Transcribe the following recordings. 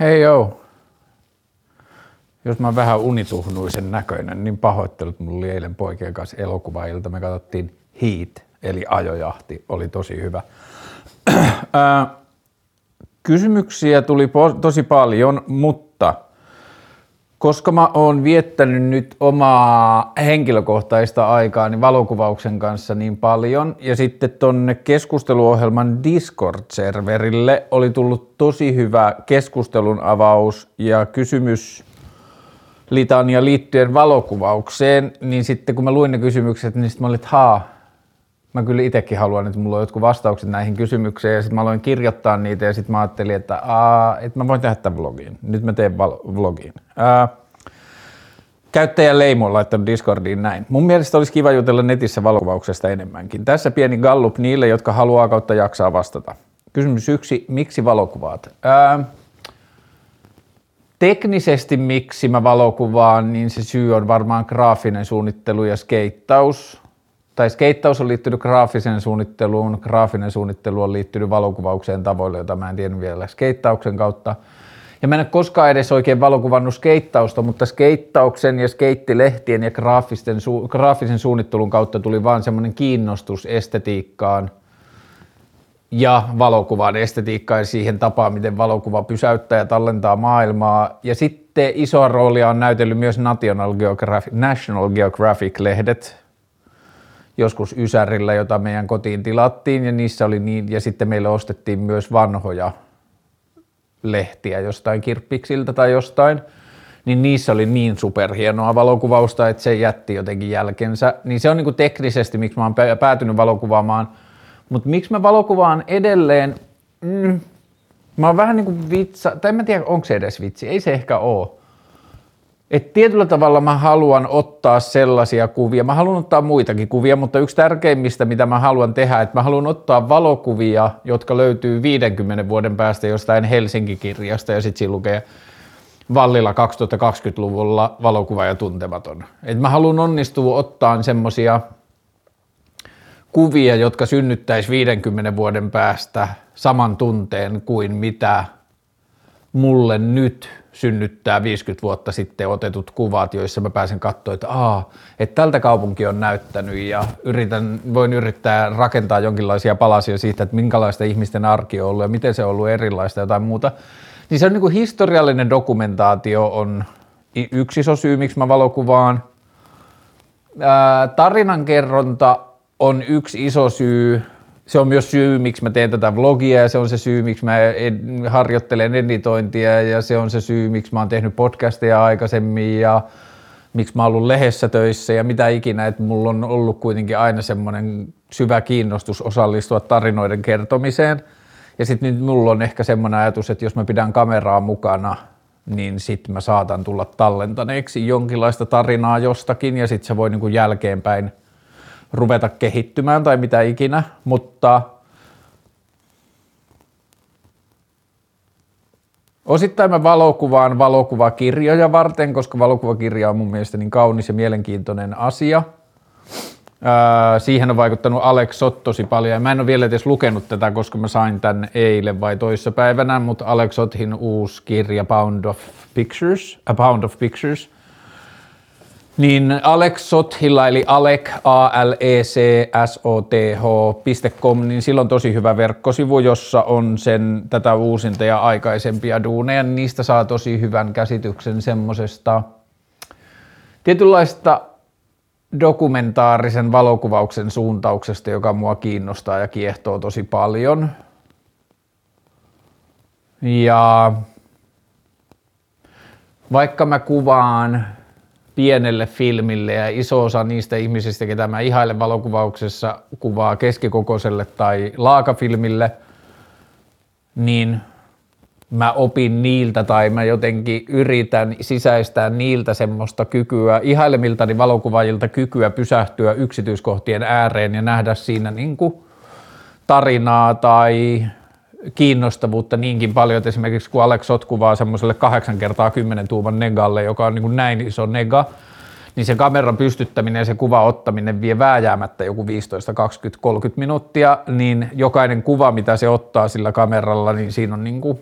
Hei joo. Jos mä vähän unituhnuisen näköinen, niin pahoittelut. Mulla oli eilen poikien kanssa elokuvailta. Me katsottiin Heat, eli ajojahti. Oli tosi hyvä. Kysymyksiä tuli tosi paljon, mutta – koska mä oon viettänyt nyt omaa henkilökohtaista aikaa niin valokuvauksen kanssa niin paljon. Ja sitten tonne keskusteluohjelman Discord-serverille oli tullut tosi hyvä keskustelun avaus ja kysymys litania liittyen valokuvaukseen, niin sitten kun mä luin ne kysymykset, niin sitten mä olin, että haa, mä kyllä itsekin haluan, että mulla on jotkut vastaukset näihin kysymyksiin ja sitten mä aloin kirjoittaa niitä ja sitten mä ajattelin, että, aa, että mä voin tehdä tämän vlogiin. Nyt mä teen val- vlogiin. Ää, Käyttäjä Leimo on laittanut Discordiin näin. Mun mielestä olisi kiva jutella netissä valokuvauksesta enemmänkin. Tässä pieni gallup niille, jotka haluaa kautta jaksaa vastata. Kysymys yksi, miksi valokuvaat? Ää, teknisesti miksi mä valokuvaan, niin se syy on varmaan graafinen suunnittelu ja skeittaus tai skeittaus on liittynyt graafiseen suunnitteluun, graafinen suunnittelu on liittynyt valokuvaukseen tavoille, jota mä en tiedä vielä skeittauksen kautta. Ja mä en ole koskaan edes oikein valokuvannut skeittausta, mutta skeittauksen ja skeittilehtien ja graafisten, graafisen suunnittelun kautta tuli vaan semmoinen kiinnostus estetiikkaan ja valokuvan estetiikkaan ja siihen tapaan, miten valokuva pysäyttää ja tallentaa maailmaa. Ja sitten isoa roolia on näytellyt myös National Geographic, National Geographic-lehdet, joskus Ysärillä, jota meidän kotiin tilattiin ja niissä oli niin, ja sitten meille ostettiin myös vanhoja lehtiä jostain kirppiksiltä tai jostain, niin niissä oli niin superhienoa valokuvausta, että se jätti jotenkin jälkensä. Niin se on niin teknisesti, miksi mä oon päätynyt valokuvaamaan. Mutta miksi mä valokuvaan edelleen, mm, mä oon vähän niin kuin vitsa, tai en mä tiedä onko se edes vitsi, ei se ehkä oo. Et tietyllä tavalla mä haluan ottaa sellaisia kuvia, mä haluan ottaa muitakin kuvia, mutta yksi tärkeimmistä, mitä mä haluan tehdä, että mä haluan ottaa valokuvia, jotka löytyy 50 vuoden päästä jostain Helsinki-kirjasta ja sitten siinä lukee Vallilla 2020-luvulla valokuva ja tuntematon. Et mä haluan onnistua ottaa semmosia kuvia, jotka synnyttäisi 50 vuoden päästä saman tunteen kuin mitä mulle nyt synnyttää 50 vuotta sitten otetut kuvat, joissa mä pääsen katsoa, että, aa, että tältä kaupunki on näyttänyt ja yritän, voin yrittää rakentaa jonkinlaisia palasia siitä, että minkälaista ihmisten arki on ollut ja miten se on ollut erilaista ja jotain muuta. Niin se on niin kuin historiallinen dokumentaatio on yksi iso syy, miksi mä valokuvaan. Ää, tarinankerronta on yksi iso syy, se on myös syy, miksi mä teen tätä vlogia ja se on se syy, miksi mä ed- harjoittelen editointia ja se on se syy, miksi mä oon tehnyt podcasteja aikaisemmin ja miksi mä oon ollut lehdessä töissä ja mitä ikinä, että mulla on ollut kuitenkin aina semmoinen syvä kiinnostus osallistua tarinoiden kertomiseen. Ja sitten nyt mulla on ehkä semmoinen ajatus, että jos mä pidän kameraa mukana, niin sitten mä saatan tulla tallentaneeksi jonkinlaista tarinaa jostakin ja sitten se voi niinku jälkeenpäin – ruveta kehittymään tai mitä ikinä, mutta Osittain mä valokuvaan valokuvakirjoja varten, koska valokuvakirja on mun mielestä niin kaunis ja mielenkiintoinen asia. siihen on vaikuttanut Alex Sott tosi paljon ja mä en ole vielä edes lukenut tätä, koska mä sain tän eilen vai toissapäivänä, mutta Alex Sothin uusi kirja Pound of Pictures, A Pound of Pictures – niin Alex Sothilla, eli Alec, a l e c s o t h.com, niin sillä on tosi hyvä verkkosivu, jossa on sen tätä uusinta ja aikaisempia duuneja, niistä saa tosi hyvän käsityksen semmoisesta tietynlaista dokumentaarisen valokuvauksen suuntauksesta, joka mua kiinnostaa ja kiehtoo tosi paljon. Ja vaikka mä kuvaan pienelle filmille ja iso osa niistä ihmisistä, ketä mä ihailen valokuvauksessa, kuvaa keskikokoiselle tai laakafilmille, niin mä opin niiltä tai mä jotenkin yritän sisäistää niiltä semmoista kykyä, ihailemiltani valokuvaajilta kykyä pysähtyä yksityiskohtien ääreen ja nähdä siinä niin kuin tarinaa tai kiinnostavuutta niinkin paljon, että esimerkiksi kun Alex Sot kuvaa semmoiselle 8 kertaa 10 tuuman negalle, joka on niin kuin näin iso nega, niin se kameran pystyttäminen ja se kuva ottaminen vie vääjäämättä joku 15, 20, 30 minuuttia, niin jokainen kuva, mitä se ottaa sillä kameralla, niin siinä on niin kuin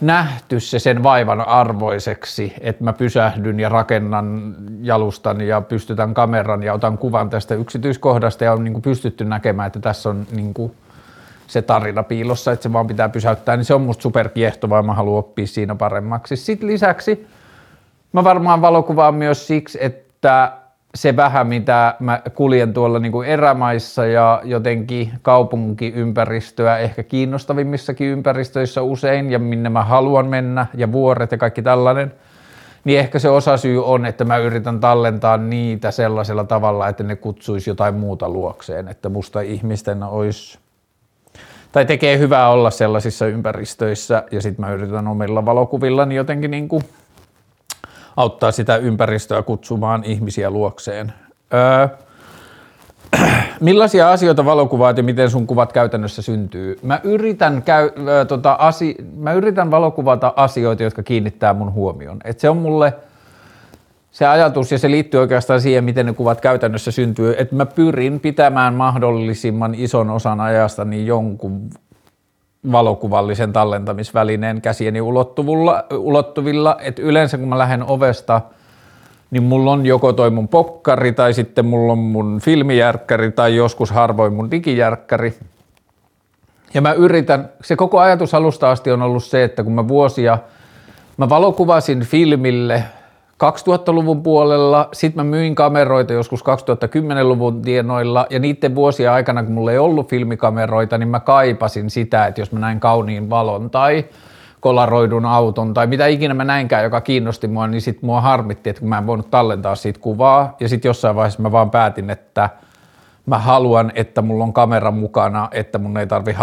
nähty se sen vaivan arvoiseksi, että mä pysähdyn ja rakennan jalustan ja pystytän kameran ja otan kuvan tästä yksityiskohdasta ja on niin kuin pystytty näkemään, että tässä on niin kuin se tarina piilossa, että se vaan pitää pysäyttää, niin se on musta superkiehtovaa ja mä haluan oppia siinä paremmaksi. Sitten lisäksi mä varmaan valokuvaan myös siksi, että se vähän, mitä mä kuljen tuolla niin kuin erämaissa ja jotenkin kaupunkiympäristöä ehkä kiinnostavimmissakin ympäristöissä usein ja minne mä haluan mennä ja vuoret ja kaikki tällainen, niin ehkä se osasyy on, että mä yritän tallentaa niitä sellaisella tavalla, että ne kutsuisi jotain muuta luokseen, että musta ihmisten olisi tai tekee hyvää olla sellaisissa ympäristöissä ja sitten mä yritän omilla valokuvillani jotenkin niin kuin auttaa sitä ympäristöä kutsumaan ihmisiä luokseen. Öö, millaisia asioita valokuvaat ja miten sun kuvat käytännössä syntyy? Mä yritän, käy, ö, tota, asi, mä yritän valokuvata asioita, jotka kiinnittää mun huomion. Et se on mulle se ajatus ja se liittyy oikeastaan siihen, miten ne kuvat käytännössä syntyy, että mä pyrin pitämään mahdollisimman ison osan ajasta niin jonkun valokuvallisen tallentamisvälineen käsieni ulottuvilla, ulottuvilla, että yleensä kun mä lähden ovesta, niin mulla on joko toi mun pokkari tai sitten mulla on mun filmijärkkäri tai joskus harvoin mun digijärkkäri. Ja mä yritän, se koko ajatus alusta asti on ollut se, että kun mä vuosia, mä valokuvasin filmille 2000-luvun puolella, sitten mä myin kameroita joskus 2010-luvun tienoilla. Ja niiden vuosien aikana, kun mulla ei ollut filmikameroita, niin mä kaipasin sitä, että jos mä näin kauniin valon tai kolaroidun auton tai mitä ikinä mä näinkään, joka kiinnosti mua, niin sitten mua harmitti, että mä en voinut tallentaa siitä kuvaa. Ja sitten jossain vaiheessa mä vaan päätin, että mä haluan, että mulla on kamera mukana, että mun ei tarvi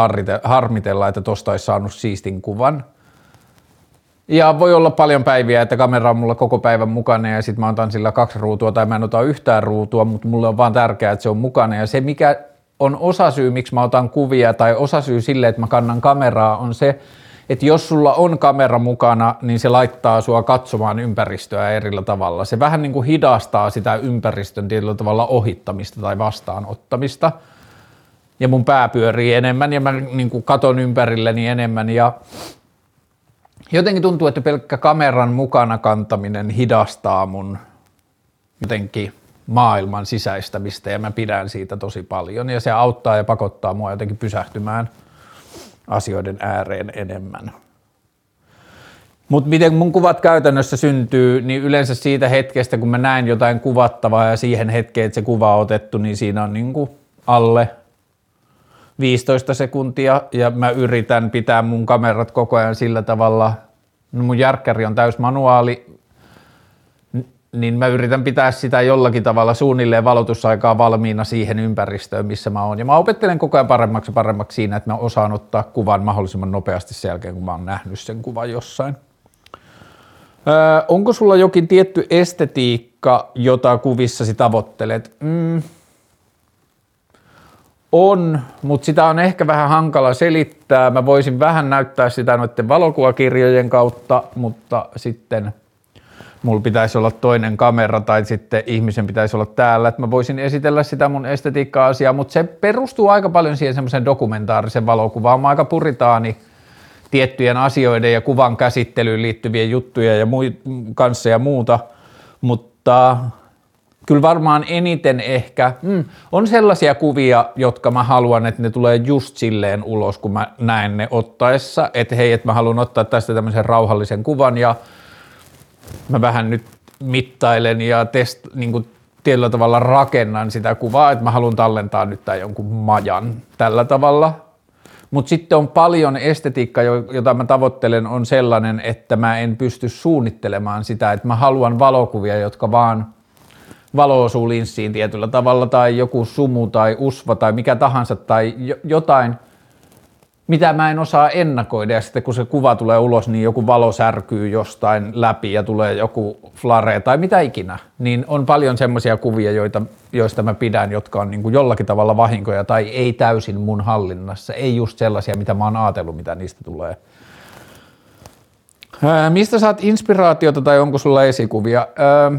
harmitella, että tosta olisi saanut siistin kuvan. Ja voi olla paljon päiviä, että kamera on mulla koko päivän mukana ja sitten mä otan sillä kaksi ruutua tai mä en ota yhtään ruutua, mutta mulle on vaan tärkeää, että se on mukana. Ja se, mikä on osasyy, miksi mä otan kuvia tai osasyy sille, että mä kannan kameraa, on se, että jos sulla on kamera mukana, niin se laittaa sua katsomaan ympäristöä erillä tavalla. Se vähän niin kuin hidastaa sitä ympäristön tietyllä tavalla ohittamista tai vastaanottamista. Ja mun pää pyörii enemmän ja mä niin kuin katon ympärilleni enemmän ja jotenkin tuntuu, että pelkkä kameran mukana kantaminen hidastaa mun jotenkin maailman sisäistämistä ja mä pidän siitä tosi paljon ja se auttaa ja pakottaa mua jotenkin pysähtymään asioiden ääreen enemmän. Mutta miten mun kuvat käytännössä syntyy, niin yleensä siitä hetkestä, kun mä näen jotain kuvattavaa ja siihen hetkeen, että se kuva on otettu, niin siinä on niinku alle 15 sekuntia ja mä yritän pitää mun kamerat koko ajan sillä tavalla, no mun järkkäri on täys manuaali, niin mä yritän pitää sitä jollakin tavalla suunnilleen valotusaikaa valmiina siihen ympäristöön, missä mä oon. Ja mä opettelen koko ajan paremmaksi ja paremmaksi siinä, että mä osaan ottaa kuvan mahdollisimman nopeasti sen jälkeen, kun mä oon nähnyt sen kuvan jossain. Öö, onko sulla jokin tietty estetiikka, jota kuvissasi tavoittelet? Mm, on, mutta sitä on ehkä vähän hankala selittää. Mä voisin vähän näyttää sitä noiden valokuvakirjojen kautta, mutta sitten mulla pitäisi olla toinen kamera tai sitten ihmisen pitäisi olla täällä, että mä voisin esitellä sitä mun estetiikka-asiaa, mutta se perustuu aika paljon siihen semmoisen dokumentaarisen valokuvaan. Mä aika puritaani tiettyjen asioiden ja kuvan käsittelyyn liittyviä juttuja ja mui, kanssa ja muuta, mutta kyllä varmaan eniten ehkä. Mm, on sellaisia kuvia, jotka mä haluan, että ne tulee just silleen ulos, kun mä näen ne ottaessa, että hei, että mä haluan ottaa tästä tämmöisen rauhallisen kuvan ja mä vähän nyt mittailen ja test, niin kuin tietyllä tavalla rakennan sitä kuvaa, että mä haluan tallentaa nyt tämän jonkun majan tällä tavalla. Mutta sitten on paljon estetiikkaa, jota mä tavoittelen, on sellainen, että mä en pysty suunnittelemaan sitä, että mä haluan valokuvia, jotka vaan – valo osuu linssiin tietyllä tavalla tai joku sumu tai usva tai mikä tahansa tai jotain, mitä mä en osaa ennakoida ja sitten kun se kuva tulee ulos, niin joku valo särkyy jostain läpi ja tulee joku flare tai mitä ikinä, niin on paljon semmoisia kuvia, joita, joista mä pidän, jotka on niin kuin jollakin tavalla vahinkoja tai ei täysin mun hallinnassa, ei just sellaisia, mitä mä oon ajatellut, mitä niistä tulee. Ää, mistä saat inspiraatiota tai onko sulla esikuvia? Ää,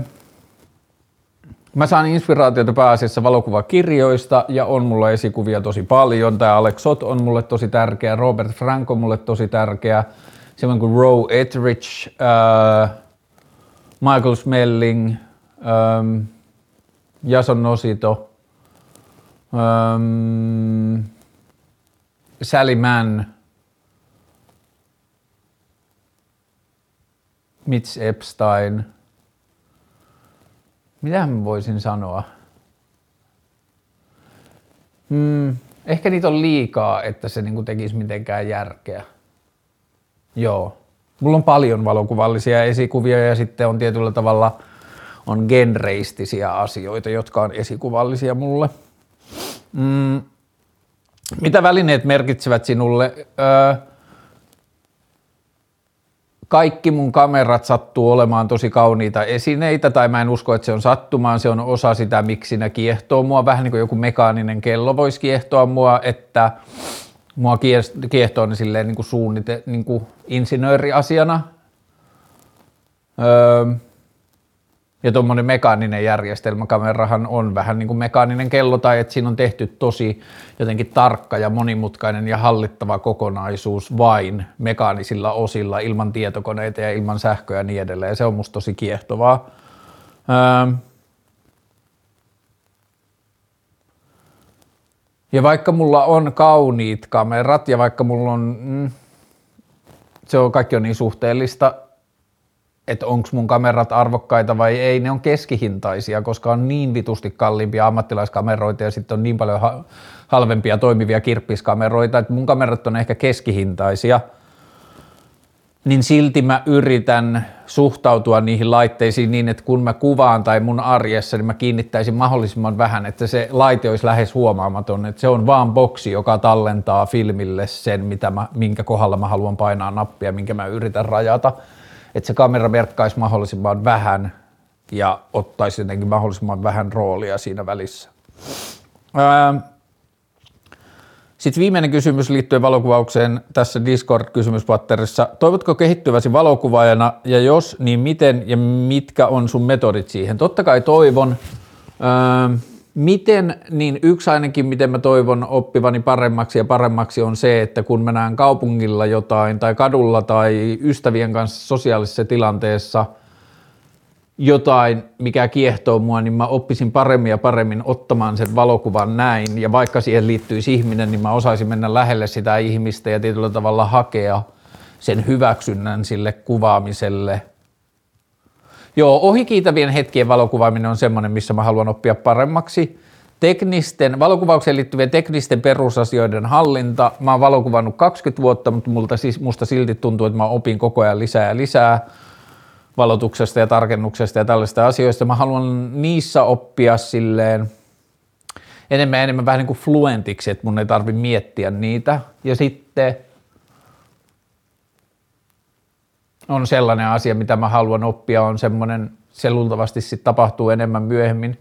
Mä saan inspiraatiota pääasiassa valokuvakirjoista ja on mulla esikuvia tosi paljon. Tämä Alex Sot on mulle tosi tärkeä, Robert Frank on mulle tosi tärkeä. semmoinen kuin Roe Etheridge, äh, Michael Smelling, ähm, Jason Nosito, ähm, Sally Mann, Mitch Epstein. Mitä mä voisin sanoa? Hmm, ehkä niitä on liikaa, että se niinku tekisi mitenkään järkeä. Joo. Mulla on paljon valokuvallisia esikuvia ja sitten on tietyllä tavalla on genreistisiä asioita, jotka on esikuvallisia mulle. Mm, mitä välineet merkitsevät sinulle? Öö, kaikki mun kamerat sattuu olemaan tosi kauniita esineitä, tai mä en usko, että se on sattumaan, se on osa sitä, miksi ne kiehtoo mua, vähän niin kuin joku mekaaninen kello voisi kiehtoa mua, että mua kiehtoo ne silleen niin kuin suunnite, niin kuin insinööriasiana. Öö, ja tuommoinen mekaaninen järjestelmäkamerahan on vähän niin kuin mekaaninen kello tai että siinä on tehty tosi jotenkin tarkka ja monimutkainen ja hallittava kokonaisuus vain mekaanisilla osilla ilman tietokoneita ja ilman sähköä ja niin edelleen. Se on musta tosi kiehtovaa. Öö, Ja vaikka mulla on kauniit kamerat ja vaikka mulla on, mm, se on kaikki on niin suhteellista, että onko mun kamerat arvokkaita vai ei, ne on keskihintaisia, koska on niin vitusti kalliimpia ammattilaiskameroita ja sitten on niin paljon halvempia toimivia kirppiskameroita, että mun kamerat on ehkä keskihintaisia – niin silti mä yritän suhtautua niihin laitteisiin niin, että kun mä kuvaan tai mun arjessa, niin mä kiinnittäisin mahdollisimman vähän, että se laite olisi lähes huomaamaton, että se on vaan boksi, joka tallentaa filmille sen, mitä mä, minkä kohdalla mä haluan painaa nappia, minkä mä yritän rajata, että se kamera merkkaisi mahdollisimman vähän ja ottaisi jotenkin mahdollisimman vähän roolia siinä välissä. Ää, sitten viimeinen kysymys liittyen valokuvaukseen tässä Discord-kysymyspatterissa. Toivotko kehittyväsi valokuvaajana ja jos, niin miten ja mitkä on sun metodit siihen? Totta kai toivon. Öö, miten, niin yksi ainakin, miten mä toivon oppivani paremmaksi ja paremmaksi on se, että kun mä näen kaupungilla jotain tai kadulla tai ystävien kanssa sosiaalisessa tilanteessa – jotain, mikä kiehtoo mua, niin mä oppisin paremmin ja paremmin ottamaan sen valokuvan näin. Ja vaikka siihen liittyisi ihminen, niin mä osaisin mennä lähelle sitä ihmistä ja tietyllä tavalla hakea sen hyväksynnän sille kuvaamiselle. Joo, ohikiitävien hetkien valokuvaaminen on semmoinen, missä mä haluan oppia paremmaksi. Teknisten, valokuvaukseen liittyvien teknisten perusasioiden hallinta. Mä oon valokuvannut 20 vuotta, mutta multa, siis, musta silti tuntuu, että mä opin koko ajan lisää ja lisää valotuksesta ja tarkennuksesta ja tällaista asioista. Mä haluan niissä oppia silleen enemmän enemmän vähän niin kuin fluentiksi, että mun ei tarvi miettiä niitä. Ja sitten on sellainen asia, mitä mä haluan oppia, on semmoinen, se luultavasti sitten tapahtuu enemmän myöhemmin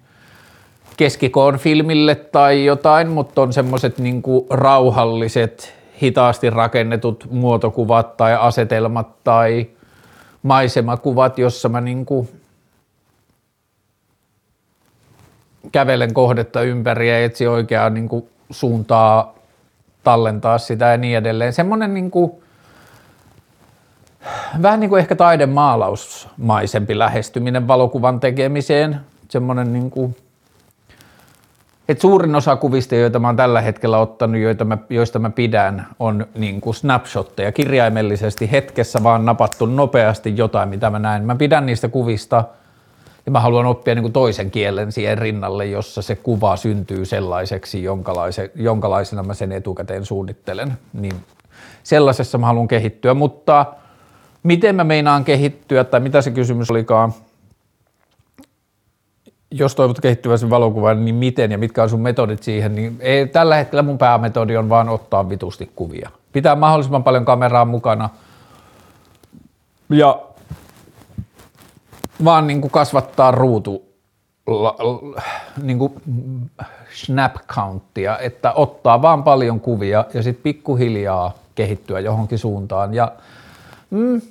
keskikoon filmille tai jotain, mutta on semmoiset niin rauhalliset, hitaasti rakennetut muotokuvat tai asetelmat tai maisemakuvat, jossa mä niin kuin kävelen kohdetta ympäri ja etsi oikeaa niin kuin suuntaa tallentaa sitä ja niin edelleen. Semmoinen niin kuin, vähän niin kuin ehkä taidemaalausmaisempi lähestyminen valokuvan tekemiseen. Semmoinen niin kuin, et suurin osa kuvista, joita mä oon tällä hetkellä ottanut, joita mä, joista mä pidän, on niin kuin snapshotteja kirjaimellisesti hetkessä vaan napattu nopeasti jotain, mitä mä näen. Mä pidän niistä kuvista ja mä haluan oppia niin kuin toisen kielen siihen rinnalle, jossa se kuva syntyy sellaiseksi, jonkalaisena mä sen etukäteen suunnittelen. Niin sellaisessa mä haluan kehittyä, mutta miten mä meinaan kehittyä tai mitä se kysymys olikaan – jos toivot kehittyväsi valokuvan, niin miten ja mitkä on sun metodit siihen, niin ei, tällä hetkellä mun päämetodi on vaan ottaa vitusti kuvia. Pitää mahdollisimman paljon kameraa mukana ja vaan niin kuin kasvattaa ruutu niin kuin snap countia, että ottaa vaan paljon kuvia ja sitten pikkuhiljaa kehittyä johonkin suuntaan. Ja, mm,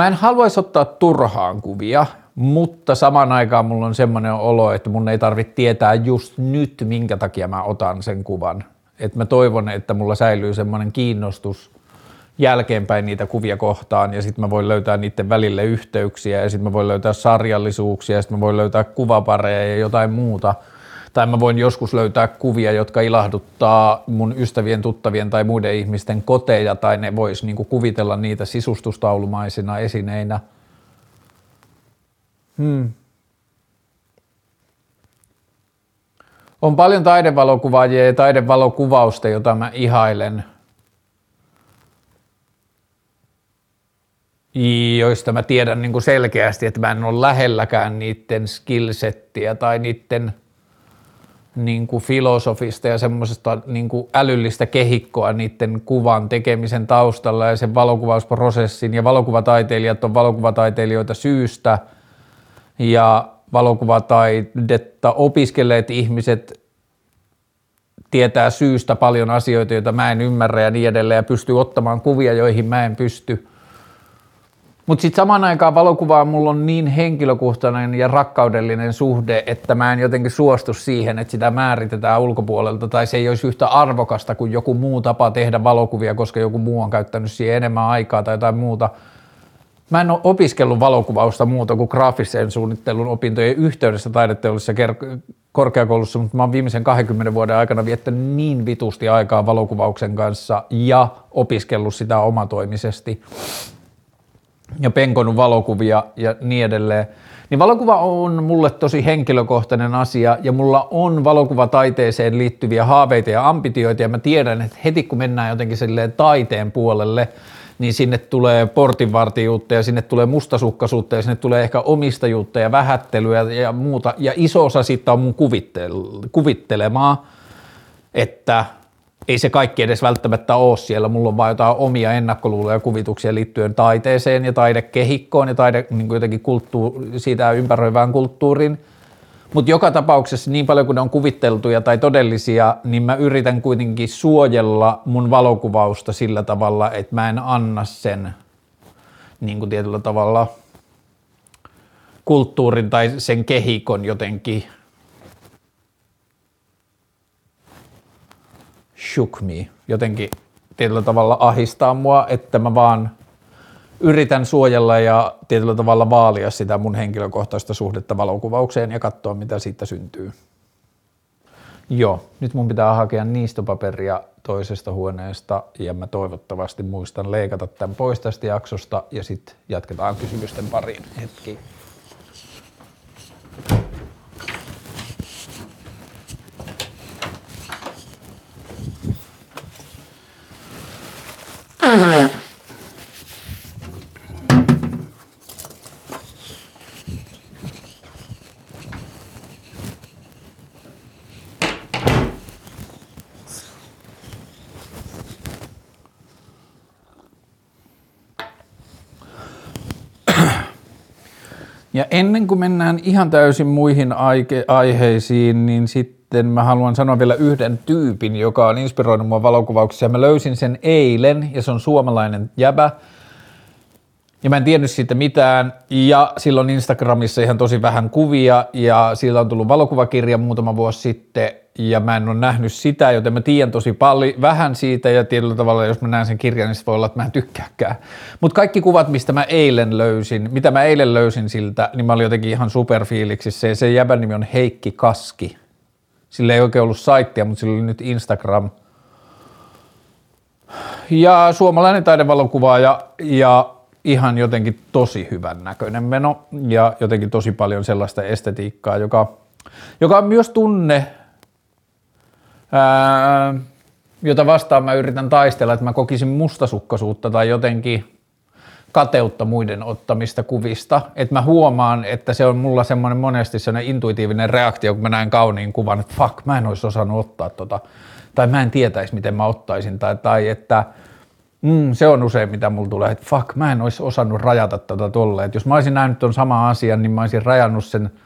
mä en haluaisi ottaa turhaan kuvia, mutta samaan aikaan mulla on semmoinen olo, että mun ei tarvitse tietää just nyt, minkä takia mä otan sen kuvan. Että mä toivon, että mulla säilyy semmoinen kiinnostus jälkeenpäin niitä kuvia kohtaan ja sitten mä voin löytää niiden välille yhteyksiä ja sitten mä voin löytää sarjallisuuksia ja sitten mä voin löytää kuvapareja ja jotain muuta. Tai mä voin joskus löytää kuvia, jotka ilahduttaa mun ystävien, tuttavien tai muiden ihmisten koteja tai ne vois niinku kuvitella niitä sisustustaulumaisina esineinä. Hmm. On paljon taidevalokuvaajia ja taidevalokuvausta, jota mä ihailen – joista mä tiedän niin kuin selkeästi, että mä en ole lähelläkään niiden skillsettiä tai niiden niin kuin filosofista ja semmoisesta niin kuin älyllistä kehikkoa niiden kuvan tekemisen taustalla ja sen valokuvausprosessin. Ja valokuvataiteilijat on valokuvataiteilijoita syystä. Ja valokuvataidetta opiskelleet ihmiset tietää syystä paljon asioita, joita mä en ymmärrä ja niin edelleen ja pystyy ottamaan kuvia, joihin mä en pysty – mutta sitten samaan aikaan valokuvaa mulla on niin henkilökohtainen ja rakkaudellinen suhde, että mä en jotenkin suostu siihen, että sitä määritetään ulkopuolelta tai se ei olisi yhtä arvokasta kuin joku muu tapa tehdä valokuvia, koska joku muu on käyttänyt siihen enemmän aikaa tai jotain muuta. Mä en ole opiskellut valokuvausta muuta kuin graafisen suunnittelun opintojen yhteydessä taideteollisessa korkeakoulussa, mutta mä oon viimeisen 20 vuoden aikana viettänyt niin vitusti aikaa valokuvauksen kanssa ja opiskellut sitä omatoimisesti ja penkonut valokuvia ja niin edelleen. Niin valokuva on mulle tosi henkilökohtainen asia ja mulla on valokuvataiteeseen liittyviä haaveita ja ambitioita ja mä tiedän, että heti kun mennään jotenkin silleen taiteen puolelle, niin sinne tulee portinvartijuutta ja sinne tulee mustasukkaisuutta ja sinne tulee ehkä omistajuutta ja vähättelyä ja muuta. Ja iso osa siitä on mun kuvittelemaa, että ei se kaikki edes välttämättä ole siellä. Mulla on vain jotain omia ennakkoluuloja ja kuvituksia liittyen taiteeseen ja taidekehikkoon ja taide, niin kuin jotenkin kulttuuri, siitä ympäröivään kulttuuriin. Mutta joka tapauksessa niin paljon kuin ne on kuvitteltuja tai todellisia, niin mä yritän kuitenkin suojella mun valokuvausta sillä tavalla, että mä en anna sen niin kuin tietyllä tavalla kulttuurin tai sen kehikon jotenkin – shook me, jotenkin tietyllä tavalla ahistaa mua, että mä vaan yritän suojella ja tietyllä tavalla vaalia sitä mun henkilökohtaista suhdetta valokuvaukseen ja katsoa, mitä siitä syntyy. Joo, nyt mun pitää hakea niistopaperia toisesta huoneesta ja mä toivottavasti muistan leikata tämän pois tästä jaksosta ja sitten jatketaan kysymysten pariin hetki. Ja ennen kuin mennään ihan täysin muihin aiheisiin, niin sitten mä haluan sanoa vielä yhden tyypin, joka on inspiroinut mua valokuvauksessa. Mä löysin sen eilen ja se on suomalainen jäbä. Ja mä en tiennyt siitä mitään ja silloin Instagramissa ihan tosi vähän kuvia ja sillä on tullut valokuvakirja muutama vuosi sitten ja mä en ole nähnyt sitä, joten mä tiedän tosi paljon, vähän siitä ja tietyllä tavalla, jos mä näen sen kirjan, niin voi olla, että mä en tykkääkään. Mutta kaikki kuvat, mistä mä eilen löysin, mitä mä eilen löysin siltä, niin mä olin jotenkin ihan superfiiliksissä ja se jäbän nimi on Heikki Kaski. Sillä ei oikein ollut saittia, mutta sillä oli nyt Instagram. Ja suomalainen taidevalokuvaaja ja ihan jotenkin tosi hyvän näköinen meno ja jotenkin tosi paljon sellaista estetiikkaa, joka, joka on myös tunne ää, jota vastaan mä yritän taistella, että mä kokisin mustasukkaisuutta tai jotenkin kateutta muiden ottamista kuvista. Että mä huomaan, että se on mulla semmoinen monesti semmoinen intuitiivinen reaktio, kun mä näen kauniin kuvan, että fuck, mä en olisi osannut ottaa tota. Tai mä en tietäisi, miten mä ottaisin. Tai, tai että mm, se on usein, mitä mulla tulee, että fuck, mä en olisi osannut rajata tätä tolle. Että jos mä olisin nähnyt ton sama asian, niin mä olisin rajannut sen –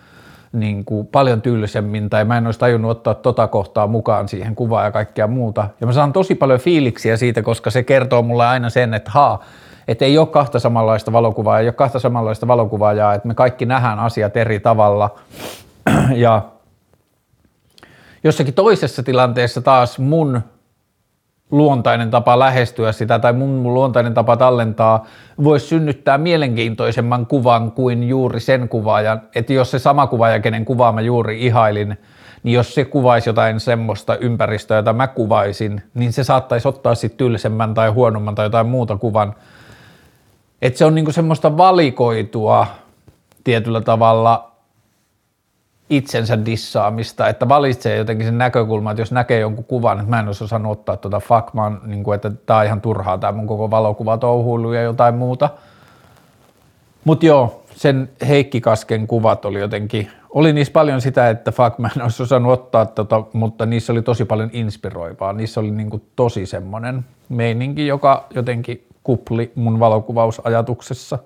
niin kuin paljon tyylisemmin tai mä en olisi tajunnut ottaa tota kohtaa mukaan siihen kuvaan ja kaikkea muuta. Ja mä saan tosi paljon fiiliksiä siitä, koska se kertoo mulle aina sen, että haa, että ei ole kahta samanlaista valokuvaa, ei ole kahta samanlaista valokuvaajaa, että me kaikki nähdään asiat eri tavalla. Ja jossakin toisessa tilanteessa taas mun luontainen tapa lähestyä sitä tai mun luontainen tapa tallentaa voisi synnyttää mielenkiintoisemman kuvan kuin juuri sen kuvaajan. Että jos se sama kuvaaja, kenen kuvaa mä juuri ihailin, niin jos se kuvaisi jotain semmoista ympäristöä, jota mä kuvaisin, niin se saattaisi ottaa sitten tylsemmän tai huonomman tai jotain muuta kuvan. Että se on niinku semmoista valikoitua tietyllä tavalla itsensä dissaamista, että valitsee jotenkin sen näkökulman, että jos näkee jonkun kuvan, että mä en olisi osannut ottaa tuota fuck, mä oon, niin kuin, että tää on ihan turhaa tämä mun koko valokuva touhuilu ja jotain muuta. Mutta joo, sen Heikki Kasken kuvat oli jotenkin, oli niissä paljon sitä, että fuck mä en olisi osannut ottaa tota, mutta niissä oli tosi paljon inspiroivaa. Niissä oli niin kuin tosi semmoinen meininki, joka jotenkin kupli mun valokuvausajatuksessa.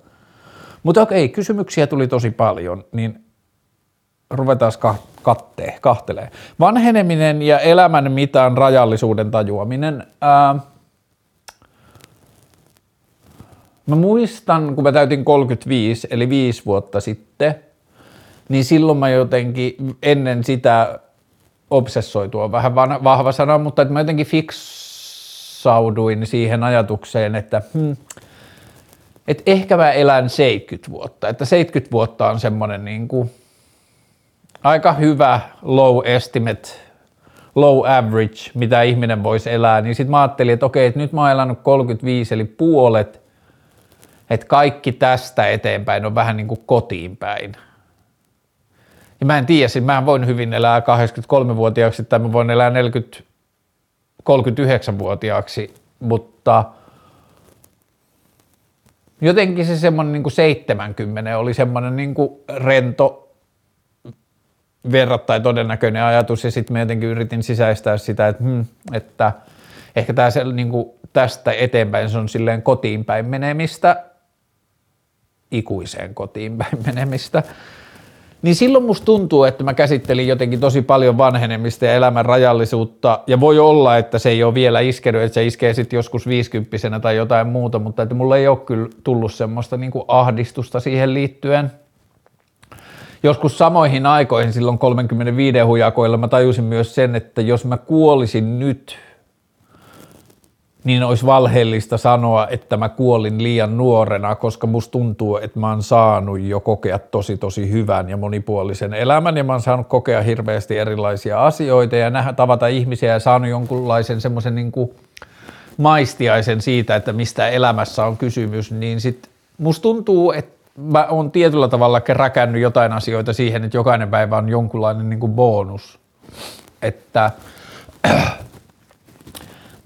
Mutta okei, kysymyksiä tuli tosi paljon, niin ruvetaan kattee, kahtelee. Vanheneminen ja elämän mitaan rajallisuuden tajuaminen. Ää, mä muistan, kun mä täytin 35, eli viisi vuotta sitten, niin silloin mä jotenkin ennen sitä obsessoitua, vähän vahva sana, mutta että mä jotenkin fiksauduin siihen ajatukseen, että hmm, et ehkä mä elän 70 vuotta, että 70 vuotta on semmoinen niin kuin aika hyvä low estimate, low average, mitä ihminen voisi elää, niin sitten mä ajattelin, että okei, että nyt mä oon elänyt 35, eli puolet, että kaikki tästä eteenpäin on vähän niin kuin kotiin päin. Ja mä en tiedä, siis mä voin hyvin elää 83-vuotiaaksi tai mä voin elää 40, 39-vuotiaaksi, mutta jotenkin se semmoinen niin kuin 70 oli semmoinen niin rento verrattain todennäköinen ajatus ja sitten mä jotenkin yritin sisäistää sitä, että, hmm, että ehkä tää se, niin kuin tästä eteenpäin se on silleen kotiin päin menemistä, ikuiseen kotiin päin menemistä. Niin silloin musta tuntuu, että mä käsittelin jotenkin tosi paljon vanhenemista ja elämän rajallisuutta, ja voi olla, että se ei ole vielä iskenyt, että se iskee sitten joskus viisikymppisenä tai jotain muuta, mutta että mulla ei ole kyllä tullut semmoista niin kuin ahdistusta siihen liittyen – joskus samoihin aikoihin silloin 35 hujakoilla mä tajusin myös sen, että jos mä kuolisin nyt, niin olisi valheellista sanoa, että mä kuolin liian nuorena, koska musta tuntuu, että mä oon saanut jo kokea tosi tosi hyvän ja monipuolisen elämän ja mä oon saanut kokea hirveästi erilaisia asioita ja nähdä, tavata ihmisiä ja saanut jonkunlaisen semmoisen niin maistiaisen siitä, että mistä elämässä on kysymys, niin sit musta tuntuu, että mä oon tietyllä tavalla räkännyt jotain asioita siihen, että jokainen päivä on jonkunlainen niin bonus. Että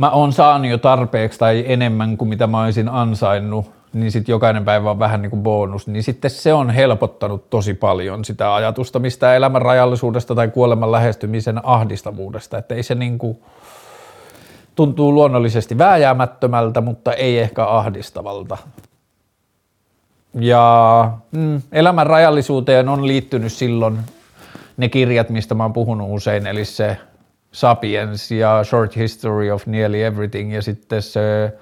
mä oon saanut jo tarpeeksi tai enemmän kuin mitä mä olisin ansainnut, niin sitten jokainen päivä on vähän niin kuin bonus, niin sitten se on helpottanut tosi paljon sitä ajatusta mistä elämän rajallisuudesta tai kuoleman lähestymisen ahdistavuudesta, että ei se niin kuin, tuntuu luonnollisesti vääjäämättömältä, mutta ei ehkä ahdistavalta. Ja mm, elämän rajallisuuteen on liittynyt silloin ne kirjat, mistä mä oon puhunut usein, eli se Sapiens ja Short History of Nearly Everything ja sitten se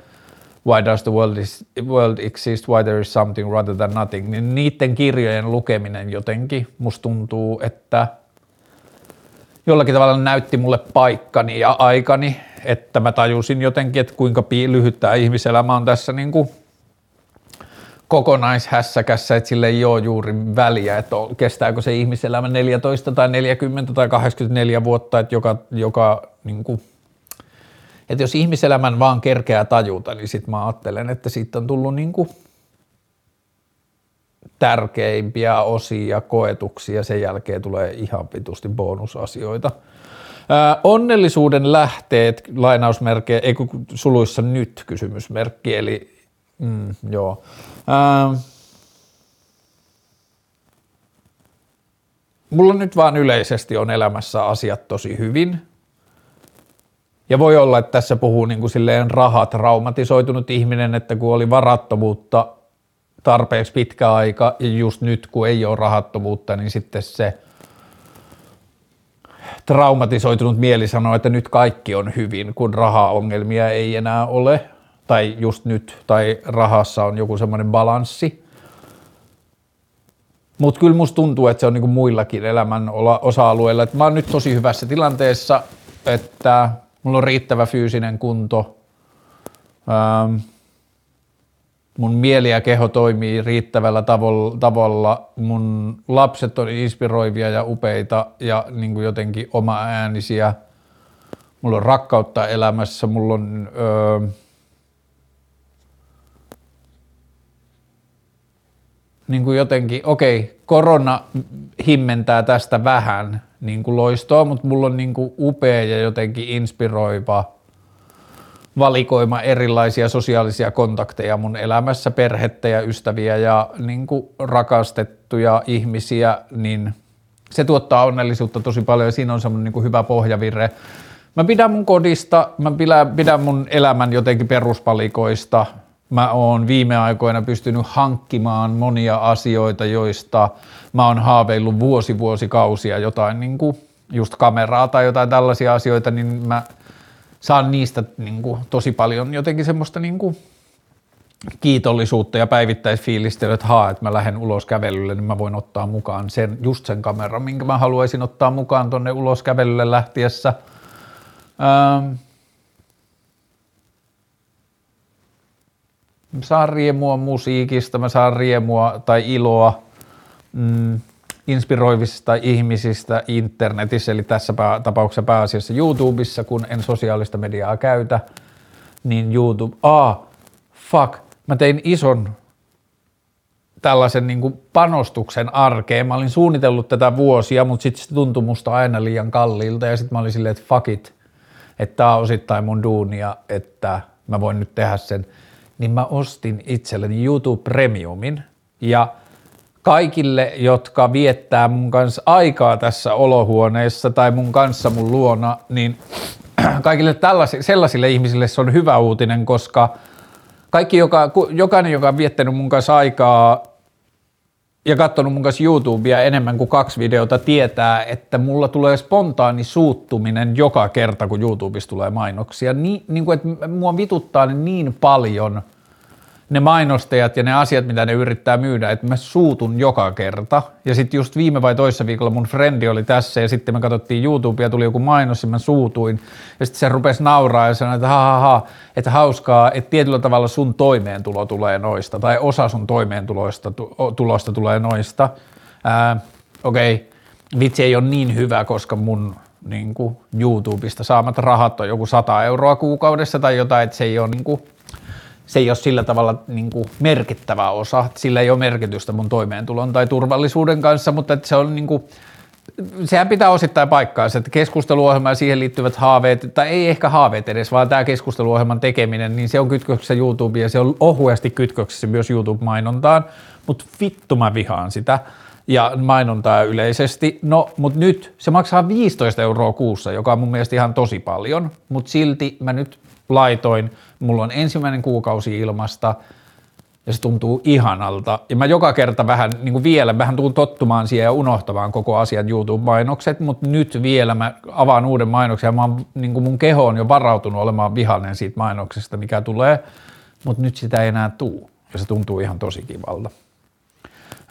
Why Does the World, is, world Exist, Why There is Something Rather Than Nothing, niin niiden kirjojen lukeminen jotenkin musta tuntuu, että jollakin tavalla näytti mulle paikkani ja aikani, että mä tajusin jotenkin, että kuinka lyhyt tämä ihmiselämä on tässä niin kuin kokonaishässäkässä, että sille ei ole juuri väliä, että kestääkö se ihmiselämä 14 tai 40 tai 84 vuotta, että joka, joka niin kuin, että jos ihmiselämän vaan kerkeää tajuta, niin sitten mä ajattelen, että siitä on tullut niin kuin tärkeimpiä osia, koetuksia, sen jälkeen tulee ihan vitusti bonusasioita. Ää, onnellisuuden lähteet, lainausmerkkejä, ei suluissa nyt kysymysmerkki, eli mm, joo. Ähm, mulla nyt vaan yleisesti on elämässä asiat tosi hyvin. Ja voi olla, että tässä puhuu niin kuin silleen rahat, traumatisoitunut ihminen, että kun oli varattomuutta tarpeeksi pitkä aika ja just nyt kun ei ole rahattomuutta, niin sitten se traumatisoitunut mieli sanoo, että nyt kaikki on hyvin, kun rahaongelmia ei enää ole tai just nyt, tai rahassa on joku semmoinen balanssi. Mutta kyllä musta tuntuu, että se on niinku muillakin elämän osa-alueilla. Et mä oon nyt tosi hyvässä tilanteessa, että mulla on riittävä fyysinen kunto, ähm, mun mieli ja keho toimii riittävällä tavalla, mun lapset on inspiroivia ja upeita ja niin kuin jotenkin oma äänisiä, mulla on rakkautta elämässä, mulla on öö, niin kuin jotenkin, okei, korona himmentää tästä vähän niin kuin loistoa, mutta mulla on niin kuin upea ja jotenkin inspiroiva valikoima erilaisia sosiaalisia kontakteja mun elämässä, perhettä ja ystäviä ja niin kuin rakastettuja ihmisiä, niin se tuottaa onnellisuutta tosi paljon ja siinä on semmoinen niin kuin hyvä pohjavirre. Mä pidän mun kodista, mä pidän mun elämän jotenkin peruspalikoista, mä oon viime aikoina pystynyt hankkimaan monia asioita, joista mä oon haaveillut vuosi vuosikausia jotain niin kuin just kameraa tai jotain tällaisia asioita, niin mä saan niistä niin kuin tosi paljon jotenkin semmoista niin kuin kiitollisuutta ja päivittäisfiilistelyä, että haa, että mä lähden ulos kävelylle, niin mä voin ottaa mukaan sen, just sen kameran, minkä mä haluaisin ottaa mukaan tonne ulos kävelylle lähtiessä. Ähm, saan riemua musiikista, mä saan riemua tai iloa mm, inspiroivisista ihmisistä internetissä, eli tässä tapauksessa pääasiassa YouTubessa, kun en sosiaalista mediaa käytä, niin YouTube, ah, fuck, mä tein ison tällaisen niin kuin panostuksen arkeen. Mä olin suunnitellut tätä vuosia, mutta sitten se tuntui musta aina liian kalliilta ja sitten mä olin silleen, että fuck it, että tää on osittain mun duunia, että mä voin nyt tehdä sen – niin mä ostin itselleni YouTube Premiumin. Ja kaikille, jotka viettää mun kanssa aikaa tässä olohuoneessa tai mun kanssa mun luona, niin kaikille tällaisille, sellaisille ihmisille se on hyvä uutinen, koska kaikki, joka, jokainen, joka on viettänyt mun kanssa aikaa ja katsonut mun kanssa YouTubea enemmän kuin kaksi videota, tietää, että mulla tulee spontaani suuttuminen joka kerta, kun YouTubessa tulee mainoksia. Niin, niin kuin, että mua vituttaa ne niin paljon ne mainostajat ja ne asiat, mitä ne yrittää myydä, että mä suutun joka kerta. Ja sitten just viime vai toissa viikolla mun frendi oli tässä ja sitten me katsottiin YouTubea, tuli joku mainos ja mä suutuin. Ja sitten se rupesi nauraa ja sanoi, että ha, ha, ha että hauskaa, että tietyllä tavalla sun toimeentulo tulee noista tai osa sun toimeentuloista tulosta tulee noista. Okei, okay. vitsi ei ole niin hyvä, koska mun niin kuin YouTubesta saamat rahat on joku 100 euroa kuukaudessa tai jotain, että se ei ole niin kuin, se ei ole sillä tavalla niin kuin merkittävä osa, sillä ei ole merkitystä mun toimeentulon tai turvallisuuden kanssa, mutta että se on niin kuin, sehän pitää osittain paikkaa, että keskusteluohjelma ja siihen liittyvät haaveet, tai ei ehkä haaveet edes, vaan tämä keskusteluohjelman tekeminen, niin se on kytköksessä YouTubeen ja se on ohuesti kytköksessä myös YouTube-mainontaan, mutta vittu mä vihaan sitä ja mainontaa yleisesti. No, mutta nyt se maksaa 15 euroa kuussa, joka on mun mielestä ihan tosi paljon, mutta silti mä nyt laitoin, mulla on ensimmäinen kuukausi ilmasta ja se tuntuu ihanalta. Ja mä joka kerta vähän niin kuin vielä vähän tuun tottumaan siihen ja unohtamaan koko asian YouTube-mainokset, mutta nyt vielä mä avaan uuden mainoksen ja mä oon, niin kuin mun keho on jo varautunut olemaan vihainen siitä mainoksesta, mikä tulee, mutta nyt sitä ei enää tuu ja se tuntuu ihan tosi kivalta.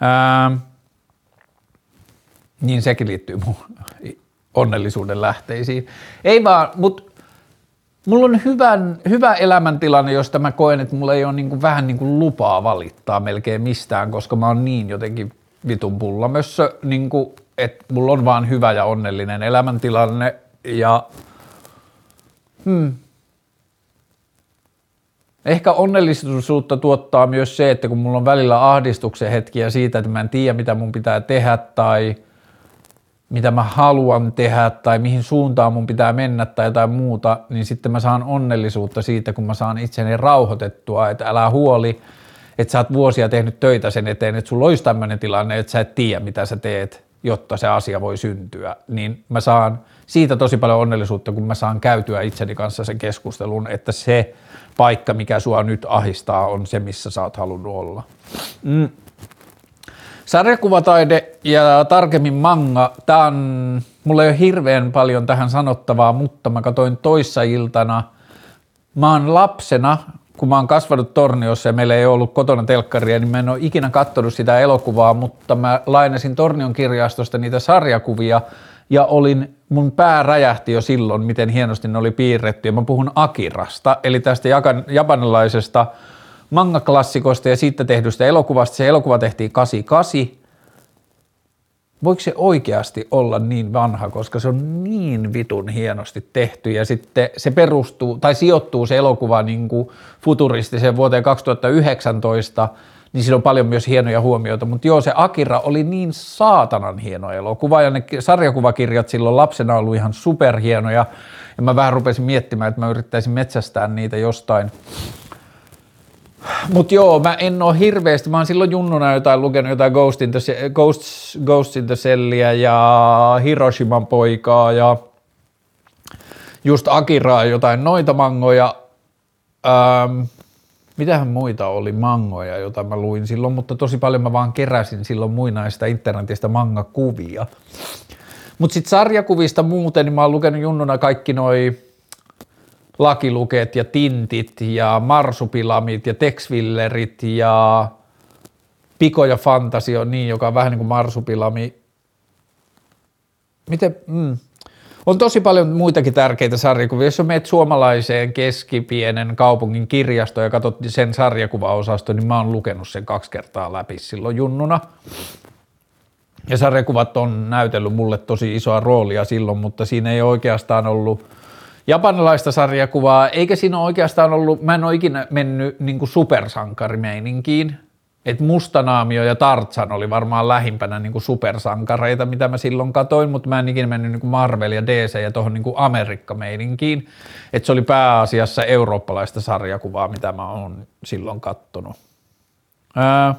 Ää, niin sekin liittyy mun onnellisuuden lähteisiin. Ei vaan, mutta Mulla on hyvän, hyvä elämäntilanne, josta mä koen, että mulla ei ole niin kuin vähän niin kuin lupaa valittaa melkein mistään, koska mä oon niin jotenkin vitun pullamössö, niin kuin, että mulla on vaan hyvä ja onnellinen elämäntilanne ja hmm, Ehkä onnellisuutta tuottaa myös se, että kun mulla on välillä ahdistuksen hetkiä siitä, että mä en tiedä mitä mun pitää tehdä tai – mitä mä haluan tehdä tai mihin suuntaan mun pitää mennä tai jotain muuta, niin sitten mä saan onnellisuutta siitä, kun mä saan itseni rauhoitettua, että älä huoli, että sä oot vuosia tehnyt töitä sen eteen, että sulla olisi tämmöinen tilanne, että sä et tiedä, mitä sä teet, jotta se asia voi syntyä, niin mä saan siitä tosi paljon onnellisuutta, kun mä saan käytyä itseni kanssa sen keskustelun, että se paikka, mikä sua nyt ahistaa, on se, missä sä oot halunnut olla. Mm. Sarjakuvataide ja tarkemmin manga, tää on, mulla ei ole hirveän paljon tähän sanottavaa, mutta mä katsoin toissa iltana, mä oon lapsena, kun mä oon kasvanut Torniossa ja meillä ei ollut kotona telkkaria, niin mä en ole ikinä katsonut sitä elokuvaa, mutta mä lainasin Tornion kirjastosta niitä sarjakuvia ja olin, mun pää räjähti jo silloin, miten hienosti ne oli piirretty. Ja mä puhun Akirasta, eli tästä japanilaisesta manga-klassikosta ja siitä tehdystä elokuvasta. Se elokuva tehtiin 88 voiko se oikeasti olla niin vanha, koska se on niin vitun hienosti tehty? Ja sitten se perustuu tai sijoittuu se elokuva niin kuin futuristiseen vuoteen 2019, niin siinä on paljon myös hienoja huomioita, mutta joo se Akira oli niin saatanan hieno elokuva ja ne sarjakuvakirjat silloin lapsena ollut ihan superhienoja. Ja mä vähän rupesin miettimään, että mä yrittäisin metsästää niitä jostain mutta joo, mä en ole hirveästi, mä oon silloin junnuna jotain lukenut jotain Ghost in the, Ghost, Ghost in the Cellia ja Hiroshiman poikaa ja just Akiraa jotain noita mangoja. Ähm, mitähän muita oli mangoja, joita mä luin silloin, mutta tosi paljon mä vaan keräsin silloin muinaista internetistä manga-kuvia. Mutta sitten sarjakuvista muuten, niin mä oon lukenut junnuna kaikki noi lakilukeet ja tintit ja marsupilamit ja texvillerit ja Piko ja Fantasi on niin, joka on vähän niin kuin marsupilami. Miten, mm. On tosi paljon muitakin tärkeitä sarjakuvia. Jos menet suomalaiseen keskipienen kaupungin kirjastoon ja katsot sen sarjakuvaosasto, niin mä oon lukenut sen kaksi kertaa läpi silloin junnuna. Ja sarjakuvat on näytellyt mulle tosi isoa roolia silloin, mutta siinä ei oikeastaan ollut – japanilaista sarjakuvaa, eikä siinä ole oikeastaan ollut, mä en ole ikinä mennyt niin supersankarimeininkiin, että Mustanaamio ja Tartsan oli varmaan lähimpänä niin kuin supersankareita, mitä mä silloin katoin, mutta mä en ikinä mennyt niin kuin Marvel ja DC ja tuohon niin Amerikka-meininkiin. Että se oli pääasiassa eurooppalaista sarjakuvaa, mitä mä oon silloin kattonut. Ää,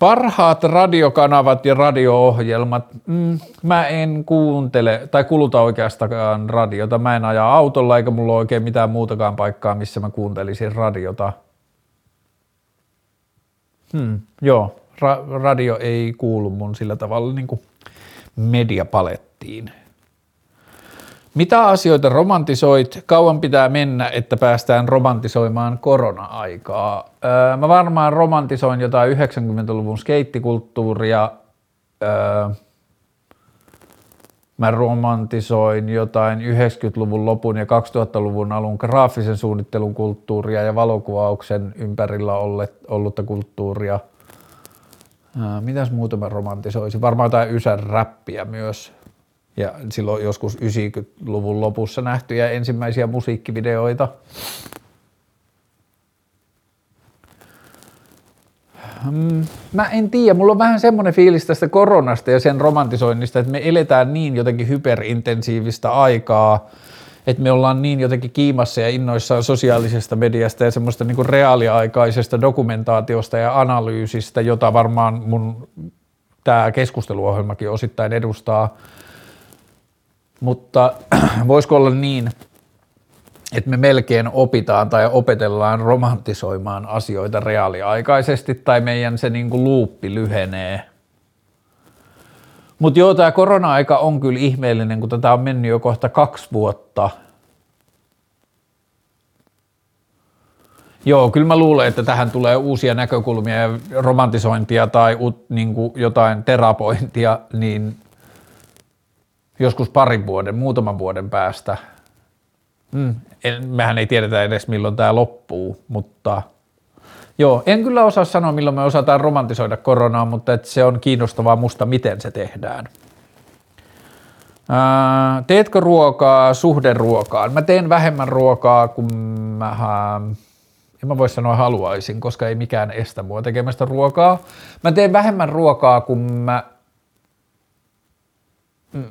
Parhaat radiokanavat ja radio-ohjelmat, mm, mä en kuuntele tai kuluta oikeastaan radiota. Mä en aja autolla eikä mulla ole oikein mitään muutakaan paikkaa, missä mä kuuntelisin radiota. Hmm, joo, ra- radio ei kuulu mun sillä tavalla niin kuin mediapalettiin. Mitä asioita romantisoit? Kauan pitää mennä, että päästään romantisoimaan korona-aikaa. Öö, mä varmaan romantisoin jotain 90-luvun skeittikulttuuria. Öö, mä romantisoin jotain 90-luvun lopun ja 2000-luvun alun graafisen suunnittelun kulttuuria ja valokuvauksen ympärillä ollutta kulttuuria. Mitäs muuta mä romantisoisin? Varmaan jotain ysän räppiä myös ja silloin joskus 90-luvun lopussa nähtyjä ensimmäisiä musiikkivideoita. Hmm, mä en tiedä, mulla on vähän semmoinen fiilis tästä koronasta ja sen romantisoinnista, että me eletään niin jotenkin hyperintensiivistä aikaa, että me ollaan niin jotenkin kiimassa ja innoissaan sosiaalisesta mediasta ja semmoista niin reaaliaikaisesta dokumentaatiosta ja analyysistä, jota varmaan mun tämä keskusteluohjelmakin osittain edustaa – mutta voisiko olla niin, että me melkein opitaan tai opetellaan romantisoimaan asioita reaaliaikaisesti tai meidän se niin kuin luuppi lyhenee. Mutta joo, tämä korona-aika on kyllä ihmeellinen, kun tätä on mennyt jo kohta kaksi vuotta. Joo, kyllä mä luulen, että tähän tulee uusia näkökulmia ja romantisointia tai niin kuin jotain terapointia, niin joskus parin vuoden, muutaman vuoden päästä. Mm, en, mehän ei tiedetä edes milloin tämä loppuu, mutta joo, en kyllä osaa sanoa milloin me osataan romantisoida koronaa, mutta että se on kiinnostavaa musta, miten se tehdään. Ää, teetkö ruokaa suhderuokaan? Mä teen vähemmän ruokaa kuin mä, en mä voi sanoa haluaisin, koska ei mikään estä mua tekemästä ruokaa. Mä teen vähemmän ruokaa kuin mä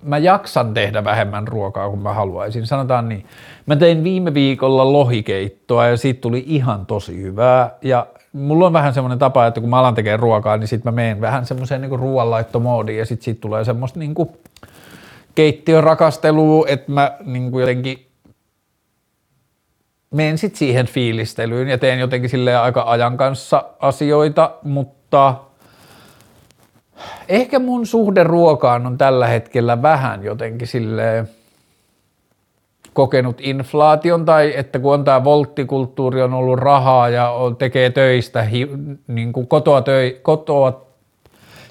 mä jaksan tehdä vähemmän ruokaa kuin mä haluaisin, sanotaan niin. Mä tein viime viikolla lohikeittoa ja siitä tuli ihan tosi hyvää ja mulla on vähän semmoinen tapa, että kun mä alan tekemään ruokaa, niin sitten mä menen vähän semmoiseen niin ruoanlaittomoodiin ja sitten siitä tulee semmoista niin kuin keittiön rakastelua, että mä niin kuin jotenkin menen sitten siihen fiilistelyyn ja teen jotenkin silleen aika ajan kanssa asioita, mutta – ehkä mun suhde ruokaan on tällä hetkellä vähän jotenkin sille kokenut inflaation tai että kun on tämä volttikulttuuri on ollut rahaa ja on, tekee töistä, hi, niin kuin kotoa, töi, kotoa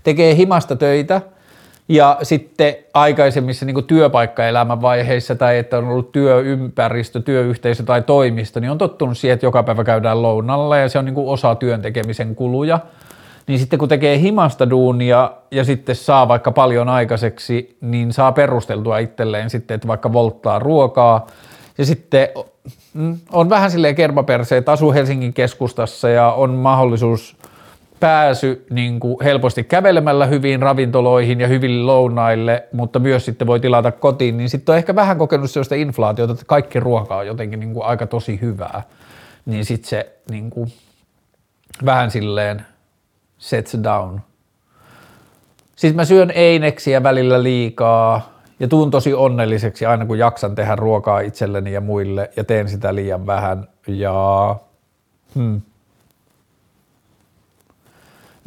tekee himasta töitä Ja sitten aikaisemmissa niin työpaikkaelämän vaiheissa tai että on ollut työympäristö, työyhteisö tai toimisto, niin on tottunut siihen, että joka päivä käydään lounalla ja se on niin osa työn tekemisen kuluja. Niin sitten kun tekee himasta duunia ja sitten saa vaikka paljon aikaiseksi, niin saa perusteltua itselleen sitten, että vaikka volttaa ruokaa. Ja sitten mm, on vähän silleen kermaperseet, asuu Helsingin keskustassa ja on mahdollisuus pääsy niin kuin helposti kävelemällä hyviin ravintoloihin ja hyville lounaille, mutta myös sitten voi tilata kotiin, niin sitten on ehkä vähän kokenut sellaista inflaatiota, että kaikki ruoka on jotenkin niin kuin aika tosi hyvää, niin sitten se niin kuin vähän silleen sets down. Sitten mä syön eineksiä välillä liikaa ja tuun tosi onnelliseksi aina kun jaksan tehdä ruokaa itselleni ja muille ja teen sitä liian vähän ja hmm,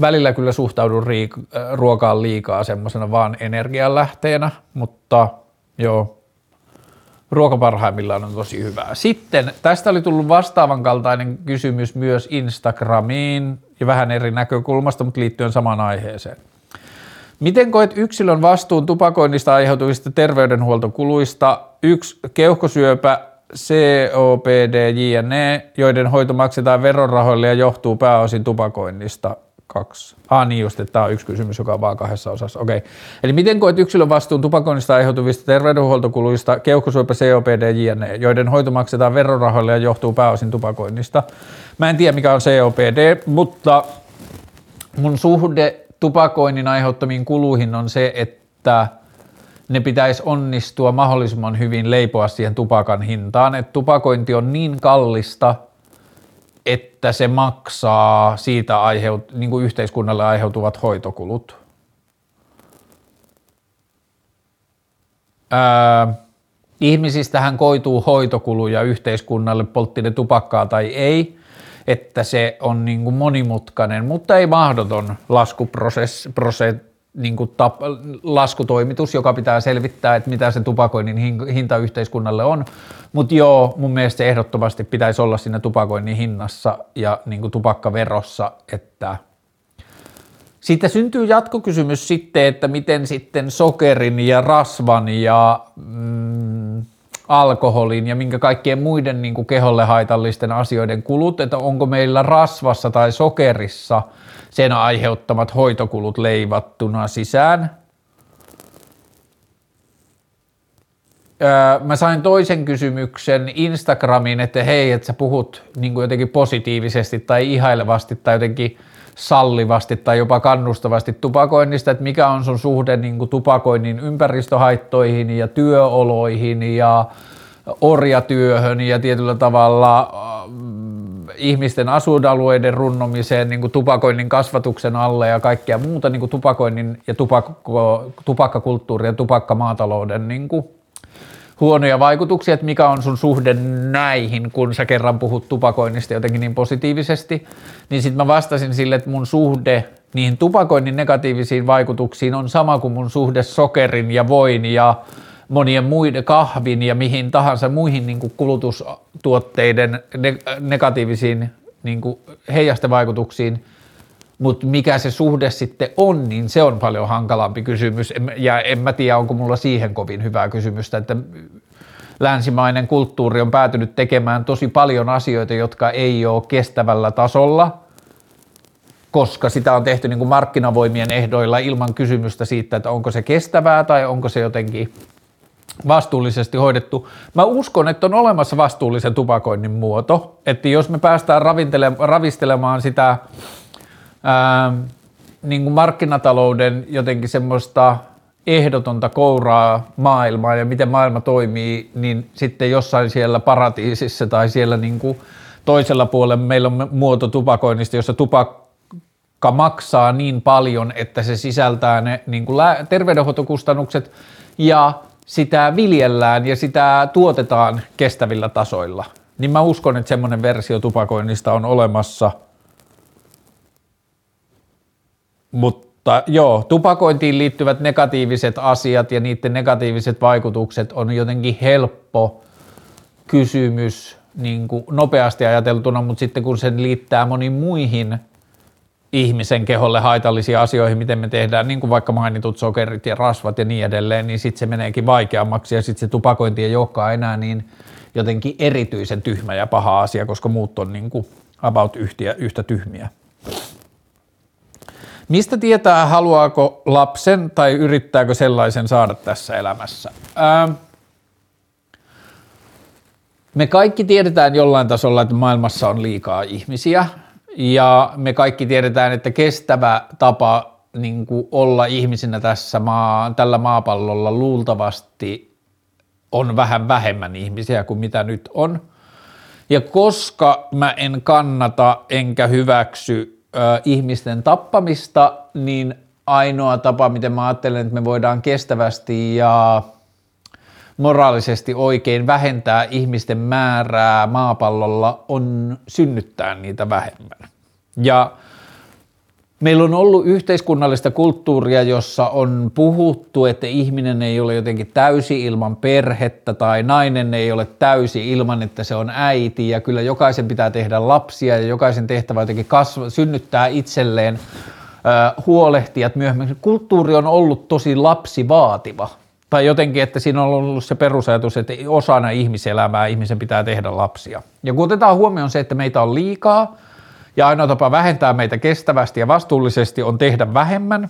välillä kyllä suhtaudun riik- äh, ruokaan liikaa semmoisena vaan energianlähteenä, mutta joo, ruoka parhaimmillaan on tosi hyvää. Sitten tästä oli tullut vastaavan kaltainen kysymys myös Instagramiin ja vähän eri näkökulmasta, mutta liittyen samaan aiheeseen. Miten koet yksilön vastuun tupakoinnista aiheutuvista terveydenhuoltokuluista? Yksi keuhkosyöpä, COPD, JNE, joiden hoito maksetaan verorahoille ja johtuu pääosin tupakoinnista kaksi. Ah niin just, että tämä on yksi kysymys, joka on vaan kahdessa osassa. Okei. Okay. Eli miten koet yksilön vastuun tupakoinnista aiheutuvista terveydenhuoltokuluista, keuhkosyöpä, COPD, JNE, joiden hoito maksetaan verorahoille ja johtuu pääosin tupakoinnista? Mä en tiedä mikä on COPD, mutta mun suhde tupakoinnin aiheuttamiin kuluihin on se, että ne pitäisi onnistua mahdollisimman hyvin leipoa siihen tupakan hintaan, että tupakointi on niin kallista – että se maksaa siitä aiheut, niin kuin yhteiskunnalle aiheutuvat hoitokulut. Öö, ihmisistähän koituu hoitokuluja yhteiskunnalle, poltti ne tupakkaa tai ei, että se on niin kuin monimutkainen, mutta ei mahdoton laskuprosessi, niin kuin tap, laskutoimitus, joka pitää selvittää, että mitä se tupakoinnin hinta yhteiskunnalle on. Mutta joo, mun mielestä se ehdottomasti pitäisi olla siinä tupakoinnin hinnassa ja niin kuin tupakkaverossa, että siitä syntyy jatkokysymys sitten, että miten sitten sokerin ja rasvan ja mm, alkoholin ja minkä kaikkien muiden niin kuin keholle haitallisten asioiden kulut, että onko meillä rasvassa tai sokerissa – sen aiheuttamat hoitokulut leivattuna sisään. mä sain toisen kysymyksen Instagramiin, että hei, että sä puhut niin kuin jotenkin positiivisesti tai ihailevasti tai jotenkin sallivasti tai jopa kannustavasti tupakoinnista, että mikä on sun suhde niin kuin tupakoinnin ympäristöhaittoihin ja työoloihin ja orjatyöhön ja tietyllä tavalla ihmisten asuinalueiden runnomiseen, niin kuin tupakoinnin kasvatuksen alle ja kaikkea muuta niin kuin tupakoinnin ja tupakko, tupakkakulttuurin ja tupakkamaatalouden niin kuin huonoja vaikutuksia, että mikä on sun suhde näihin, kun sä kerran puhut tupakoinnista jotenkin niin positiivisesti, niin sitten mä vastasin sille, että mun suhde niihin tupakoinnin negatiivisiin vaikutuksiin on sama kuin mun suhde sokerin ja voin ja monien muiden kahvin ja mihin tahansa muihin niin kuin kulutustuotteiden negatiivisiin niin kuin heijastevaikutuksiin, mutta mikä se suhde sitten on, niin se on paljon hankalampi kysymys. Ja en mä tiedä, onko mulla siihen kovin hyvää kysymystä, että länsimainen kulttuuri on päätynyt tekemään tosi paljon asioita, jotka ei ole kestävällä tasolla, koska sitä on tehty niin kuin markkinavoimien ehdoilla ilman kysymystä siitä, että onko se kestävää tai onko se jotenkin vastuullisesti hoidettu. Mä uskon, että on olemassa vastuullisen tupakoinnin muoto, että jos me päästään ravistelemaan sitä ää, niin kuin markkinatalouden jotenkin semmoista ehdotonta kouraa maailmaa ja miten maailma toimii, niin sitten jossain siellä paratiisissa tai siellä niin kuin toisella puolella meillä on muoto tupakoinnista, jossa tupakka maksaa niin paljon, että se sisältää ne niin kuin terveydenhoitokustannukset ja sitä viljellään ja sitä tuotetaan kestävillä tasoilla, niin mä uskon, että semmoinen versio tupakoinnista on olemassa. Mutta joo, tupakointiin liittyvät negatiiviset asiat ja niiden negatiiviset vaikutukset on jotenkin helppo kysymys niin kuin nopeasti ajateltuna, mutta sitten kun sen liittää moniin muihin ihmisen keholle haitallisia asioihin, miten me tehdään, niin kuin vaikka mainitut sokerit ja rasvat ja niin edelleen, niin sitten se meneekin vaikeammaksi ja sitten se tupakointi ei olekaan enää niin jotenkin erityisen tyhmä ja paha asia, koska muut on niin kuin about yhtiä, yhtä tyhmiä. Mistä tietää, haluaako lapsen tai yrittääkö sellaisen saada tässä elämässä? Ää, me kaikki tiedetään jollain tasolla, että maailmassa on liikaa ihmisiä ja me kaikki tiedetään, että kestävä tapa niin kuin olla ihmisinä tässä maa, tällä maapallolla luultavasti on vähän vähemmän ihmisiä kuin mitä nyt on. Ja koska mä en kannata enkä hyväksy ö, ihmisten tappamista, niin ainoa tapa, miten mä ajattelen, että me voidaan kestävästi ja moraalisesti oikein vähentää ihmisten määrää maapallolla on synnyttää niitä vähemmän. Ja meillä on ollut yhteiskunnallista kulttuuria, jossa on puhuttu, että ihminen ei ole jotenkin täysi ilman perhettä tai nainen ei ole täysi ilman, että se on äiti ja kyllä jokaisen pitää tehdä lapsia ja jokaisen tehtävä jotenkin kasva, synnyttää itselleen huolehtijat myöhemmin. Kulttuuri on ollut tosi lapsivaativa tai jotenkin, että siinä on ollut se perusajatus, että osana ihmiselämää ihmisen pitää tehdä lapsia. Ja kun otetaan huomioon se, että meitä on liikaa ja ainoa tapa vähentää meitä kestävästi ja vastuullisesti on tehdä vähemmän,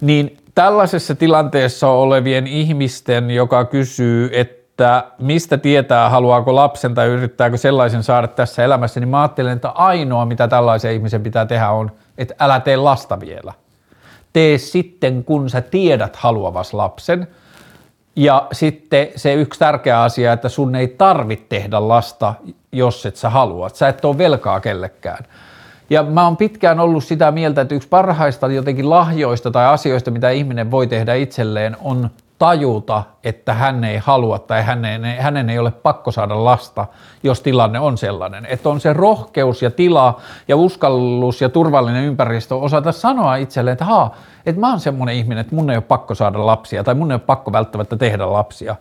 niin tällaisessa tilanteessa olevien ihmisten, joka kysyy, että mistä tietää, haluaako lapsen tai yrittääkö sellaisen saada tässä elämässä, niin mä ajattelen, että ainoa mitä tällaisen ihmisen pitää tehdä on, että älä tee lasta vielä – tee sitten, kun sä tiedät haluavas lapsen. Ja sitten se yksi tärkeä asia, että sun ei tarvitse tehdä lasta, jos et sä haluat. Sä et ole velkaa kellekään. Ja mä oon pitkään ollut sitä mieltä, että yksi parhaista jotenkin lahjoista tai asioista, mitä ihminen voi tehdä itselleen, on tajuta, että hän ei halua tai hänen, hänen ei ole pakko saada lasta, jos tilanne on sellainen. Että on se rohkeus ja tila ja uskallus ja turvallinen ympäristö osata sanoa itselleen, että haa, että mä oon semmoinen ihminen, että mun ei ole pakko saada lapsia tai mun ei ole pakko välttämättä tehdä lapsia.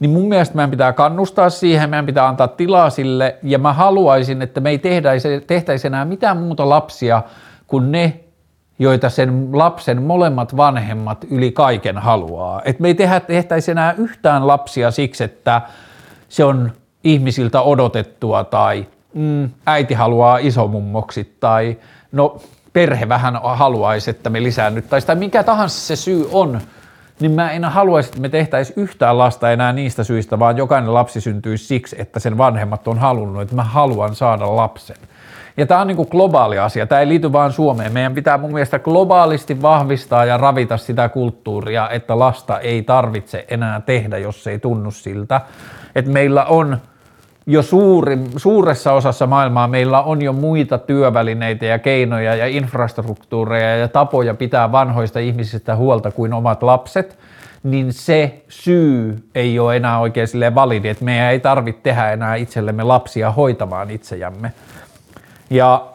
Niin mun mielestä meidän pitää kannustaa siihen, meidän pitää antaa tilaa sille ja mä haluaisin, että me ei tehtäisi enää mitään muuta lapsia kuin ne, joita sen lapsen molemmat vanhemmat yli kaiken haluaa. Et me ei tehdä, tehtäisi enää yhtään lapsia siksi, että se on ihmisiltä odotettua tai mm, äiti haluaa isomummoksi tai no perhe vähän haluaisi, että me lisäännyttäisiin tai mikä tahansa se syy on, niin mä en haluaisi, että me tehtäisiin yhtään lasta enää niistä syistä, vaan jokainen lapsi syntyisi siksi, että sen vanhemmat on halunnut, että mä haluan saada lapsen. Ja tämä on niin kuin globaali asia, tämä ei liity vain Suomeen. Meidän pitää mun mielestä globaalisti vahvistaa ja ravita sitä kulttuuria, että lasta ei tarvitse enää tehdä, jos se ei tunnu siltä. Että meillä on jo suuri, suuressa osassa maailmaa meillä on jo muita työvälineitä ja keinoja ja infrastruktuureja ja tapoja pitää vanhoista ihmisistä huolta kuin omat lapset, niin se syy ei ole enää oikein validi, että meidän ei tarvitse tehdä enää itsellemme lapsia hoitamaan itsejämme. Ja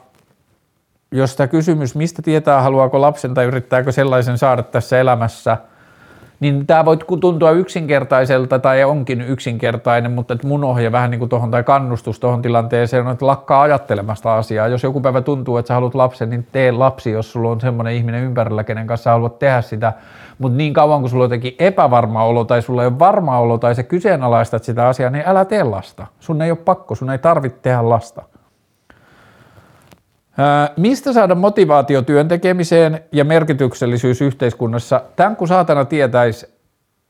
jos tämä kysymys, mistä tietää, haluaako lapsen tai yrittääkö sellaisen saada tässä elämässä, niin tämä voi tuntua yksinkertaiselta tai onkin yksinkertainen, mutta että mun ohje vähän niin kuin tuohon tai kannustus tuohon tilanteeseen on, että lakkaa ajattelemasta asiaa. Jos joku päivä tuntuu, että sä haluat lapsen, niin tee lapsi, jos sulla on semmoinen ihminen ympärillä, kenen kanssa haluat tehdä sitä. Mutta niin kauan kuin sulla on jotenkin epävarma olo tai sulla ei ole varma olo tai se kyseenalaistat sitä asiaa, niin älä tee lasta. Sun ei ole pakko, sun ei tarvitse tehdä lasta. Mistä saada motivaatio työn tekemiseen ja merkityksellisyys yhteiskunnassa? Tämän kun saatana tietäisi,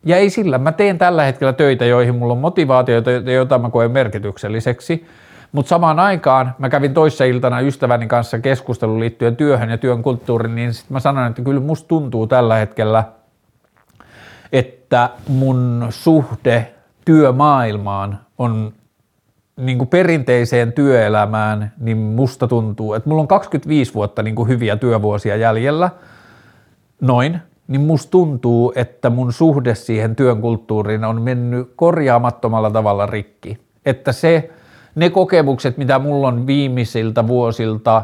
ja ei sillä, mä teen tällä hetkellä töitä, joihin mulla on motivaatioita, joita mä koen merkitykselliseksi, mutta samaan aikaan mä kävin toissa iltana ystäväni kanssa keskustelun liittyen työhön ja työn kulttuuriin, niin sitten mä sanoin, että kyllä musta tuntuu tällä hetkellä, että mun suhde työmaailmaan on niin kuin perinteiseen työelämään, niin musta tuntuu, että mulla on 25 vuotta niin kuin hyviä työvuosia jäljellä, noin, niin musta tuntuu, että mun suhde siihen työn kulttuuriin on mennyt korjaamattomalla tavalla rikki. Että se, ne kokemukset, mitä mulla on viimeisiltä vuosilta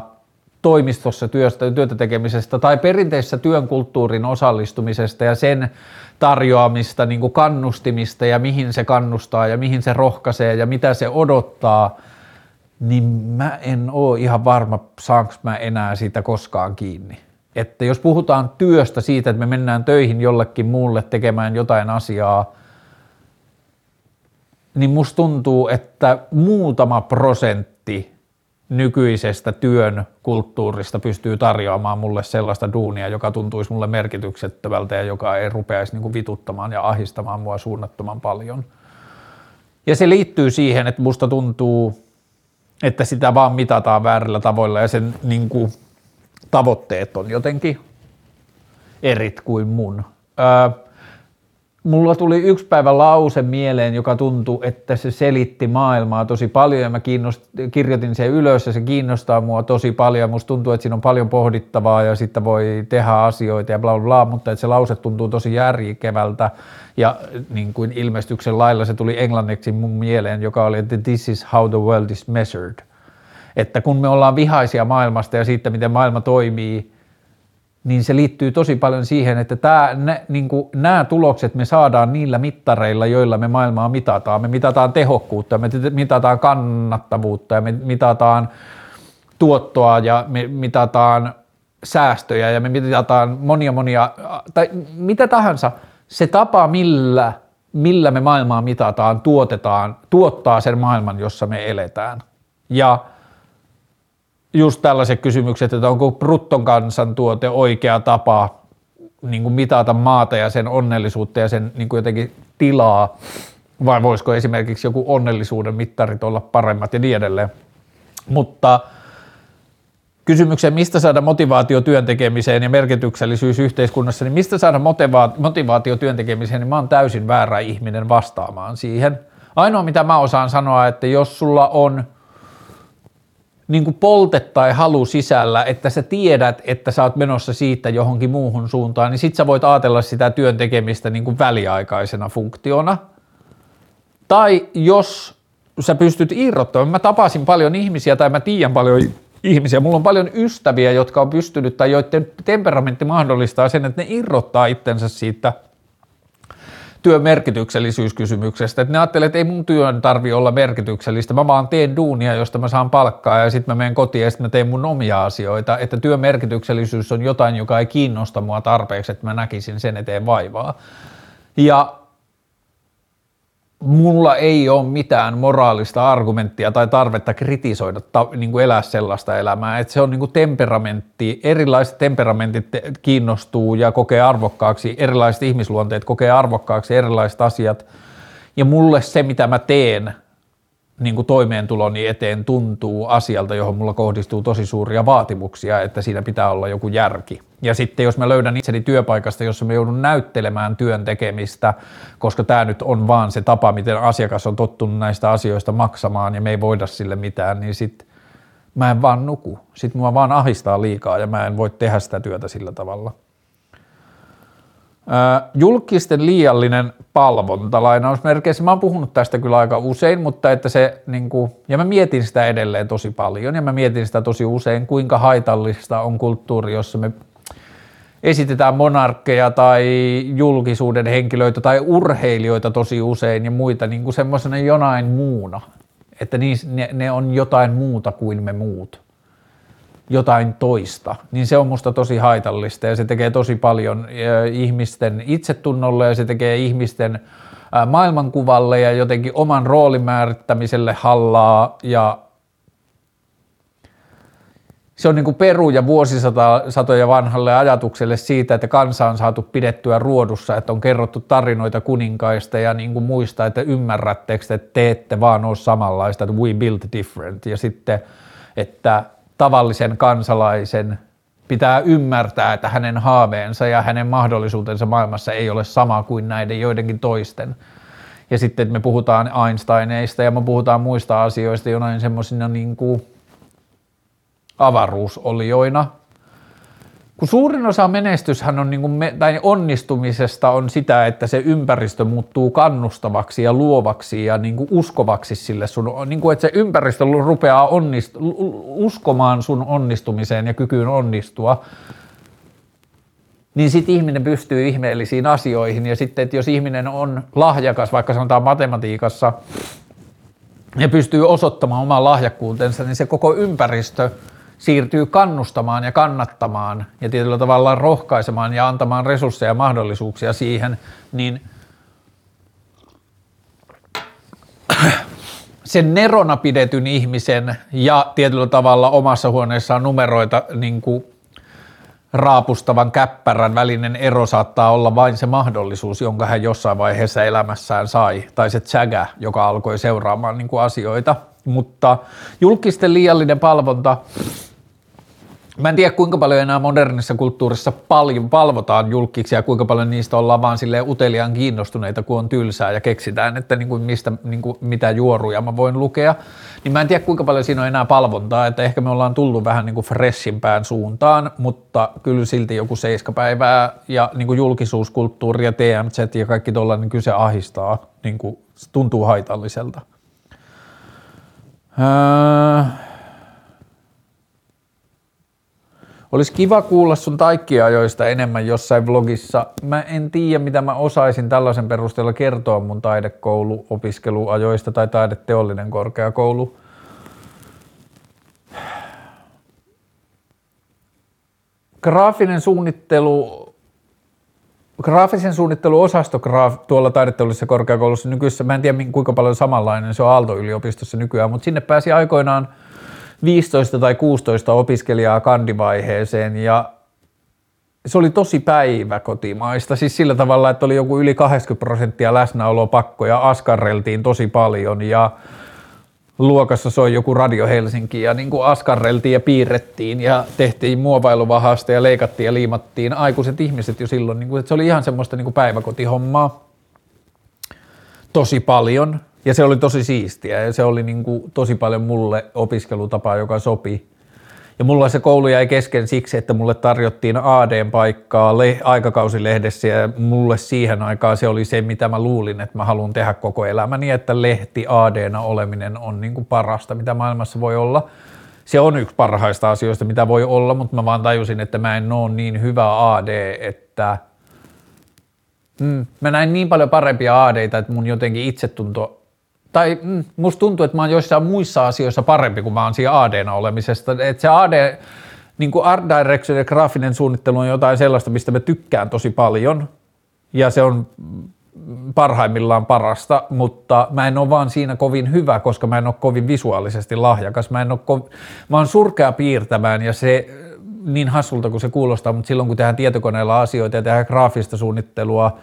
toimistossa työstä, työtä tekemisestä tai perinteisessä työn kulttuurin osallistumisesta ja sen tarjoamista, niin kuin kannustimista ja mihin se kannustaa ja mihin se rohkaisee ja mitä se odottaa, niin mä en oo ihan varma, saanko mä enää siitä koskaan kiinni. Että jos puhutaan työstä siitä, että me mennään töihin jollekin muulle tekemään jotain asiaa, niin musta tuntuu, että muutama prosentti nykyisestä työn kulttuurista pystyy tarjoamaan mulle sellaista duunia, joka tuntuisi mulle merkityksettömältä ja joka ei rupeaisi niin kuin vituttamaan ja ahistamaan mua suunnattoman paljon. Ja se liittyy siihen, että musta tuntuu, että sitä vaan mitataan väärillä tavoilla ja sen niin kuin, tavoitteet on jotenkin erit kuin mun. Öö, mulla tuli yksi päivä lause mieleen, joka tuntui, että se selitti maailmaa tosi paljon ja mä kiinnost- kirjoitin sen ylös ja se kiinnostaa mua tosi paljon musta tuntuu, että siinä on paljon pohdittavaa ja sitten voi tehdä asioita ja bla bla bla, mutta että se lause tuntuu tosi järkevältä ja niin kuin ilmestyksen lailla se tuli englanniksi mun mieleen, joka oli, että this is how the world is measured. Että kun me ollaan vihaisia maailmasta ja siitä, miten maailma toimii, niin se liittyy tosi paljon siihen, että tämä, nä, niin kuin, nämä tulokset me saadaan niillä mittareilla, joilla me maailmaa mitataan. Me mitataan tehokkuutta, me mitataan kannattavuutta ja me mitataan tuottoa ja me mitataan säästöjä ja me mitataan monia monia, tai mitä tahansa. Se tapa, millä, millä me maailmaa mitataan, tuotetaan, tuottaa sen maailman, jossa me eletään. Ja – just tällaiset kysymykset, että onko brutton kansantuote oikea tapa niin kuin mitata maata ja sen onnellisuutta ja sen niin kuin jotenkin tilaa, vai voisiko esimerkiksi joku onnellisuuden mittarit olla paremmat ja niin edelleen. Mutta kysymykseen, mistä saada motivaatio työntekemiseen ja merkityksellisyys yhteiskunnassa, niin mistä saada motivaatio työntekemiseen, niin mä oon täysin väärä ihminen vastaamaan siihen. Ainoa mitä mä osaan sanoa, että jos sulla on – niin kuin polte tai halu sisällä, että sä tiedät, että sä oot menossa siitä johonkin muuhun suuntaan, niin sit sä voit ajatella sitä työn tekemistä niin kuin väliaikaisena funktiona. Tai jos sä pystyt irrottamaan, mä tapasin paljon ihmisiä tai mä tiedän paljon ihmisiä, mulla on paljon ystäviä, jotka on pystynyt tai joiden temperamentti mahdollistaa sen, että ne irrottaa itsensä siitä – työn merkityksellisyyskysymyksestä. Että ne ajattelee, että ei mun työn tarvi olla merkityksellistä, mä vaan teen duunia, josta mä saan palkkaa ja sitten mä menen kotiin ja sitten mä teen mun omia asioita. Että työn merkityksellisyys on jotain, joka ei kiinnosta mua tarpeeksi, että mä näkisin sen eteen vaivaa. Ja mulla ei ole mitään moraalista argumenttia tai tarvetta kritisoida ta, niin kuin elää sellaista elämää, että se on niin kuin temperamentti, erilaiset temperamentit kiinnostuu ja kokee arvokkaaksi, erilaiset ihmisluonteet kokee arvokkaaksi erilaiset asiat, ja mulle se, mitä mä teen – niin kuin toimeentuloni eteen tuntuu asialta, johon mulla kohdistuu tosi suuria vaatimuksia, että siinä pitää olla joku järki. Ja sitten jos mä löydän itseni työpaikasta, jossa mä joudun näyttelemään työn tekemistä, koska tämä nyt on vaan se tapa, miten asiakas on tottunut näistä asioista maksamaan ja me ei voida sille mitään, niin sitten mä en vaan nuku. Sitten mua vaan ahistaa liikaa ja mä en voi tehdä sitä työtä sillä tavalla. Julkisten liiallinen palvonta lainausmerkeissä. Mä oon puhunut tästä kyllä aika usein, mutta että se, niin kuin, ja mä mietin sitä edelleen tosi paljon ja mä mietin sitä tosi usein, kuinka haitallista on kulttuuri, jossa me esitetään monarkkeja tai julkisuuden henkilöitä tai urheilijoita tosi usein ja muita niin kuin semmoisena jonain muuna, että ne, ne on jotain muuta kuin me muut jotain toista, niin se on musta tosi haitallista ja se tekee tosi paljon ihmisten itsetunnolle ja se tekee ihmisten maailmankuvalle ja jotenkin oman roolin määrittämiselle hallaa ja se on niin kuin peru ja vuosisatoja vanhalle ajatukselle siitä, että kansa on saatu pidettyä ruodussa, että on kerrottu tarinoita kuninkaista ja niin kuin muista, että ymmärrättekö, että te ette vaan ole samanlaista, että we build different. Ja sitten, että tavallisen kansalaisen pitää ymmärtää, että hänen haaveensa ja hänen mahdollisuutensa maailmassa ei ole sama kuin näiden joidenkin toisten. Ja sitten me puhutaan Einsteineista ja me puhutaan muista asioista jonain semmoisina niin kuin avaruusolioina, kun suurin osa menestyshän on, niin kuin me, tai onnistumisesta on sitä, että se ympäristö muuttuu kannustavaksi ja luovaksi ja niin kuin uskovaksi sille sun, niin kuin, että se ympäristö rupeaa onnist, uskomaan sun onnistumiseen ja kykyyn onnistua, niin sitten ihminen pystyy ihmeellisiin asioihin ja sitten, että jos ihminen on lahjakas, vaikka sanotaan matematiikassa, ja pystyy osoittamaan oman lahjakkuutensa, niin se koko ympäristö siirtyy kannustamaan ja kannattamaan ja tietyllä tavalla rohkaisemaan ja antamaan resursseja ja mahdollisuuksia siihen, niin sen nerona pidetyn ihmisen ja tietyllä tavalla omassa huoneessaan numeroita niin kuin raapustavan käppärän välinen ero saattaa olla vain se mahdollisuus, jonka hän jossain vaiheessa elämässään sai, tai se tsägä, joka alkoi seuraamaan niin kuin asioita. Mutta julkisten liiallinen palvonta Mä en tiedä kuinka paljon enää modernissa kulttuurissa paljon palvotaan julkiksi ja kuinka paljon niistä ollaan vaan sille uteliaan kiinnostuneita, kun on tylsää ja keksitään, että niin kuin mistä, niin kuin mitä juoruja mä voin lukea. Niin mä en tiedä kuinka paljon siinä on enää palvontaa, että ehkä me ollaan tullut vähän niin kuin freshimpään suuntaan, mutta kyllä silti joku seiskapäivää ja niin kuin julkisuuskulttuuri ja TMZ ja kaikki tuolla, niin kyllä se ahistaa, niin kuin, tuntuu haitalliselta. Öö, Olisi kiva kuulla sun taikkiajoista enemmän jossain vlogissa. Mä en tiedä, mitä mä osaisin tällaisen perusteella kertoa mun taidekouluopiskeluajoista tai taideteollinen korkeakoulu. Graafinen suunnittelu, graafisen suunnitteluosasto graaf, tuolla taideteollisessa korkeakoulussa nykyisessä, mä en tiedä kuinka paljon samanlainen se on Aalto-yliopistossa nykyään, mutta sinne pääsi aikoinaan – 15 tai 16 opiskelijaa kandivaiheeseen ja se oli tosi päiväkotimaista, siis sillä tavalla, että oli joku yli 80 prosenttia läsnäolopakkoja, askarreltiin tosi paljon ja luokassa soi joku Radio Helsinki ja niin kuin askarreltiin ja piirrettiin ja tehtiin muovailuvahasta ja leikattiin ja liimattiin aikuiset ihmiset jo silloin, niin kuin, että se oli ihan semmoista niin kuin päiväkotihommaa. Tosi paljon. Ja se oli tosi siistiä ja se oli niin kuin tosi paljon mulle opiskelutapa, joka sopi. Ja mulla se koulu jäi kesken siksi, että mulle tarjottiin AD-paikkaa le- aikakausilehdessä ja mulle siihen aikaan se oli se, mitä mä luulin, että mä haluan tehdä koko elämäni, että lehti ad oleminen on niin kuin parasta, mitä maailmassa voi olla. Se on yksi parhaista asioista, mitä voi olla, mutta mä vaan tajusin, että mä en ole niin hyvä AD, että mm, mä näin niin paljon parempia ADita, että mun jotenkin itsetunto tai mm, musta tuntuu, että mä oon joissain muissa asioissa parempi kuin mä oon siinä AD-na olemisesta. Että se AD, niin kuin art direction ja graafinen suunnittelu on jotain sellaista, mistä mä tykkään tosi paljon. Ja se on parhaimmillaan parasta, mutta mä en ole vaan siinä kovin hyvä, koska mä en ole kovin visuaalisesti lahjakas. Mä, en ole kov... mä oon surkea piirtämään ja se niin hassulta kuin se kuulostaa, mutta silloin kun tehdään tietokoneella asioita ja tehdään graafista suunnittelua,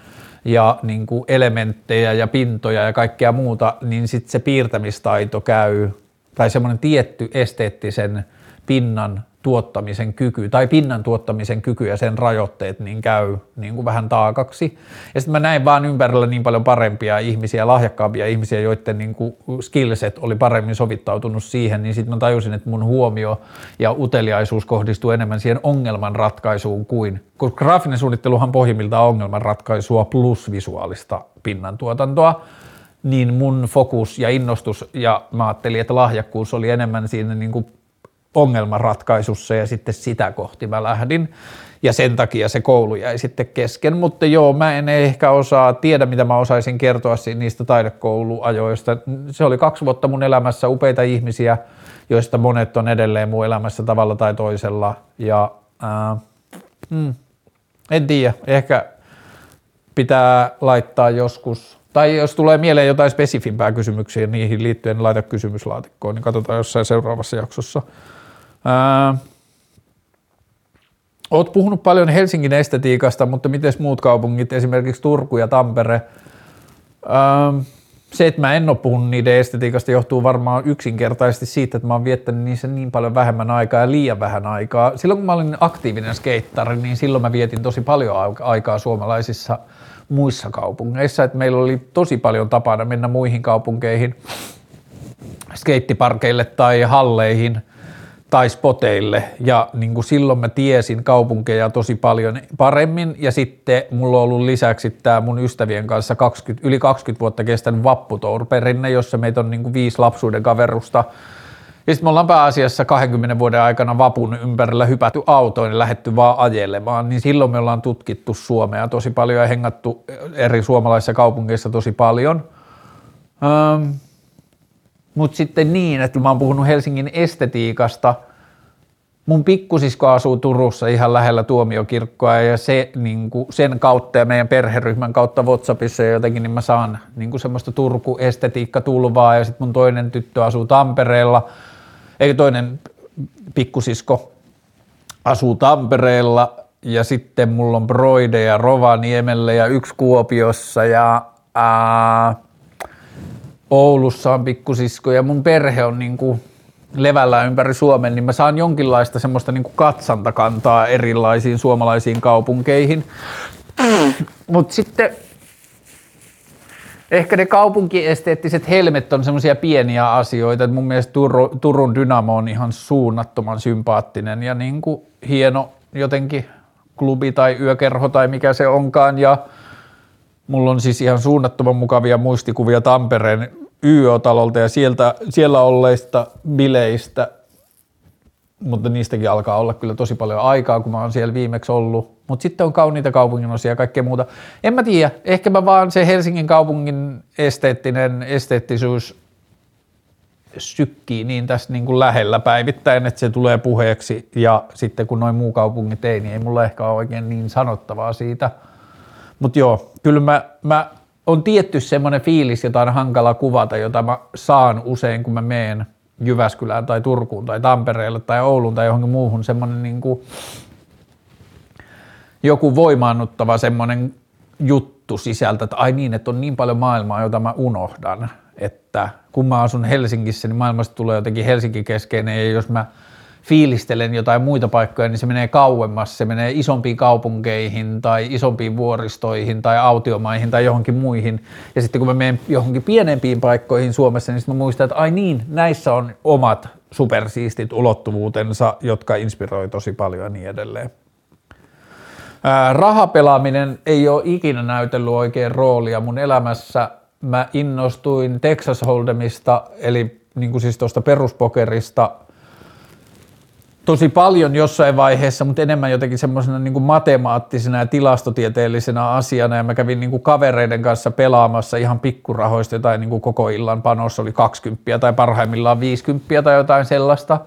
ja niin kuin elementtejä ja pintoja ja kaikkea muuta, niin sitten se piirtämistaito käy, tai semmoinen tietty esteettisen pinnan tuottamisen kyky tai pinnan tuottamisen kyky ja sen rajoitteet niin käy niin kuin vähän taakaksi. Ja sitten mä näin vaan ympärillä niin paljon parempia ihmisiä, lahjakkaampia ihmisiä, joiden niin kuin skillset oli paremmin sovittautunut siihen, niin sitten mä tajusin, että mun huomio ja uteliaisuus kohdistuu enemmän siihen ongelman ratkaisuun kuin, koska graafinen suunnitteluhan pohjimmiltaan ongelman ratkaisua plus visuaalista pinnan tuotantoa, niin mun fokus ja innostus ja mä ajattelin, että lahjakkuus oli enemmän siinä niin kuin ongelmanratkaisussa ja sitten sitä kohti mä lähdin. Ja sen takia se koulu jäi sitten kesken, mutta joo, mä en ehkä osaa, tiedä mitä mä osaisin kertoa niistä taidekouluajoista. Se oli kaksi vuotta mun elämässä upeita ihmisiä, joista monet on edelleen mun elämässä tavalla tai toisella. Ja ää, mm, en tiedä, ehkä pitää laittaa joskus, tai jos tulee mieleen jotain spesifimpää kysymyksiä niihin liittyen, niin laita kysymyslaatikkoon, niin katsotaan jossain seuraavassa jaksossa. Ää, Olet puhunut paljon Helsingin estetiikasta, mutta miten muut kaupungit, esimerkiksi Turku ja Tampere? Ää, se, että mä en ole puhunut niiden estetiikasta, johtuu varmaan yksinkertaisesti siitä, että mä oon viettänyt niissä niin paljon vähemmän aikaa ja liian vähän aikaa. Silloin kun mä olin aktiivinen skeittari, niin silloin mä vietin tosi paljon aikaa suomalaisissa muissa kaupungeissa. että meillä oli tosi paljon tapana mennä muihin kaupunkeihin, skeittiparkeille tai halleihin – tai spoteille ja niin kuin silloin mä tiesin kaupunkeja tosi paljon paremmin ja sitten mulla on ollut lisäksi tämä mun ystävien kanssa 20, yli 20 vuotta kestänyt vapputourperinne, jossa meitä on niin kuin viisi lapsuuden kaverusta. Ja sitten me ollaan pääasiassa 20 vuoden aikana vapun ympärillä hypätty autoon ja lähetty vaan ajelemaan, niin silloin me ollaan tutkittu Suomea tosi paljon ja hengattu eri suomalaisissa kaupungeissa tosi paljon. Ähm, mutta sitten niin, että mä oon puhunut Helsingin estetiikasta. Mun pikkusisko asuu Turussa ihan lähellä tuomiokirkkoa ja se, niin kuin sen kautta ja meidän perheryhmän kautta WhatsAppissa ja jotenkin, niin mä saan niin kuin semmoista Turku-estetiikka-tulvaa ja sitten mun toinen tyttö asuu Tampereella, eikä toinen pikkusisko asuu Tampereella. Ja sitten mulla on broideja Rovaniemellä ja yksi Kuopiossa ja ää, Oulussa on pikkusisko ja mun perhe on niin kuin levällä ympäri Suomen, niin mä saan jonkinlaista semmoista niin kuin katsantakantaa erilaisiin suomalaisiin kaupunkeihin. Mutta sitten ehkä ne kaupunkiesteettiset helmet on semmoisia pieniä asioita, että mun mielestä Turun Dynamo on ihan suunnattoman sympaattinen ja niin kuin hieno jotenkin klubi tai yökerho tai mikä se onkaan ja mulla on siis ihan suunnattoman mukavia muistikuvia Tampereen YÖ-talolta ja sieltä, siellä olleista bileistä, mutta niistäkin alkaa olla kyllä tosi paljon aikaa, kun mä oon siellä viimeksi ollut. Mutta sitten on kauniita kaupungin osia ja kaikkea muuta. En mä tiedä, ehkä mä vaan se Helsingin kaupungin esteettinen esteettisyys sykkii niin tässä niin kuin lähellä päivittäin, että se tulee puheeksi ja sitten kun noin muu kaupungit ei, niin ei mulla ehkä ole oikein niin sanottavaa siitä. Mutta joo, kyllä mä, mä on tietty semmoinen fiilis, jota on hankala kuvata, jota mä saan usein, kun mä meen Jyväskylään tai Turkuun tai Tampereelle tai Ouluun tai johonkin muuhun, semmoinen niin kuin joku voimaannuttava semmoinen juttu sisältä, että ai niin, että on niin paljon maailmaa, jota mä unohdan, että kun mä asun Helsingissä, niin maailmasta tulee jotenkin Helsinki-keskeinen ja jos mä – fiilistelen jotain muita paikkoja, niin se menee kauemmas, se menee isompiin kaupunkeihin tai isompiin vuoristoihin tai autiomaihin tai johonkin muihin. Ja sitten kun mä menen johonkin pienempiin paikkoihin Suomessa, niin mä muistan, että ai niin, näissä on omat supersiistit ulottuvuutensa, jotka inspiroi tosi paljon ja niin edelleen. rahapelaaminen ei ole ikinä näytellyt oikein roolia mun elämässä. Mä innostuin Texas Hold'emista, eli niin kuin siis tuosta peruspokerista – tosi paljon jossain vaiheessa, mutta enemmän jotenkin semmoisena niin matemaattisena ja tilastotieteellisenä asiana. Ja mä kävin niin kuin kavereiden kanssa pelaamassa ihan pikkurahoista jotain niin kuin koko illan panossa oli 20 tai parhaimmillaan 50 tai jotain sellaista.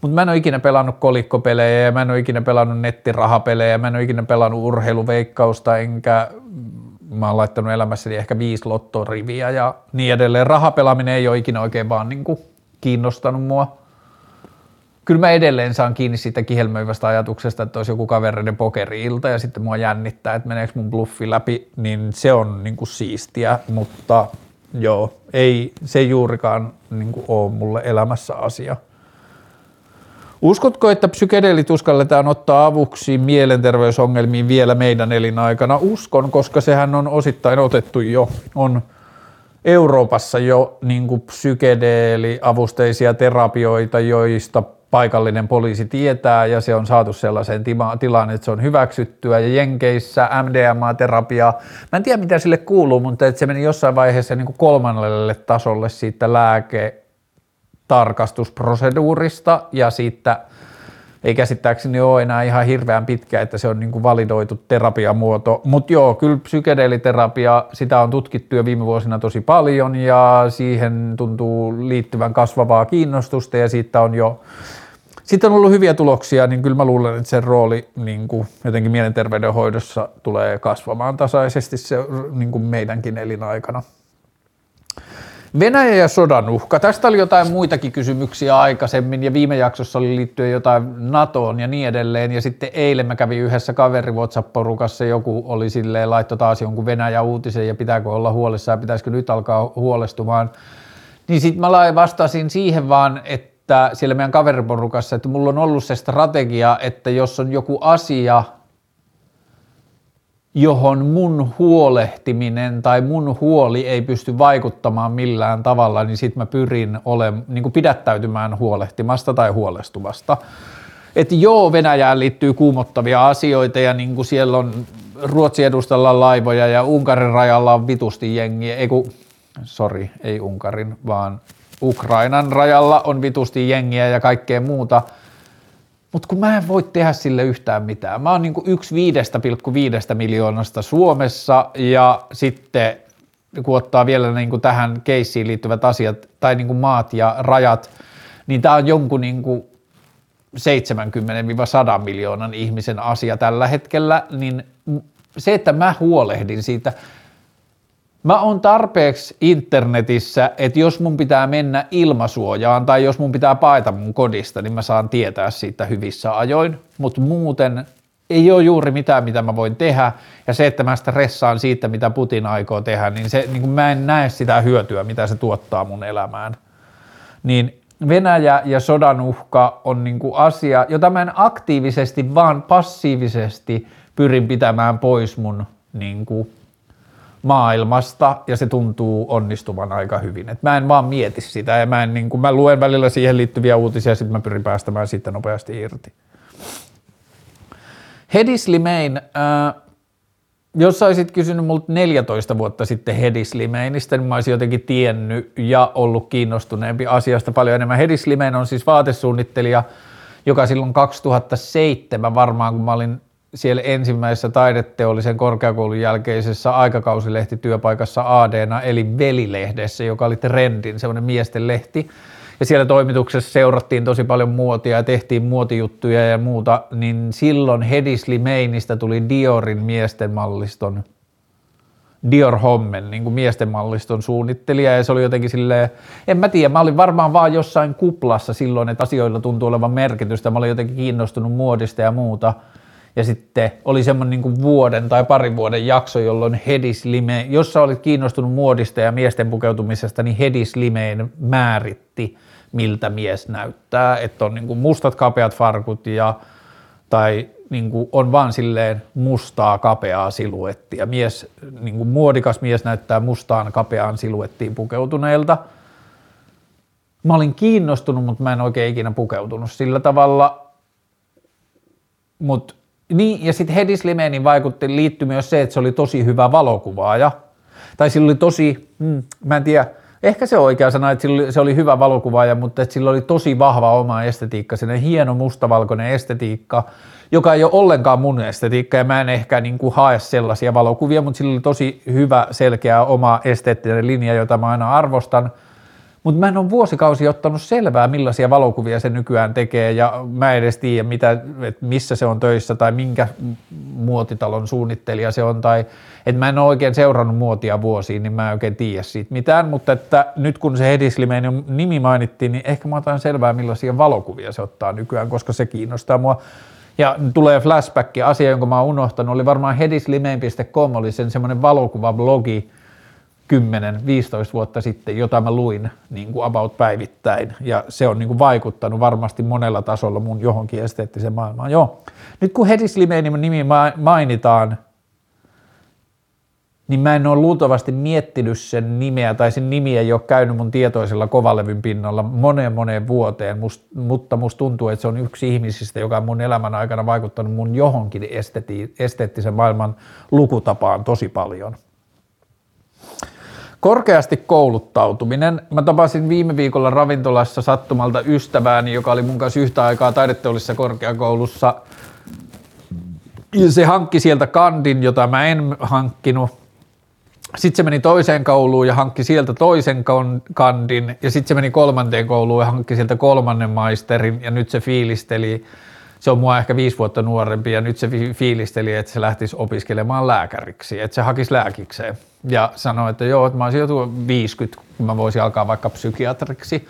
Mutta mä en ole ikinä pelannut kolikkopelejä ja mä en ole ikinä pelannut nettirahapelejä, mä en ole ikinä pelannut urheiluveikkausta, enkä mä oon laittanut elämässäni ehkä viisi lottoriviä ja niin edelleen. Rahapelaaminen ei ole ikinä oikein vaan niin kuin kiinnostanut mua kyllä mä edelleen saan kiinni siitä kihelmöivästä ajatuksesta, että olisi joku kavereiden pokeri-ilta ja sitten mua jännittää, että meneekö mun bluffi läpi, niin se on niin kuin siistiä, mutta joo, ei se juurikaan niin kuin ole mulle elämässä asia. Uskotko, että psykedeelit uskalletaan ottaa avuksi mielenterveysongelmiin vielä meidän elinaikana? Uskon, koska sehän on osittain otettu jo. On Euroopassa jo niin psykedeeliavusteisia terapioita, joista paikallinen poliisi tietää ja se on saatu sellaiseen tilaan, että se on hyväksyttyä ja Jenkeissä MDMA-terapia, mä en tiedä mitä sille kuuluu, mutta että se meni jossain vaiheessa niin kuin kolmannelle tasolle siitä lääketarkastusproseduurista ja siitä ei käsittääkseni ole enää ihan hirveän pitkä, että se on niin kuin validoitu terapiamuoto. Mutta joo, kyllä psykedeeliterapia, sitä on tutkittu jo viime vuosina tosi paljon ja siihen tuntuu liittyvän kasvavaa kiinnostusta ja siitä on jo sitten on ollut hyviä tuloksia, niin kyllä mä luulen, että sen rooli niin kuin jotenkin mielenterveydenhoidossa tulee kasvamaan tasaisesti se niin kuin meidänkin elinaikana. Venäjä ja sodan uhka. Tästä oli jotain muitakin kysymyksiä aikaisemmin ja viime jaksossa oli liittyen jotain NATOon ja niin edelleen. Ja sitten eilen mä kävin yhdessä kaveri WhatsApp-porukassa, joku oli silleen, laittoi taas jonkun Venäjä-uutisen ja pitääkö olla huolissaan pitäisikö nyt alkaa huolestumaan. Niin sitten mä vastasin siihen vaan, että että siellä meidän kaveriporukassa, että mulla on ollut se strategia, että jos on joku asia, johon mun huolehtiminen tai mun huoli ei pysty vaikuttamaan millään tavalla, niin sit mä pyrin ole, niin kuin pidättäytymään huolehtimasta tai huolestuvasta. Että joo, Venäjään liittyy kuumottavia asioita ja niin kuin siellä on Ruotsin edustalla laivoja ja Unkarin rajalla on vitusti jengiä, ei kun, sorry, ei Unkarin, vaan Ukrainan rajalla on vitusti jengiä ja kaikkea muuta, mutta kun mä en voi tehdä sille yhtään mitään. Mä oon niinku yksi viidestä pilkku viidestä miljoonasta Suomessa ja sitten kun ottaa vielä niin kuin tähän keissiin liittyvät asiat tai niin kuin maat ja rajat, niin tämä on jonkun niin kuin 70-100 miljoonan ihmisen asia tällä hetkellä, niin se, että mä huolehdin siitä, Mä oon tarpeeksi internetissä, että jos mun pitää mennä ilmasuojaan tai jos mun pitää paeta mun kodista, niin mä saan tietää siitä hyvissä ajoin, mutta muuten ei ole juuri mitään, mitä mä voin tehdä, ja se, että mä stressaan siitä, mitä Putin aikoo tehdä, niin, se, niin mä en näe sitä hyötyä, mitä se tuottaa mun elämään. Niin Venäjä ja sodan uhka on niin kuin asia, jota mä en aktiivisesti, vaan passiivisesti pyrin pitämään pois mun niin kuin maailmasta ja se tuntuu onnistuvan aika hyvin. Et mä en vaan mieti sitä ja mä, en, niin kuin, mä luen välillä siihen liittyviä uutisia ja sitten mä pyrin päästämään siitä nopeasti irti. Hedis Limein, äh, jos olisit kysynyt multa 14 vuotta sitten Hedis Limeinistä, niin mä olisin jotenkin tiennyt ja ollut kiinnostuneempi asiasta paljon enemmän. Hedis Limein on siis vaatesuunnittelija, joka silloin 2007 varmaan, kun mä olin siellä ensimmäisessä taideteollisen korkeakoulun jälkeisessä aikakausilehtityöpaikassa ad eli Velilehdessä, joka oli trendin, semmoinen miesten lehti. Ja siellä toimituksessa seurattiin tosi paljon muotia ja tehtiin muotijuttuja ja muuta, niin silloin Hedisli Meinistä tuli Diorin miesten malliston Dior Hommen, niin kuin miesten malliston suunnittelija, ja se oli jotenkin silleen, en mä tiedä, mä olin varmaan vaan jossain kuplassa silloin, että asioilla tuntuu olevan merkitystä, mä olin jotenkin kiinnostunut muodista ja muuta, ja sitten oli semmoinen niin vuoden tai parin vuoden jakso, jolloin Hedis Lime, jos sä olit kiinnostunut muodista ja miesten pukeutumisesta, niin Hedis Limeen määritti, miltä mies näyttää, että on niin kuin mustat kapeat farkut ja tai niin kuin on vaan silleen mustaa kapeaa siluettia. Mies, niin kuin muodikas mies näyttää mustaan kapeaan siluettiin pukeutuneelta. Mä olin kiinnostunut, mutta mä en oikein ikinä pukeutunut sillä tavalla. Mutta niin, ja sitten Hedis Limenin vaikutti, liittyi myös se, että se oli tosi hyvä valokuvaaja. Tai sillä oli tosi, mm, mä en tiedä, ehkä se on oikea sana, että se oli hyvä valokuvaaja, mutta että sillä oli tosi vahva oma estetiikka, sellainen hieno mustavalkoinen estetiikka, joka ei ole ollenkaan mun estetiikka, ja mä en ehkä niin kuin hae sellaisia valokuvia, mutta sillä oli tosi hyvä, selkeä oma esteettinen linja, jota mä aina arvostan – mutta mä en ole vuosikausi ottanut selvää, millaisia valokuvia se nykyään tekee, ja mä en edes tiedä, mitä, että missä se on töissä tai minkä muotitalon suunnittelija se on, tai että mä en ole oikein seurannut muotia vuosiin, niin mä en oikein tiedä siitä mitään, mutta että nyt kun se Hedislimeinen nimi mainittiin, niin ehkä mä otan selvää, millaisia valokuvia se ottaa nykyään, koska se kiinnostaa mua. Ja tulee flashback, asia, jonka mä oon unohtanut, oli varmaan hedislimein.com, oli sen semmoinen valokuvablogi, 10-15 vuotta sitten, jota mä luin niin kuin about päivittäin, ja se on niin kuin vaikuttanut varmasti monella tasolla mun johonkin esteettiseen maailmaan. Joo. Nyt kun Hedis Limenin nimi mainitaan, niin mä en ole luultavasti miettinyt sen nimeä, tai sen nimi ei ole käynyt mun tietoisella kovalevyn pinnalla moneen moneen vuoteen, must, mutta musta tuntuu, että se on yksi ihmisistä, joka on mun elämän aikana vaikuttanut mun johonkin esteettisen maailman lukutapaan tosi paljon – Korkeasti kouluttautuminen. Mä tapasin viime viikolla ravintolassa sattumalta ystävääni, joka oli mun kanssa yhtä aikaa taideteollisessa korkeakoulussa. Ja se hankki sieltä kandin, jota mä en hankkinut. Sitten se meni toiseen kouluun ja hankki sieltä toisen kandin. Ja sitten se meni kolmanteen kouluun ja hankki sieltä kolmannen maisterin. Ja nyt se fiilisteli se on mua ehkä viisi vuotta nuorempi ja nyt se fiilisteli, että se lähtisi opiskelemaan lääkäriksi, että se hakisi lääkikseen. Ja sanoi, että joo, että mä olisin joutu 50, kun mä voisin alkaa vaikka psykiatriksi.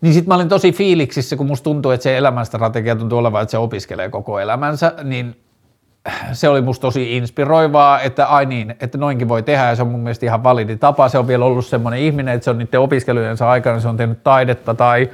Niin sitten mä olin tosi fiiliksissä, kun musta tuntuu, että se elämänstrategia tuntuu olevan, että se opiskelee koko elämänsä, niin se oli musta tosi inspiroivaa, että ai niin, että noinkin voi tehdä ja se on mun mielestä ihan validi tapa. Se on vielä ollut semmoinen ihminen, että se on niiden opiskelujensa aikana, se on tehnyt taidetta tai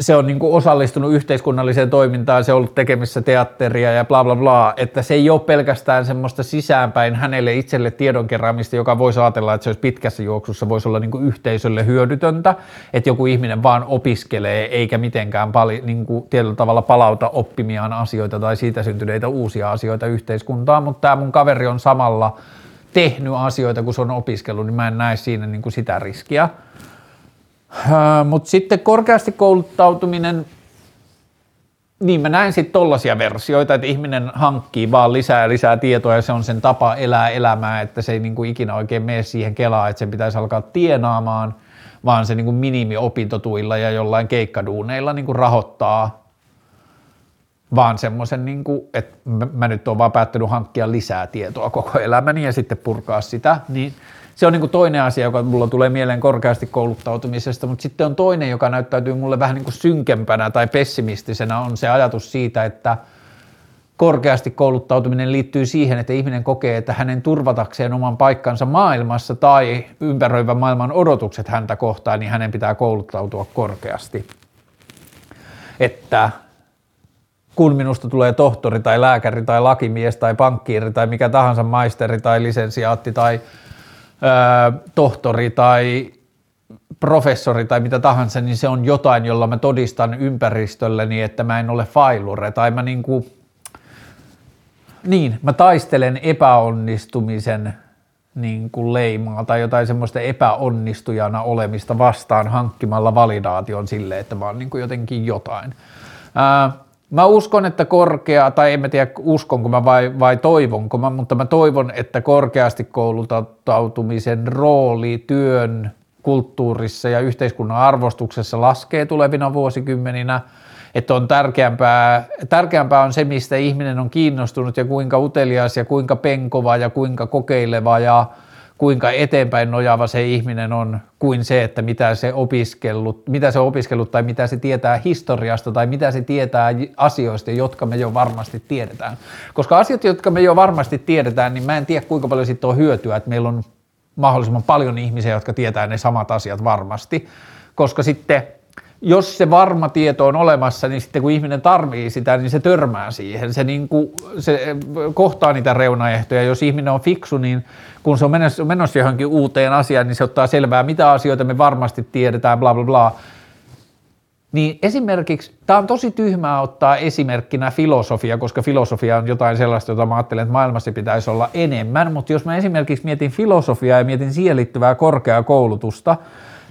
se on niin kuin osallistunut yhteiskunnalliseen toimintaan, se on ollut tekemissä teatteria ja bla bla bla, että se ei ole pelkästään semmoista sisäänpäin hänelle itselle tiedonkeräämistä, joka voisi ajatella, että se olisi pitkässä juoksussa, voisi olla niin kuin yhteisölle hyödytöntä, että joku ihminen vaan opiskelee eikä mitenkään paljon niin kuin tietyllä tavalla palauta oppimiaan asioita tai siitä syntyneitä uusia asioita yhteiskuntaan, mutta tämä mun kaveri on samalla tehnyt asioita, kun se on opiskellut, niin mä en näe siinä niin kuin sitä riskiä. Mutta sitten korkeasti kouluttautuminen, niin mä näen sitten tollaisia versioita, että ihminen hankkii vaan lisää ja lisää tietoa ja se on sen tapa elää elämää, että se ei niin kuin ikinä oikein mene siihen kelaan, että sen pitäisi alkaa tienaamaan, vaan se niin kuin minimiopintotuilla ja jollain keikkaduuneilla niin kuin rahoittaa vaan semmoisen, niin kuin, että mä nyt oon vaan päättänyt hankkia lisää tietoa koko elämäni ja sitten purkaa sitä, niin se on niin kuin toinen asia, joka mulla tulee mieleen korkeasti kouluttautumisesta, mutta sitten on toinen, joka näyttäytyy mulle vähän niin kuin synkempänä tai pessimistisenä, on se ajatus siitä, että korkeasti kouluttautuminen liittyy siihen, että ihminen kokee, että hänen turvatakseen oman paikkansa maailmassa tai ympäröivän maailman odotukset häntä kohtaan, niin hänen pitää kouluttautua korkeasti. Että kun minusta tulee tohtori tai lääkäri tai lakimies tai pankkiiri tai mikä tahansa maisteri tai lisensiaatti tai tohtori tai professori tai mitä tahansa, niin se on jotain, jolla mä todistan ympäristölleni, että mä en ole failure tai mä niinku, niin, mä taistelen epäonnistumisen niin kuin leimaa tai jotain semmoista epäonnistujana olemista vastaan hankkimalla validaation sille, että mä oon niin kuin jotenkin jotain. Ää, Mä uskon, että korkea, tai en mä tiedä uskonko mä vai, vai toivonko mä, mutta mä toivon, että korkeasti kouluttautumisen rooli työn, kulttuurissa ja yhteiskunnan arvostuksessa laskee tulevina vuosikymmeninä, että on tärkeämpää, tärkeämpää on se, mistä ihminen on kiinnostunut ja kuinka utelias ja kuinka penkova ja kuinka kokeileva ja kuinka eteenpäin nojaava se ihminen on, kuin se, että mitä se, opiskellut, mitä se opiskellut tai mitä se tietää historiasta tai mitä se tietää asioista, jotka me jo varmasti tiedetään. Koska asiat, jotka me jo varmasti tiedetään, niin mä en tiedä kuinka paljon siitä on hyötyä, että meillä on mahdollisimman paljon ihmisiä, jotka tietää ne samat asiat varmasti, koska sitten jos se varma tieto on olemassa, niin sitten kun ihminen tarvii sitä, niin se törmää siihen. Se, niin kuin, se kohtaa niitä reunaehtoja. Jos ihminen on fiksu, niin kun se on menossa, menossa johonkin uuteen asiaan, niin se ottaa selvää, mitä asioita me varmasti tiedetään, bla bla bla. Niin esimerkiksi, tämä on tosi tyhmää ottaa esimerkkinä filosofia, koska filosofia on jotain sellaista, jota mä ajattelen, että maailmassa pitäisi olla enemmän, mutta jos mä esimerkiksi mietin filosofiaa ja mietin siihen liittyvää korkeakoulutusta,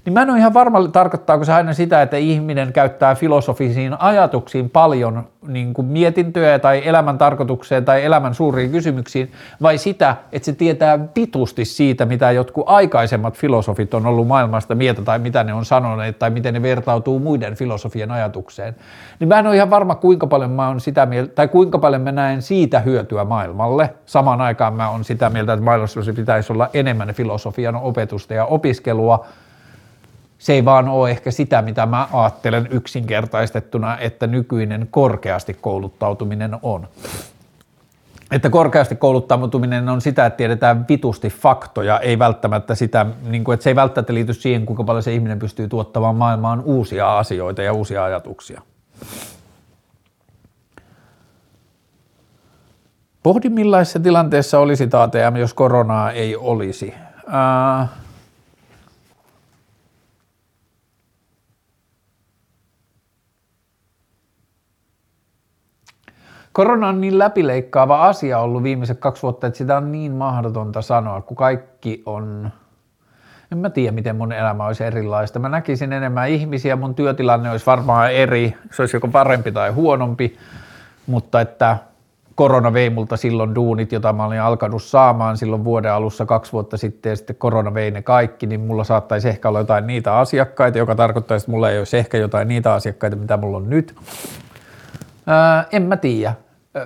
niin mä en ole ihan varma, tarkoittaako se aina sitä, että ihminen käyttää filosofisiin ajatuksiin paljon niin kuin mietintöjä tai elämän tarkoitukseen tai elämän suuriin kysymyksiin, vai sitä, että se tietää pitusti siitä, mitä jotkut aikaisemmat filosofit on ollut maailmasta mieltä tai mitä ne on sanoneet tai miten ne vertautuu muiden filosofien ajatukseen. Niin mä en ole ihan varma, kuinka paljon mä on sitä mieltä, tai kuinka paljon mä näen siitä hyötyä maailmalle. Samaan aikaan mä on sitä mieltä, että maailmassa pitäisi olla enemmän filosofian opetusta ja opiskelua, se ei vaan ole ehkä sitä, mitä mä ajattelen yksinkertaistettuna, että nykyinen korkeasti kouluttautuminen on. Että korkeasti kouluttautuminen on sitä, että tiedetään vitusti faktoja, ei välttämättä sitä, niin kuin, että se ei välttämättä liity siihen, kuinka paljon se ihminen pystyy tuottamaan maailmaan uusia asioita ja uusia ajatuksia. Pohdin millaisessa tilanteessa olisi ATM, jos koronaa ei olisi. Äh, Korona on niin läpileikkaava asia ollut viimeiset kaksi vuotta, että sitä on niin mahdotonta sanoa, kun kaikki on, en mä tiedä miten mun elämä olisi erilaista. Mä näkisin enemmän ihmisiä, mun työtilanne olisi varmaan eri, se olisi joko parempi tai huonompi, mutta että korona vei multa silloin duunit, jota mä olin alkanut saamaan silloin vuoden alussa kaksi vuotta sitten ja sitten korona vei ne kaikki, niin mulla saattaisi ehkä olla jotain niitä asiakkaita, joka tarkoittaisi, että mulla ei olisi ehkä jotain niitä asiakkaita, mitä mulla on nyt. Öö, en mä tiedä.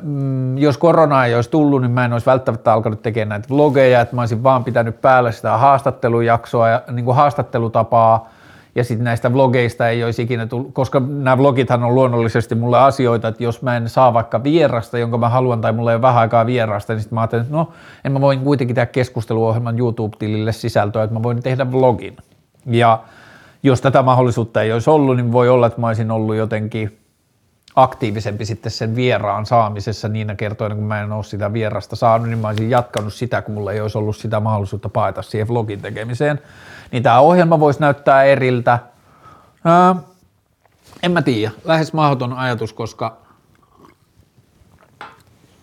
Mm, jos korona ei olisi tullut, niin mä en olisi välttämättä alkanut tekemään näitä vlogeja, että mä olisin vaan pitänyt päällä sitä haastattelujaksoa ja niin kuin haastattelutapaa, ja sitten näistä vlogeista ei olisi ikinä tullut, koska nämä vlogithan on luonnollisesti mulle asioita, että jos mä en saa vaikka vierasta, jonka mä haluan, tai mulla ei ole vähän aikaa vierasta, niin sitten mä ajattelin, että no, en mä voin kuitenkin tehdä keskusteluohjelman YouTube-tilille sisältöä, että mä voin tehdä vlogin. Ja jos tätä mahdollisuutta ei olisi ollut, niin voi olla, että mä olisin ollut jotenkin aktiivisempi sitten sen vieraan saamisessa niinä kertoina, kun mä en ole sitä vierasta saanut, niin mä olisin jatkanut sitä, kun mulla ei olisi ollut sitä mahdollisuutta paeta siihen vlogin tekemiseen. Niin tämä ohjelma voisi näyttää eriltä. Ää, en mä tiedä, lähes mahdoton ajatus, koska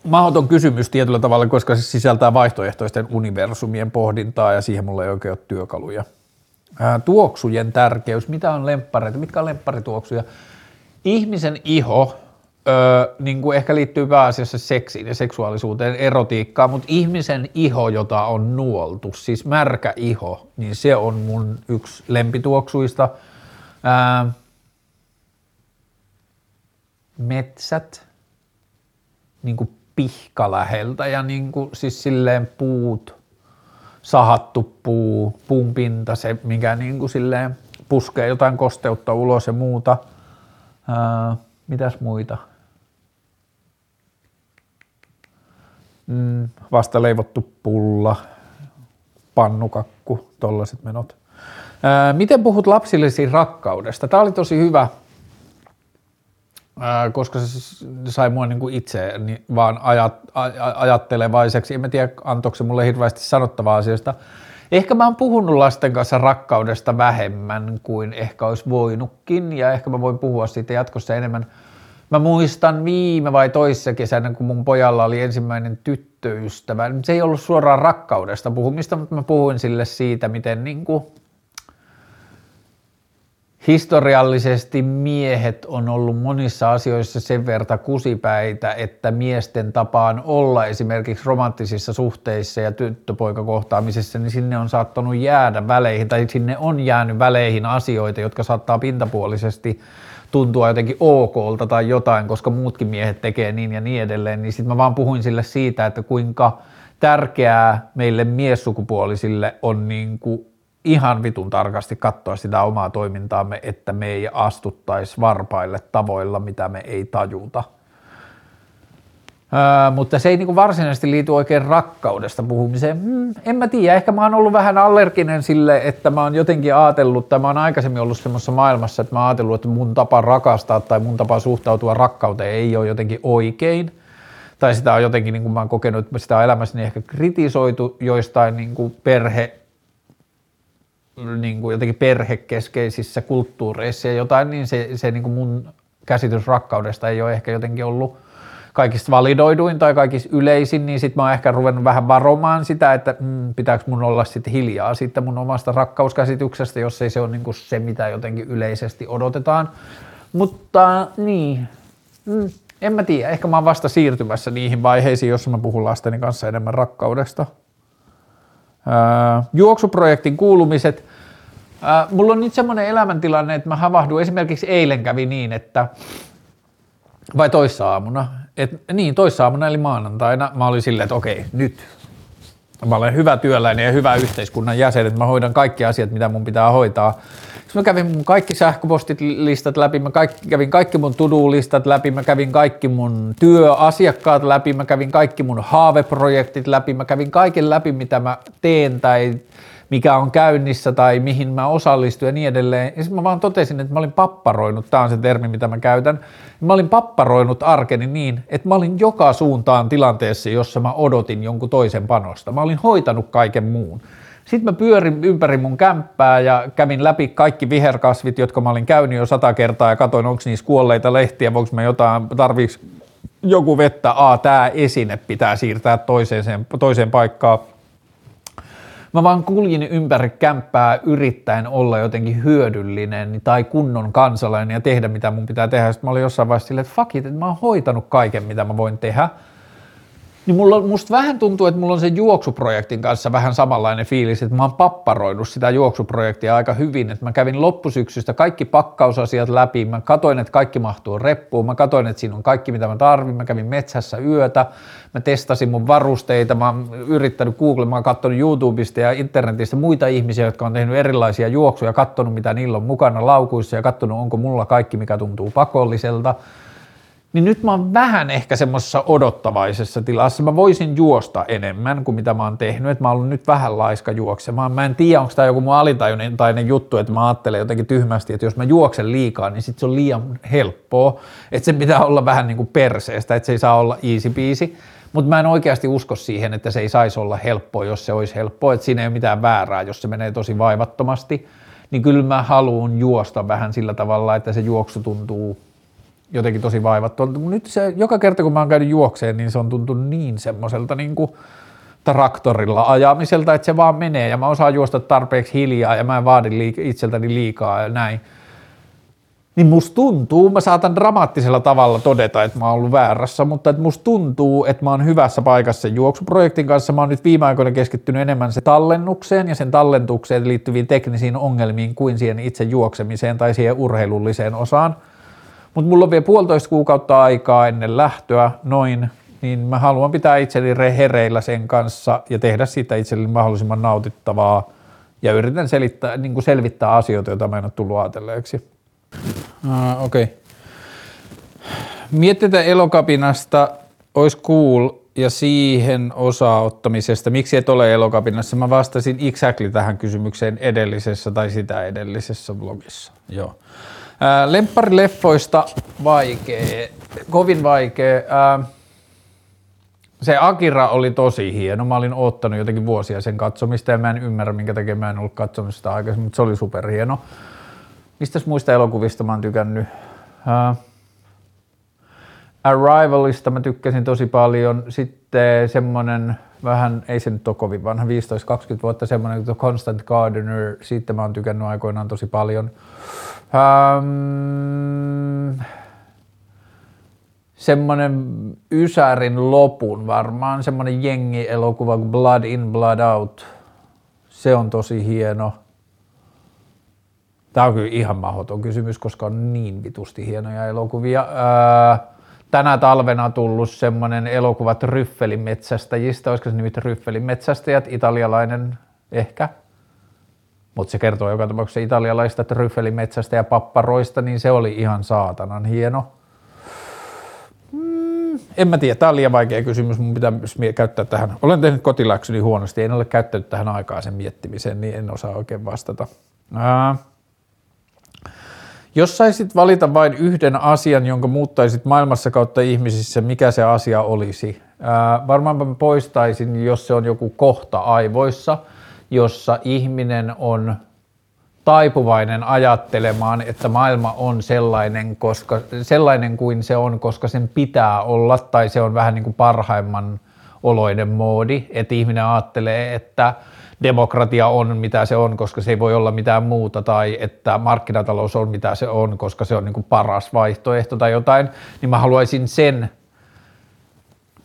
mahdoton kysymys tietyllä tavalla, koska se sisältää vaihtoehtoisten universumien pohdintaa ja siihen mulla ei oikein ole työkaluja. Ää, tuoksujen tärkeys, mitä on lemppareita, mitkä on lempparituoksuja? Ihmisen iho öö, niin kuin ehkä liittyy pääasiassa seksiin ja seksuaalisuuteen, erotiikkaan, mutta ihmisen iho, jota on nuoltu, siis märkä iho, niin se on mun yksi lempituoksuista. Ää, metsät, niin kuin pihka läheltä ja niin kuin, siis silleen puut, sahattu puu, puun pinta, se mikä niin kuin silleen puskee jotain kosteutta ulos ja muuta. Ää, mitäs muita? Mm, vasta leivottu pulla, pannukakku, tollaiset menot. Ää, miten puhut lapsillesi rakkaudesta? Tämä oli tosi hyvä, ää, koska se sai mua niin kuin itse niin vaan ajat, ajattelevaiseksi. En mä tiedä, antoiko se mulle hirveästi sanottavaa asioista. Ehkä mä oon puhunut lasten kanssa rakkaudesta vähemmän kuin ehkä olisi voinutkin, ja ehkä mä voin puhua siitä jatkossa enemmän – Mä muistan viime vai toissa kesänä, kun mun pojalla oli ensimmäinen tyttöystävä. Se ei ollut suoraan rakkaudesta puhumista, mutta mä puhuin sille siitä, miten niin kuin historiallisesti miehet on ollut monissa asioissa sen verta kusipäitä, että miesten tapaan olla esimerkiksi romanttisissa suhteissa ja tyttöpoikakohtaamisessa, niin sinne on saattanut jäädä väleihin, tai sinne on jäänyt väleihin asioita, jotka saattaa pintapuolisesti tuntua jotenkin okolta tai jotain, koska muutkin miehet tekee niin ja niin edelleen, niin sitten mä vaan puhuin sille siitä, että kuinka tärkeää meille miessukupuolisille on niin kuin ihan vitun tarkasti katsoa sitä omaa toimintaamme, että me ei astuttaisi varpaille tavoilla, mitä me ei tajuta. Öö, mutta se ei niin kuin varsinaisesti liity oikein rakkaudesta puhumiseen. Hmm, en mä tiedä, ehkä mä oon ollut vähän allerginen sille, että mä oon jotenkin ajatellut, tai mä oon aikaisemmin ollut semmoisessa maailmassa, että mä oon ajatellut, että mun tapa rakastaa tai mun tapa suhtautua rakkauteen ei ole jotenkin oikein. Tai sitä on jotenkin, niin kuin mä oon kokenut, että sitä on elämässäni ehkä kritisoitu joistain niin kuin perhe, niin kuin jotenkin perhekeskeisissä kulttuureissa ja jotain, niin se, se niin kuin mun käsitys rakkaudesta ei ole ehkä jotenkin ollut kaikista validoiduin tai kaikista yleisin, niin sitten mä oon ehkä ruvennut vähän varomaan sitä, että mm, pitääkö mun olla sitten hiljaa siitä mun omasta rakkauskäsityksestä, jos ei se ole niinku se, mitä jotenkin yleisesti odotetaan. Mutta niin, mm, en mä tiedä, ehkä mä oon vasta siirtymässä niihin vaiheisiin, jossa mä puhun lasteni kanssa enemmän rakkaudesta. Ää, juoksuprojektin kuulumiset. Ää, mulla on nyt semmoinen elämäntilanne, että mä havahdun, esimerkiksi eilen kävi niin, että vai toissa aamuna, et, niin, toissaamuna eli maanantaina mä olin silleen, että okei, nyt mä olen hyvä työläinen ja hyvä yhteiskunnan jäsen, että mä hoidan kaikki asiat, mitä mun pitää hoitaa. Sitten mä kävin mun kaikki sähköpostit listat läpi, mä kaikki, kävin kaikki mun to-do-listat läpi, mä kävin kaikki mun työasiakkaat läpi, mä kävin kaikki mun haaveprojektit läpi, mä kävin kaiken läpi, mitä mä teen tai mikä on käynnissä tai mihin mä osallistun ja niin edelleen. Ja sitten mä vaan totesin, että mä olin papparoinut, tämä on se termi, mitä mä käytän, mä olin papparoinut arkeni niin, että mä olin joka suuntaan tilanteessa, jossa mä odotin jonkun toisen panosta. Mä olin hoitanut kaiken muun. Sitten mä pyörin ympäri mun kämppää ja kävin läpi kaikki viherkasvit, jotka mä olin käynyt jo sata kertaa ja katsoin, onko niissä kuolleita lehtiä, voiko mä jotain, tarviiks joku vettä, a, tämä esine pitää siirtää toiseen, toiseen paikkaan. Mä vaan kuljin ympäri kämppää yrittäen olla jotenkin hyödyllinen tai kunnon kansalainen ja tehdä mitä mun pitää tehdä. Sitten mä olin jossain vaiheessa silleen, että fuck it, että mä oon hoitanut kaiken mitä mä voin tehdä. Niin mulla, musta vähän tuntuu, että mulla on sen juoksuprojektin kanssa vähän samanlainen fiilis, että mä oon papparoinut sitä juoksuprojektia aika hyvin, että mä kävin loppusyksystä kaikki pakkausasiat läpi, mä katoin, että kaikki mahtuu reppuun, mä katoin, että siinä on kaikki mitä mä tarvin, mä kävin metsässä yötä, mä testasin mun varusteita, mä oon yrittänyt Google, mä oon katsonut YouTubesta ja internetistä muita ihmisiä, jotka on tehnyt erilaisia juoksuja, katsonut mitä niillä on mukana laukuissa ja katsonut, onko mulla kaikki, mikä tuntuu pakolliselta niin nyt mä oon vähän ehkä semmoisessa odottavaisessa tilassa. Mä voisin juosta enemmän kuin mitä mä oon tehnyt, että mä oon nyt vähän laiska juoksemaan. Mä en tiedä, onko tämä joku mun alitajuntainen juttu, että mä ajattelen jotenkin tyhmästi, että jos mä juoksen liikaa, niin sit se on liian helppoa. Että se pitää olla vähän niin kuin perseestä, että se ei saa olla easy peasy. Mutta mä en oikeasti usko siihen, että se ei saisi olla helppoa, jos se olisi helppoa, että siinä ei ole mitään väärää, jos se menee tosi vaivattomasti. Niin kyllä mä haluan juosta vähän sillä tavalla, että se juoksu tuntuu jotenkin tosi vaivattu. Nyt se, joka kerta kun mä oon käynyt juokseen, niin se on tuntunut niin semmoiselta niin kuin traktorilla ajamiselta, että se vaan menee ja mä osaan juosta tarpeeksi hiljaa ja mä en vaadi liik- itseltäni liikaa ja näin. niin musta tuntuu, mä saatan dramaattisella tavalla todeta, että mä oon ollut väärässä, mutta että musta tuntuu, että mä oon hyvässä paikassa juoksuprojektin kanssa. Mä oon nyt viime aikoina keskittynyt enemmän se tallennukseen ja sen tallentukseen liittyviin teknisiin ongelmiin kuin siihen itse juoksemiseen tai siihen urheilulliseen osaan. Mutta mulla on vielä puolitoista kuukautta aikaa ennen lähtöä, noin, niin mä haluan pitää itseni hereillä sen kanssa ja tehdä siitä itselleni mahdollisimman nautittavaa ja yritän selittää, niin kuin selvittää asioita, joita mä en ole tullut ajatelleeksi. Uh, Okei. Okay. Mietitään elokapinasta, olisi cool ja siihen osaottamisesta. Miksi et ole elokapinassa? Mä vastasin exactly tähän kysymykseen edellisessä tai sitä edellisessä vlogissa. Joo. Lempparileffoista vaikea, kovin vaikea. Se Akira oli tosi hieno. Mä olin oottanut jotenkin vuosia sen katsomista ja mä en ymmärrä, minkä takia mä en ollut katsomassa sitä aikaisemmin, mutta se oli superhieno. Mistä muista elokuvista mä oon tykännyt? Arrivalista mä tykkäsin tosi paljon. Sitten semmonen vähän, ei se nyt ole kovin vanha, 15-20 vuotta semmonen kuin Constant Gardener, siitä mä oon tykännyt aikoinaan tosi paljon. Um, semmonen Ysärin lopun varmaan, semmonen jengi-elokuva kuin Blood in, Blood out. Se on tosi hieno. Tämä on kyllä ihan mahdoton kysymys, koska on niin vitusti hienoja elokuvia. Tänä talvena tullut semmoinen elokuva Ryffelimetsästäjistä, olisiko se nimittäin Ryffelimetsästäjät, italialainen ehkä, mutta se kertoo joka tapauksessa italialaista Ryffelimetsästä ja papparoista, niin se oli ihan saatanan hieno. Mm, en mä tiedä, tämä on liian vaikea kysymys, mun pitää käyttää tähän. Olen tehnyt kotiläksyni huonosti, en ole käyttänyt tähän aikaa sen miettimiseen, niin en osaa oikein vastata. Ää, jos saisit valita vain yhden asian, jonka muuttaisit maailmassa kautta ihmisissä, mikä se asia olisi? Ää, varmaan poistaisin, jos se on joku kohta aivoissa, jossa ihminen on taipuvainen ajattelemaan, että maailma on sellainen, koska, sellainen kuin se on, koska sen pitää olla, tai se on vähän niin kuin parhaimman oloiden moodi, että ihminen ajattelee, että demokratia on mitä se on, koska se ei voi olla mitään muuta, tai että markkinatalous on mitä se on, koska se on niin kuin paras vaihtoehto tai jotain, niin mä haluaisin sen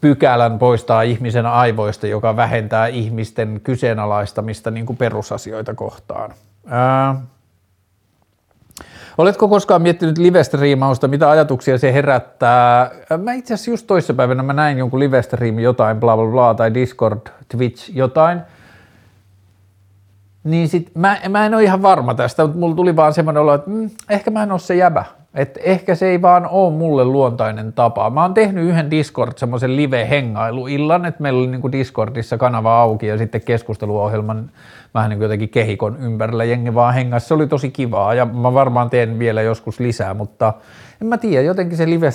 pykälän poistaa ihmisen aivoista, joka vähentää ihmisten kyseenalaistamista niin kuin perusasioita kohtaan. Ää, Oletko koskaan miettinyt live-striimausta, mitä ajatuksia se herättää? Mä itse asiassa just toissapäivänä mä näin jonkun live jotain, bla bla bla, tai Discord, Twitch, jotain, niin sit mä, mä en ole ihan varma tästä, mutta mulla tuli vaan semmoinen olo, että mm, ehkä mä en ole se jäbä. Että ehkä se ei vaan ole mulle luontainen tapa. Mä oon tehnyt yhden Discord semmoisen live-hengailuillan, että meillä oli niinku Discordissa kanava auki ja sitten keskusteluohjelman vähän niin jotenkin kehikon ympärillä jengi vaan hengasi. Se oli tosi kivaa ja mä varmaan teen vielä joskus lisää, mutta en mä tiedä, jotenkin se live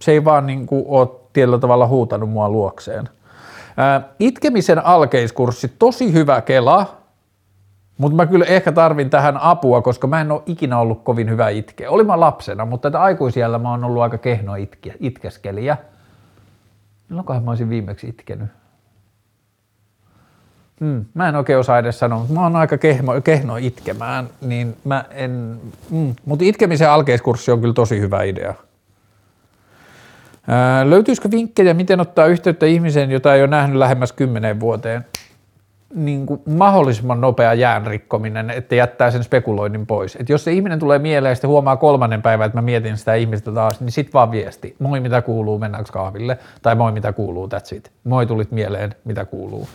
se ei vaan niin kuin ole tietyllä tavalla huutanut mua luokseen. Itkemisen alkeiskurssi, tosi hyvä kela, mutta mä kyllä ehkä tarvin tähän apua, koska mä en ole ikinä ollut kovin hyvä itkeä. Olin mä lapsena, mutta tätä aikuisiellä mä oon ollut aika kehno itke, itkeskelijä. Milloinkohan mä olisin viimeksi itkenyt? Hmm, mä en oikein osaa edes sanoa, mutta mä oon aika kehno, kehno itkemään, niin mä en, mm, mutta itkemisen alkeiskurssi on kyllä tosi hyvä idea. Ää, löytyisikö vinkkejä, miten ottaa yhteyttä ihmiseen, jota ei ole nähnyt lähemmäs kymmeneen vuoteen? Niin kuin mahdollisimman nopea jään rikkominen, että jättää sen spekuloinnin pois. Et jos se ihminen tulee mieleen ja huomaa kolmannen päivän, että mä mietin sitä ihmistä taas, niin sit vaan viesti. Moi mitä kuuluu, mennäänkö kahville? Tai moi mitä kuuluu, that's it. Moi tulit mieleen, mitä kuuluu.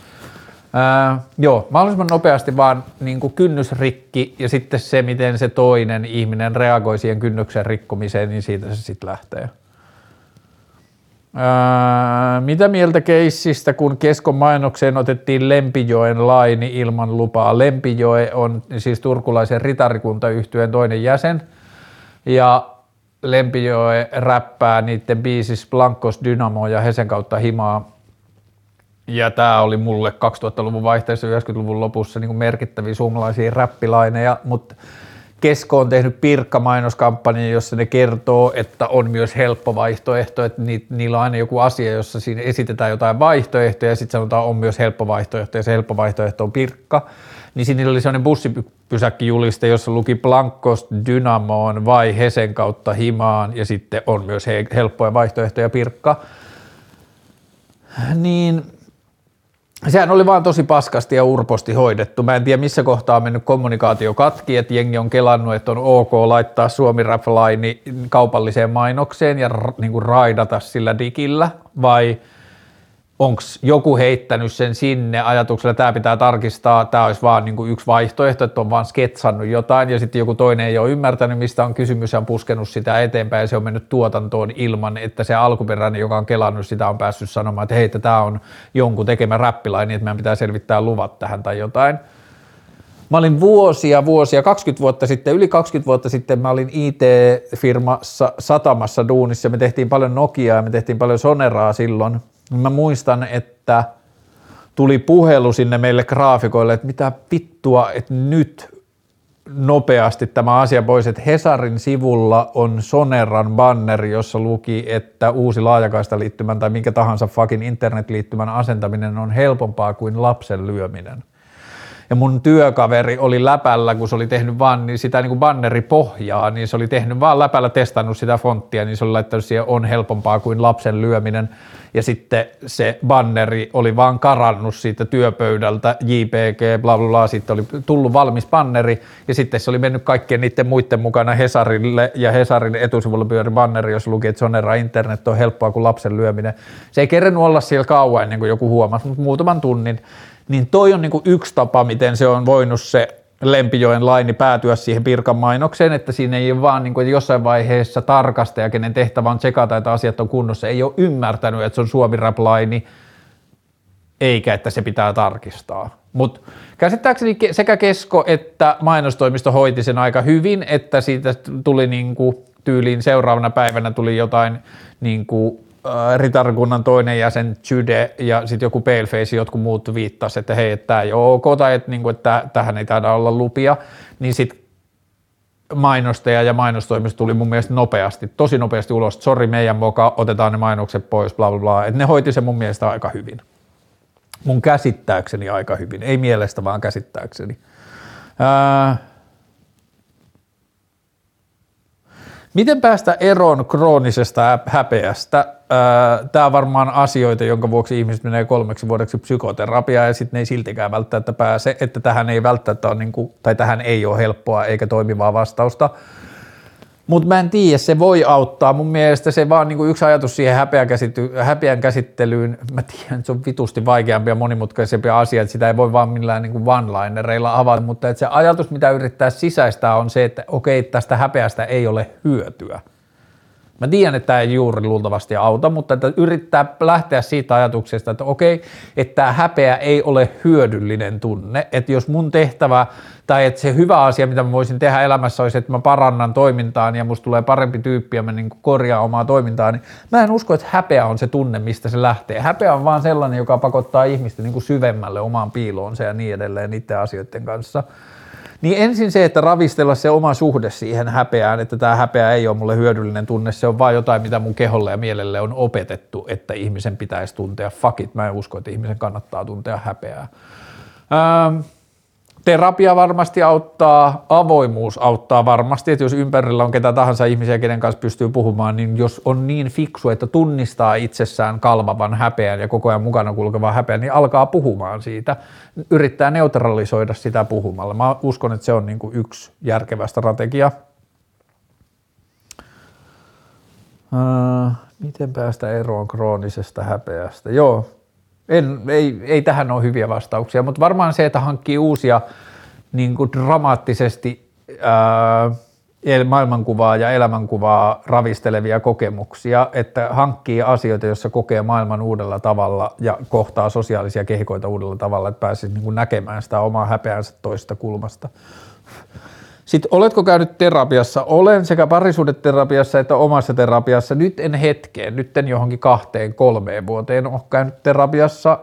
Ää, joo, mahdollisimman nopeasti vaan niin kuin kynnysrikki ja sitten se, miten se toinen ihminen reagoi siihen kynnyksen rikkomiseen, niin siitä se sitten lähtee. Mitä mieltä keissistä, kun Keskon mainokseen otettiin Lempijoen laini ilman lupaa? Lempijoe on siis turkulaisen ritarikuntayhtyeen toinen jäsen ja Lempijoe räppää niiden biisissä Blankos Dynamo ja Hesen kautta himaa. Ja tämä oli mulle 2000-luvun vaihteessa 90-luvun lopussa niin merkittäviä suomalaisia räppilaineja, mutta Kesko on tehnyt Pirkka-mainoskampanjan, jossa ne kertoo, että on myös helppo vaihtoehto, että niillä on aina joku asia, jossa siinä esitetään jotain vaihtoehtoja ja sitten sanotaan, on myös helppo vaihtoehto ja se helppo vaihtoehto on Pirkka. niin siinä oli sellainen bussipysäkkijuliste, jossa luki Blankkost Dynamoon vai Hesen kautta Himaan ja sitten on myös helppoja vaihtoehtoja Pirkka. Niin sehän oli vaan tosi paskasti ja urposti hoidettu. Mä en tiedä missä kohtaa on mennyt kommunikaatio katki, että jengi on kelannut, että on ok laittaa Suomi Rap Line kaupalliseen mainokseen ja niin kuin raidata sillä digillä vai – onko joku heittänyt sen sinne ajatuksella, että tämä pitää tarkistaa, tämä olisi vaan niin kuin yksi vaihtoehto, että on vaan sketsannut jotain ja sitten joku toinen ei ole ymmärtänyt, mistä on kysymys ja on puskenut sitä eteenpäin ja se on mennyt tuotantoon ilman, että se alkuperäinen, joka on kelannut sitä, on päässyt sanomaan, että hei, tämä on jonkun tekemä räppilaini, että meidän pitää selvittää luvat tähän tai jotain. Mä olin vuosia, vuosia, 20 vuotta sitten, yli 20 vuotta sitten mä olin IT-firmassa Satamassa duunissa, me tehtiin paljon Nokiaa ja me tehtiin paljon Soneraa silloin – Mä muistan, että tuli puhelu sinne meille graafikoille, että mitä vittua, että nyt nopeasti tämä asia pois, että Hesarin sivulla on Soneran banneri, jossa luki, että uusi laajakaista liittymän tai minkä tahansa fucking internetliittymän asentaminen on helpompaa kuin lapsen lyöminen – ja mun työkaveri oli läpällä, kun se oli tehnyt vaan niin sitä niin kuin banneripohjaa, niin se oli tehnyt vaan läpällä testannut sitä fonttia, niin se oli laittanut siihen on helpompaa kuin lapsen lyöminen, ja sitten se banneri oli vaan karannut siitä työpöydältä, JPG, bla bla bla, sitten oli tullut valmis banneri, ja sitten se oli mennyt kaikkien niiden muiden mukana Hesarille, ja Hesarin etusivulla pyöri banneri, jos luki, että Sonera Internet on helppoa kuin lapsen lyöminen. Se ei kerennyt olla siellä kauan ennen kuin joku huomasi, mutta muutaman tunnin, niin toi on niinku yksi tapa, miten se on voinut se Lempijoen laini päätyä siihen Pirkan mainokseen, että siinä ei ole vaan niin kuin jossain vaiheessa tarkastaja, kenen tehtävä on tsekata, että asiat on kunnossa, ei ole ymmärtänyt, että se on Suomi Rap eikä että se pitää tarkistaa. Mutta käsittääkseni sekä Kesko että mainostoimisto hoiti sen aika hyvin, että siitä tuli niin kuin tyyliin seuraavana päivänä tuli jotain niin kuin ritarkunnan toinen jäsen Jude ja sitten joku Paleface, jotkut muut viittasivat, että hei, että tämä ei ole ok tai että, niin että tähän ei taida olla lupia, niin sitten mainostaja ja mainostoimisto tuli mun mielestä nopeasti, tosi nopeasti ulos, sori meidän moka, otetaan ne mainokset pois, bla bla bla, että ne hoiti sen mun mielestä aika hyvin. Mun käsittääkseni aika hyvin, ei mielestä vaan käsittääkseni. Ää, äh, Miten päästä eroon kroonisesta häpeästä? Tämä on varmaan asioita, jonka vuoksi ihmiset menee kolmeksi vuodeksi psykoterapiaa ja sitten ne ei siltikään välttämättä pääse, että tähän ei välttämättä ole, niin kuin, tai tähän ei ole helppoa eikä toimivaa vastausta. Mutta mä en tiedä, se voi auttaa. Mun mielestä se vaan niin kuin yksi ajatus siihen häpeän, käsity, häpeän käsittelyyn, mä tiedän, että se on vitusti vaikeampia ja monimutkaisempia asioita, että sitä ei voi vaan millään niin kuin one-linereilla avata, mutta että se ajatus, mitä yrittää sisäistää on se, että okei, tästä häpeästä ei ole hyötyä – Mä tiedän, että tämä ei juuri luultavasti auta, mutta että yrittää lähteä siitä ajatuksesta, että okei, että tämä häpeä ei ole hyödyllinen tunne, että jos mun tehtävä tai että se hyvä asia, mitä mä voisin tehdä elämässä olisi, että mä parannan toimintaan ja musta tulee parempi tyyppi ja mä niin korjaan omaa toimintaa, niin mä en usko, että häpeä on se tunne, mistä se lähtee. Häpeä on vaan sellainen, joka pakottaa ihmistä niin kuin syvemmälle omaan piiloonsa ja niin edelleen niiden asioiden kanssa. Niin ensin se, että ravistella se oma suhde siihen häpeään, että tämä häpeä ei ole mulle hyödyllinen tunne, se on vain jotain, mitä mun keholle ja mielelle on opetettu, että ihmisen pitäisi tuntea. Fuck it, mä en usko, että ihmisen kannattaa tuntea häpeää. Ähm, terapia varmasti auttaa, avoimuus auttaa varmasti, että jos ympärillä on ketä tahansa ihmisiä, kenen kanssa pystyy puhumaan, niin jos on niin fiksu, että tunnistaa itsessään kalvavan häpeän ja koko ajan mukana kulkevan häpeän, niin alkaa puhumaan siitä, yrittää neutralisoida sitä puhumalla. Mä uskon, että se on niin kuin yksi järkevä strategia. Uh, miten päästä eroon kroonisesta häpeästä? Joo, en, ei, ei tähän ole hyviä vastauksia, mutta varmaan se, että hankkii uusia niin kuin dramaattisesti ää, maailmankuvaa ja elämänkuvaa ravistelevia kokemuksia, että hankkii asioita, joissa kokee maailman uudella tavalla ja kohtaa sosiaalisia kehikoita uudella tavalla, että pääsisi niin näkemään sitä omaa häpeänsä toista kulmasta. Sitten oletko käynyt terapiassa? Olen sekä parisuudeterapiassa että omassa terapiassa. Nyt en hetkeen, nyt en johonkin kahteen, kolmeen vuoteen ole käynyt terapiassa.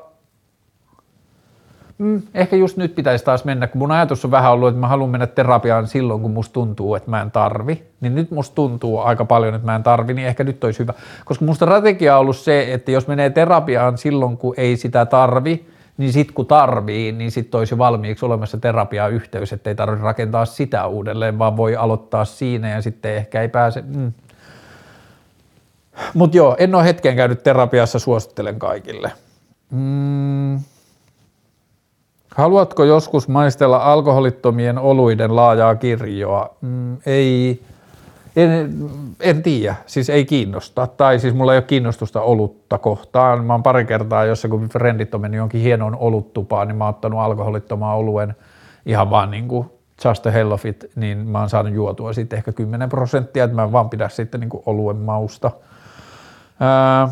Mm, ehkä just nyt pitäisi taas mennä, kun mun ajatus on vähän ollut, että mä haluan mennä terapiaan silloin, kun musta tuntuu, että mä en tarvi. Niin nyt musta tuntuu aika paljon, että mä en tarvi, niin ehkä nyt olisi hyvä. Koska mun strategia on ollut se, että jos menee terapiaan silloin, kun ei sitä tarvi, niin sitten kun tarvii, niin sitten olisi valmiiksi olemassa terapiayhteys, että ei tarvitse rakentaa sitä uudelleen, vaan voi aloittaa siinä ja sitten ehkä ei pääse. Mm. Mutta joo, en ole hetken käynyt terapiassa, suosittelen kaikille. Mm. Haluatko joskus maistella alkoholittomien oluiden laajaa kirjoa? Mm, ei, en, en tiedä, siis ei kiinnosta. Tai siis mulla ei ole kiinnostusta olutta kohtaan. Mä oon pari kertaa jossain, kun frendit on mennyt jonkin hienoon oluttupaan, niin mä oon ottanut alkoholittoman oluen ihan vaan niin kuin just a hell of it, niin mä oon saanut juotua sitten ehkä 10 prosenttia, että mä en vaan pidä sitten niin kuin oluen mausta. Ää,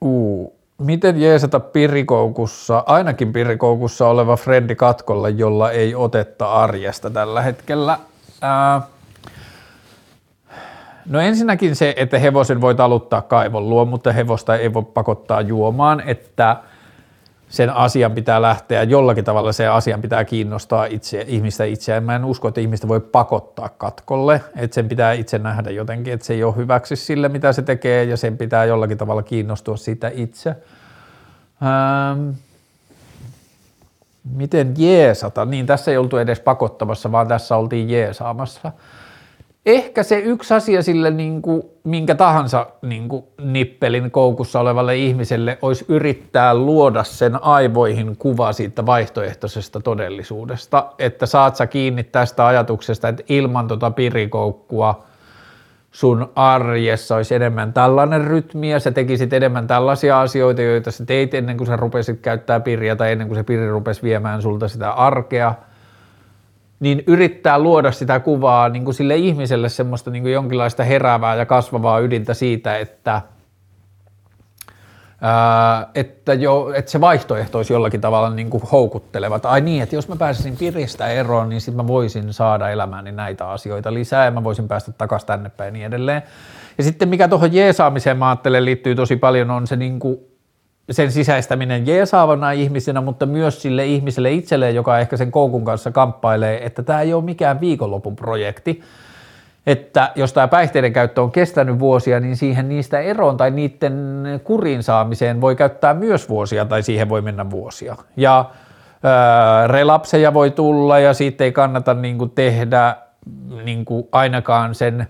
uu. Miten jeesata pirikoukussa, ainakin pirikoukussa oleva frendi katkolla, jolla ei otetta arjesta tällä hetkellä? Ää, no ensinnäkin se, että hevosen voi taluttaa kaivon luo, mutta hevosta ei voi pakottaa juomaan, että sen asian pitää lähteä, jollakin tavalla se asian pitää kiinnostaa itse, ihmistä itseään. Mä en usko, että ihmistä voi pakottaa katkolle, että sen pitää itse nähdä jotenkin, että se ei ole hyväksi sille, mitä se tekee, ja sen pitää jollakin tavalla kiinnostua siitä itse. Ähm, miten jeesata? Niin tässä ei oltu edes pakottamassa, vaan tässä oltiin jeesaamassa. Ehkä se yksi asia sille niin kuin, minkä tahansa niin kuin, nippelin koukussa olevalle ihmiselle olisi yrittää luoda sen aivoihin kuva siitä vaihtoehtoisesta todellisuudesta, että saat sä kiinni tästä ajatuksesta, että ilman tota pirikoukkua – sun arjessa olisi enemmän tällainen rytmi ja sä tekisit enemmän tällaisia asioita, joita sä teit ennen kuin sä rupesit käyttää pirjaa tai ennen kuin se pirri rupesi viemään sulta sitä arkea, niin yrittää luoda sitä kuvaa niin kuin sille ihmiselle semmoista niin kuin jonkinlaista heräävää ja kasvavaa ydintä siitä, että – että, jo, että se vaihtoehto olisi jollakin tavalla niin kuin houkutteleva. Ai niin, että jos mä pääsisin piristä eroon, niin sitten mä voisin saada elämääni näitä asioita lisää ja mä voisin päästä takaisin tänne päin ja niin edelleen. Ja sitten mikä tuohon jeesaamiseen mä ajattelen liittyy tosi paljon on se niin kuin sen sisäistäminen jeesaavana ihmisenä, mutta myös sille ihmiselle itselleen, joka ehkä sen koukun kanssa kamppailee, että tämä ei ole mikään viikonlopun projekti, että jos tämä päihteiden käyttö on kestänyt vuosia, niin siihen niistä eroon tai niiden kurin saamiseen voi käyttää myös vuosia tai siihen voi mennä vuosia. Ja ää, relapseja voi tulla ja siitä ei kannata niin kuin tehdä niin kuin ainakaan sen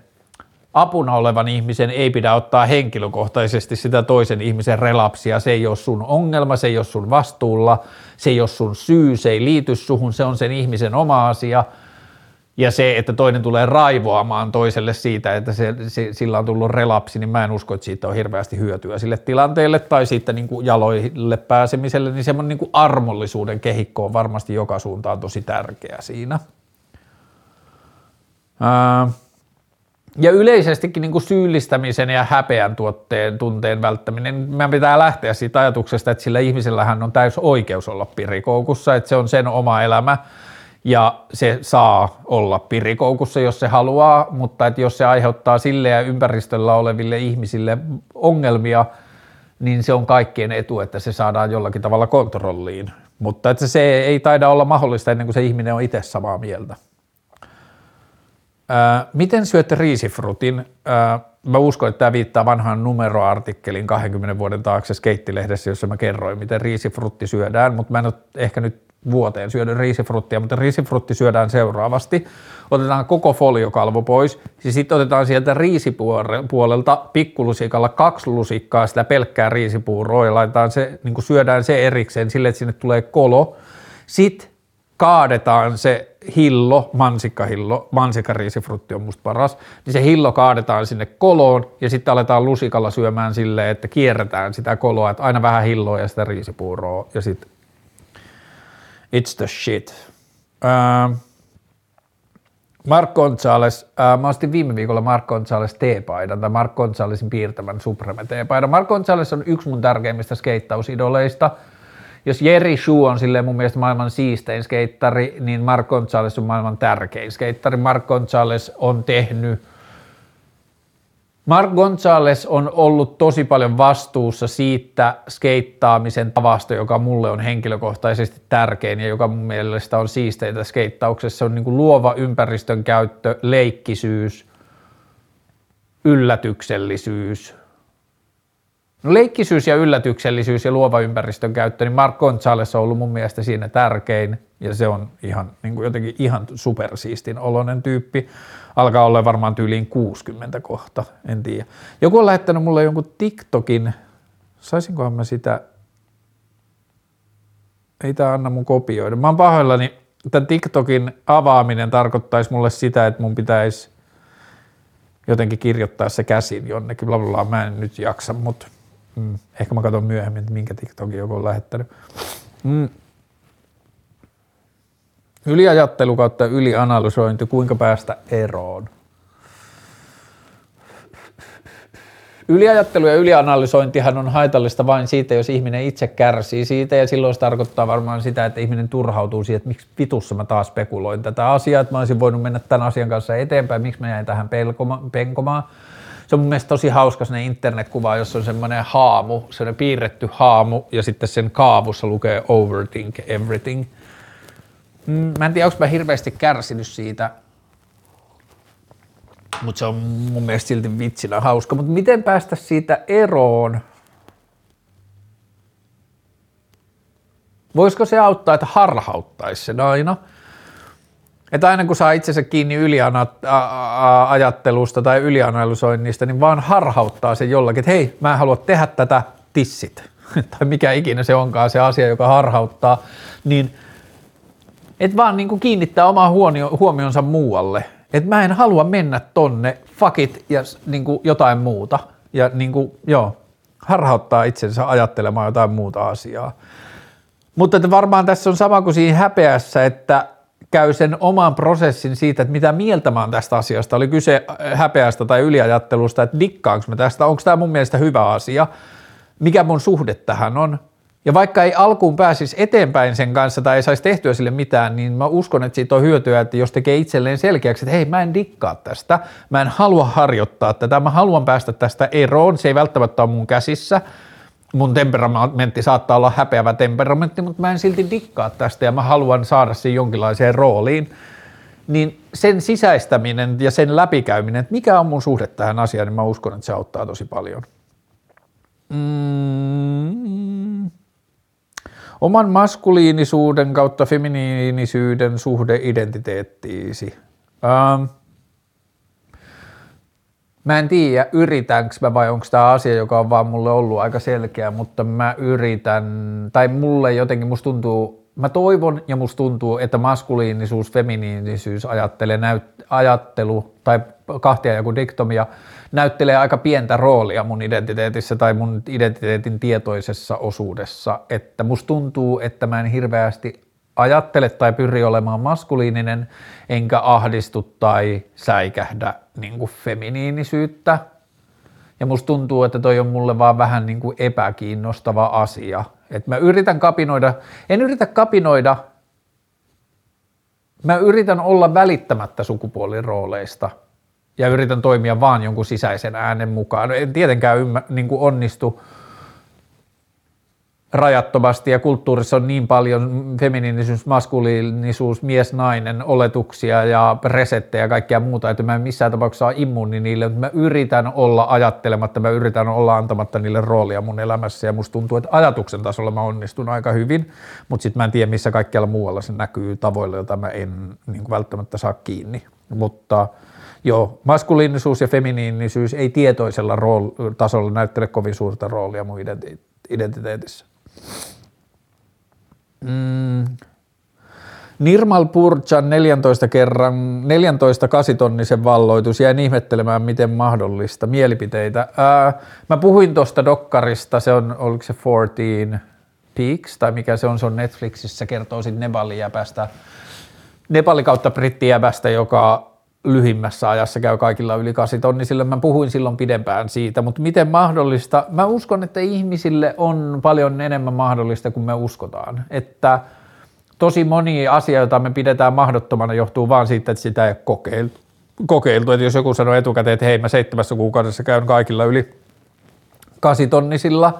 apuna olevan ihmisen ei pidä ottaa henkilökohtaisesti sitä toisen ihmisen relapsia. Se ei ole sun ongelma, se ei ole sun vastuulla, se ei ole sun syy, se ei liity suhun, se on sen ihmisen oma asia – ja se, että toinen tulee raivoamaan toiselle siitä, että se, se, sillä on tullut relapsi, niin mä en usko, että siitä on hirveästi hyötyä sille tilanteelle tai siitä niin jaloille pääsemiselle, niin semmoinen niin kuin armollisuuden kehikko on varmasti joka suuntaan tosi tärkeä siinä. Ää, ja yleisestikin niin kuin syyllistämisen ja häpeän tuotteen tunteen välttäminen, meidän pitää lähteä siitä ajatuksesta, että sillä ihmisellähän on täys oikeus olla pirikoukussa, että se on sen oma elämä, ja se saa olla pirikoukussa, jos se haluaa, mutta että jos se aiheuttaa sille ja ympäristöllä oleville ihmisille ongelmia, niin se on kaikkien etu, että se saadaan jollakin tavalla kontrolliin. Mutta että se ei taida olla mahdollista ennen kuin se ihminen on itse samaa mieltä. Ää, miten syötte riisifrutin? Ää, mä uskon, että tämä viittaa vanhaan numeroartikkelin 20 vuoden taakse skeittilehdessä, jossa mä kerroin, miten riisifrutti syödään, mutta mä en ole ehkä nyt vuoteen syödä riisifruttia, mutta riisifrutti syödään seuraavasti. Otetaan koko foliokalvo pois ja sitten otetaan sieltä riisipuolelta pikkulusikalla kaksi lusikkaa sitä pelkkää riisipuuroa ja laitetaan se, niin syödään se erikseen sille, että sinne tulee kolo. Sitten kaadetaan se hillo, mansikkahillo, mansikkariisifrutti on musta paras, niin se hillo kaadetaan sinne koloon ja sitten aletaan lusikalla syömään silleen, että kierretään sitä koloa, että aina vähän hilloa ja sitä riisipuuroa ja sitten It's the shit. Uh, Mark Gonzales, uh, mä ostin viime viikolla Mark Gonzales teepaidan, tai Mark Gonzalesin piirtävän Supreme teepaidan. Mark Gonzales on yksi mun tärkeimmistä skeittausidoleista. Jos Jerry Shu on silleen mun mielestä maailman siistein skeittari, niin Mark Gonzales on maailman tärkein skeittari. Mark Gonzales on tehnyt Mark Gonzales on ollut tosi paljon vastuussa siitä skeittaamisen tavasta, joka mulle on henkilökohtaisesti tärkein ja joka mun mielestä on siisteitä skeittauksessa. Se on niin kuin luova ympäristön käyttö, leikkisyys, yllätyksellisyys No leikkisyys ja yllätyksellisyys ja luova ympäristön käyttö, niin Mark Gonzales on ollut mun mielestä siinä tärkein ja se on ihan niin kuin jotenkin ihan supersiistin oloinen tyyppi. Alkaa olla varmaan tyyliin 60 kohta, en tiedä. Joku on lähettänyt mulle jonkun TikTokin, saisinkohan mä sitä, ei tää anna mun kopioida. Mä oon pahoillani, tämän TikTokin avaaminen tarkoittaisi mulle sitä, että mun pitäisi jotenkin kirjoittaa se käsin jonnekin, bla bla, bla. mä en nyt jaksa, mutta mm, ehkä mä katson myöhemmin, että minkä TikTokin joku on lähettänyt. Mm. Yliajattelu kautta ylianalysointi, kuinka päästä eroon. Yliajattelu ja ylianalysointihan on haitallista vain siitä, jos ihminen itse kärsii siitä ja silloin se tarkoittaa varmaan sitä, että ihminen turhautuu siihen, että miksi vitussa mä taas spekuloin tätä asiaa, että mä olisin voinut mennä tämän asian kanssa eteenpäin, miksi mä jäin tähän pelkoma, penkomaan. Se on mun mielestä tosi hauska se internetkuva, jossa on semmoinen haamu, semmoinen piirretty haamu ja sitten sen kaavussa lukee overthink everything. Mm, mä en tiedä, onko mä hirveästi kärsinyt siitä, mutta se on mun mielestä silti vitsinä hauska. Mutta miten päästä siitä eroon? Voisiko se auttaa, että harhauttaisi sen aina? Että aina kun saa itsensä kiinni yliajattelusta tai ylianalysoinnista, niin vaan harhauttaa se jollakin, että hei, mä en halua tehdä tätä tissit. tai mikä ikinä se onkaan se asia, joka harhauttaa, niin et vaan niin kuin kiinnittää omaa huomionsa muualle että mä en halua mennä tonne, fuck it, ja niin kuin jotain muuta. Ja niin kuin, joo, harhauttaa itsensä ajattelemaan jotain muuta asiaa. Mutta että varmaan tässä on sama kuin siinä häpeässä, että käy sen oman prosessin siitä, että mitä mieltä mä oon tästä asiasta. Oli kyse häpeästä tai yliajattelusta, että dikkaanko mä tästä, onko tämä mun mielestä hyvä asia, mikä mun suhde tähän on. Ja vaikka ei alkuun pääsisi eteenpäin sen kanssa tai ei saisi tehtyä sille mitään, niin mä uskon, että siitä on hyötyä, että jos tekee itselleen selkeäksi, että hei mä en dikkaa tästä, mä en halua harjoittaa tätä, mä haluan päästä tästä eroon, se ei välttämättä ole mun käsissä, mun temperamentti saattaa olla häpeävä temperamentti, mutta mä en silti dikkaa tästä ja mä haluan saada sen jonkinlaiseen rooliin, niin sen sisäistäminen ja sen läpikäyminen, että mikä on mun suhde tähän asiaan, niin mä uskon, että se auttaa tosi paljon. Mm. Oman maskuliinisuuden kautta feminiinisyyden suhde identiteettiisi. Ähm. Mä en tiedä, yritänkö mä vai onko tämä asia, joka on vaan mulle ollut aika selkeä, mutta mä yritän, tai mulle jotenkin musta tuntuu, mä toivon ja musta tuntuu, että maskuliinisuus, feminiinisyys ajattelee, näyt, ajattelu tai kahtia joku diktomia näyttelee aika pientä roolia mun identiteetissä tai mun identiteetin tietoisessa osuudessa, että musta tuntuu, että mä en hirveästi ajattele tai pyri olemaan maskuliininen, enkä ahdistu tai säikähdä niin kuin feminiinisyyttä. Ja musta tuntuu, että toi on mulle vaan vähän niin kuin epäkiinnostava asia. Että mä yritän kapinoida, en yritä kapinoida, mä yritän olla välittämättä sukupuolirooleista – ja yritän toimia vaan jonkun sisäisen äänen mukaan. En tietenkään ymmär, niin kuin onnistu rajattomasti ja kulttuurissa on niin paljon feminiinisuus, maskuliinisuus, mies-nainen oletuksia ja resettejä ja kaikkea muuta, että mä en missään tapauksessa ole immuuni niille, mutta mä yritän olla ajattelematta, mä yritän olla antamatta niille roolia mun elämässä ja musta tuntuu, että ajatuksen tasolla mä onnistun aika hyvin, mutta sitten mä en tiedä missä kaikkialla muualla se näkyy tavoilla, joita mä en niin välttämättä saa kiinni, mutta – Joo, maskuliinisuus ja feminiinisyys ei tietoisella rool- tasolla näyttele kovin suurta roolia mun identi- identiteetissä. Mm. Nirmal Purchan 14 kerran, 14 kasitonnisen valloitus, jäin ihmettelemään, miten mahdollista. Mielipiteitä. Ää, mä puhuin tuosta dokkarista, se on, oliko se 14 Peaks, tai mikä se on, se on Netflixissä, kertoo sitten Nepalin jäbästä, Nepalin kautta brittijäbästä, joka lyhimmässä ajassa käy kaikilla yli 8 tonni, sillä mä puhuin silloin pidempään siitä, mutta miten mahdollista? Mä uskon, että ihmisille on paljon enemmän mahdollista kuin me uskotaan, että tosi moni asia, jota me pidetään mahdottomana, johtuu vaan siitä, että sitä ei kokeiltu. kokeiltu. Että jos joku sanoo etukäteen, että hei mä seitsemässä kuukaudessa käyn kaikilla yli kasitonnisilla,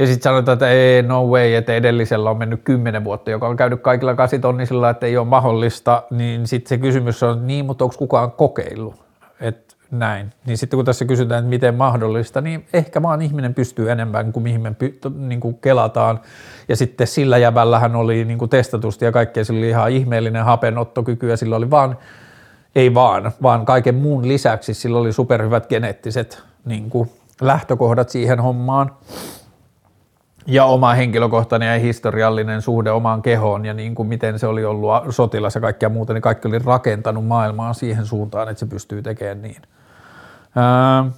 ja sitten sanotaan, että ei, no way, että edellisellä on mennyt kymmenen vuotta, joka on käynyt kaikilla kasitonnisilla, että ei ole mahdollista, niin sitten se kysymys on, niin, mutta onko kukaan kokeillut? Et näin. Niin sitten kun tässä kysytään, että miten mahdollista, niin ehkä vaan ihminen pystyy enemmän kuin mihin me py, niin kuin kelataan. Ja sitten sillä jäbällähän oli niin kuin testatusti ja kaikkea, sillä oli ihan ihmeellinen hapenottokyky ja sillä oli vaan, ei vaan, vaan kaiken muun lisäksi sillä oli superhyvät geneettiset niin kuin lähtökohdat siihen hommaan ja oma henkilökohtainen ja historiallinen suhde omaan kehoon ja niin kuin miten se oli ollut sotilas ja kaikkea muuta, niin kaikki oli rakentanut maailmaa siihen suuntaan, että se pystyy tekemään niin. Öö,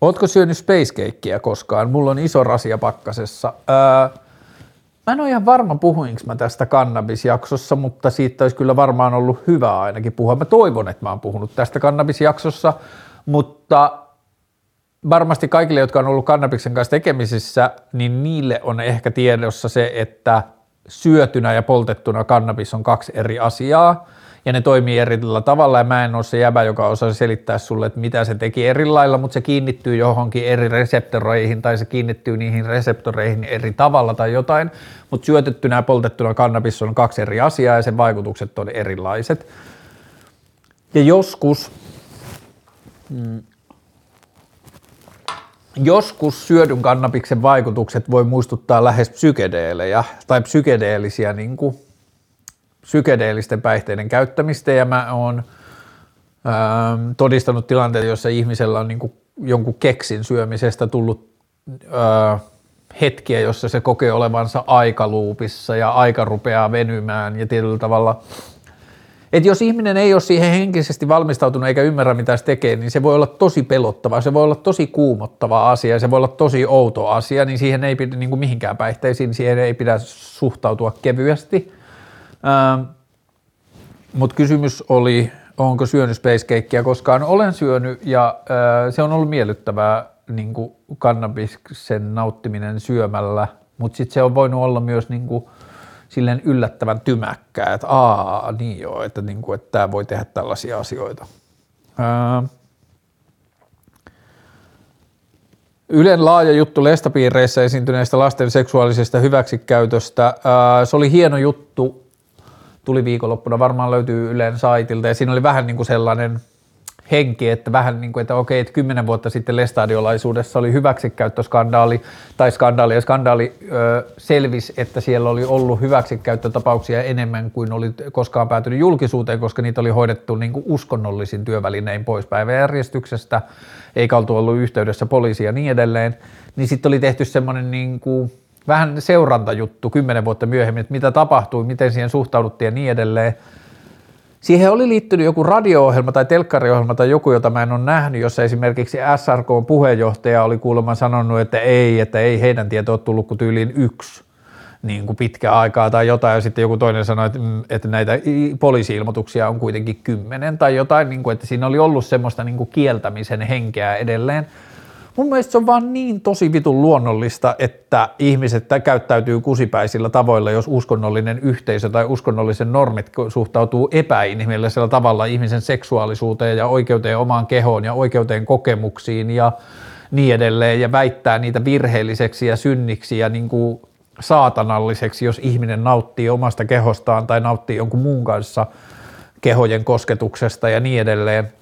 Ootko syönyt spacecakeä koskaan? Mulla on iso rasia pakkasessa. Öö, mä en ole ihan varma, puhuinko mä tästä kannabisjaksossa, mutta siitä olisi kyllä varmaan ollut hyvä ainakin puhua. Mä toivon, että mä oon puhunut tästä kannabisjaksossa, mutta varmasti kaikille, jotka on ollut kannabiksen kanssa tekemisissä, niin niille on ehkä tiedossa se, että syötynä ja poltettuna kannabis on kaksi eri asiaa. Ja ne toimii eri tavalla. Ja mä en ole se jäbä, joka osaa selittää sulle, että mitä se teki eri lailla, mutta se kiinnittyy johonkin eri reseptoreihin tai se kiinnittyy niihin reseptoreihin eri tavalla tai jotain, mutta syötettynä ja poltettuna kannabis on kaksi eri asiaa ja sen vaikutukset on erilaiset. Ja joskus mm, Joskus syödyn kannabiksen vaikutukset voi muistuttaa lähes psykedeelejä tai psykedeellisiä niin kuin, psykedeellisten päihteiden käyttämistä ja mä oon ähm, todistanut tilanteita, jossa ihmisellä on niin kuin, jonkun keksin syömisestä tullut äh, hetkiä, jossa se kokee olevansa aikaluupissa ja aika rupeaa venymään ja tietyllä tavalla – että jos ihminen ei ole siihen henkisesti valmistautunut eikä ymmärrä mitä se tekee, niin se voi olla tosi pelottava, se voi olla tosi kuumottava asia, se voi olla tosi outo asia, niin siihen ei pidä niin kuin mihinkään päihteisiin, siihen ei pidä suhtautua kevyesti. Ähm, Mutta kysymys oli, onko syönyt spacecakeä koskaan? Olen syönyt ja äh, se on ollut miellyttävää niin kuin kannabiksen nauttiminen syömällä, mutta sitten se on voinut olla myös niin kuin, silleen yllättävän tymäkkää, että aa, niin joo, että, niin kuin, että tämä voi tehdä tällaisia asioita. Ää, Ylen laaja juttu lestapiireissä esiintyneestä lasten seksuaalisesta hyväksikäytöstä. Ää, se oli hieno juttu, tuli viikonloppuna, varmaan löytyy Ylen saitilta ja siinä oli vähän niin kuin sellainen – henki, että vähän niin kuin, että okei, että kymmenen vuotta sitten lestadiolaisuudessa oli hyväksikäyttöskandaali tai skandaali ja skandaali ö, selvisi, että siellä oli ollut hyväksikäyttötapauksia enemmän kuin oli koskaan päätynyt julkisuuteen, koska niitä oli hoidettu niin kuin uskonnollisin työvälinein pois päiväjärjestyksestä, eikä oltu ollut yhteydessä poliisia ja niin edelleen, niin sitten oli tehty semmoinen niin kuin vähän seurantajuttu kymmenen vuotta myöhemmin, että mitä tapahtui, miten siihen suhtauduttiin ja niin edelleen, Siihen oli liittynyt joku radio-ohjelma tai telkkariohjelma tai joku, jota mä en ole nähnyt, jossa esimerkiksi SRK puheenjohtaja oli kuulemma sanonut, että ei, että ei heidän tieto ole tullut kuin tyyliin yksi niin kuin pitkä aikaa tai jotain, ja sitten joku toinen sanoi, että, mm, että näitä poliisi-ilmoituksia on kuitenkin kymmenen tai jotain, niin kuin, että siinä oli ollut semmoista niin kuin kieltämisen henkeä edelleen. Mun mielestä se on vaan niin tosi vitun luonnollista, että ihmiset käyttäytyy kusipäisillä tavoilla, jos uskonnollinen yhteisö tai uskonnollisen normit suhtautuu epäinhimillisellä tavalla ihmisen seksuaalisuuteen ja oikeuteen omaan kehoon ja oikeuteen kokemuksiin ja niin edelleen ja väittää niitä virheelliseksi ja synniksi ja niin kuin saatanalliseksi, jos ihminen nauttii omasta kehostaan tai nauttii jonkun muun kanssa kehojen kosketuksesta ja niin edelleen.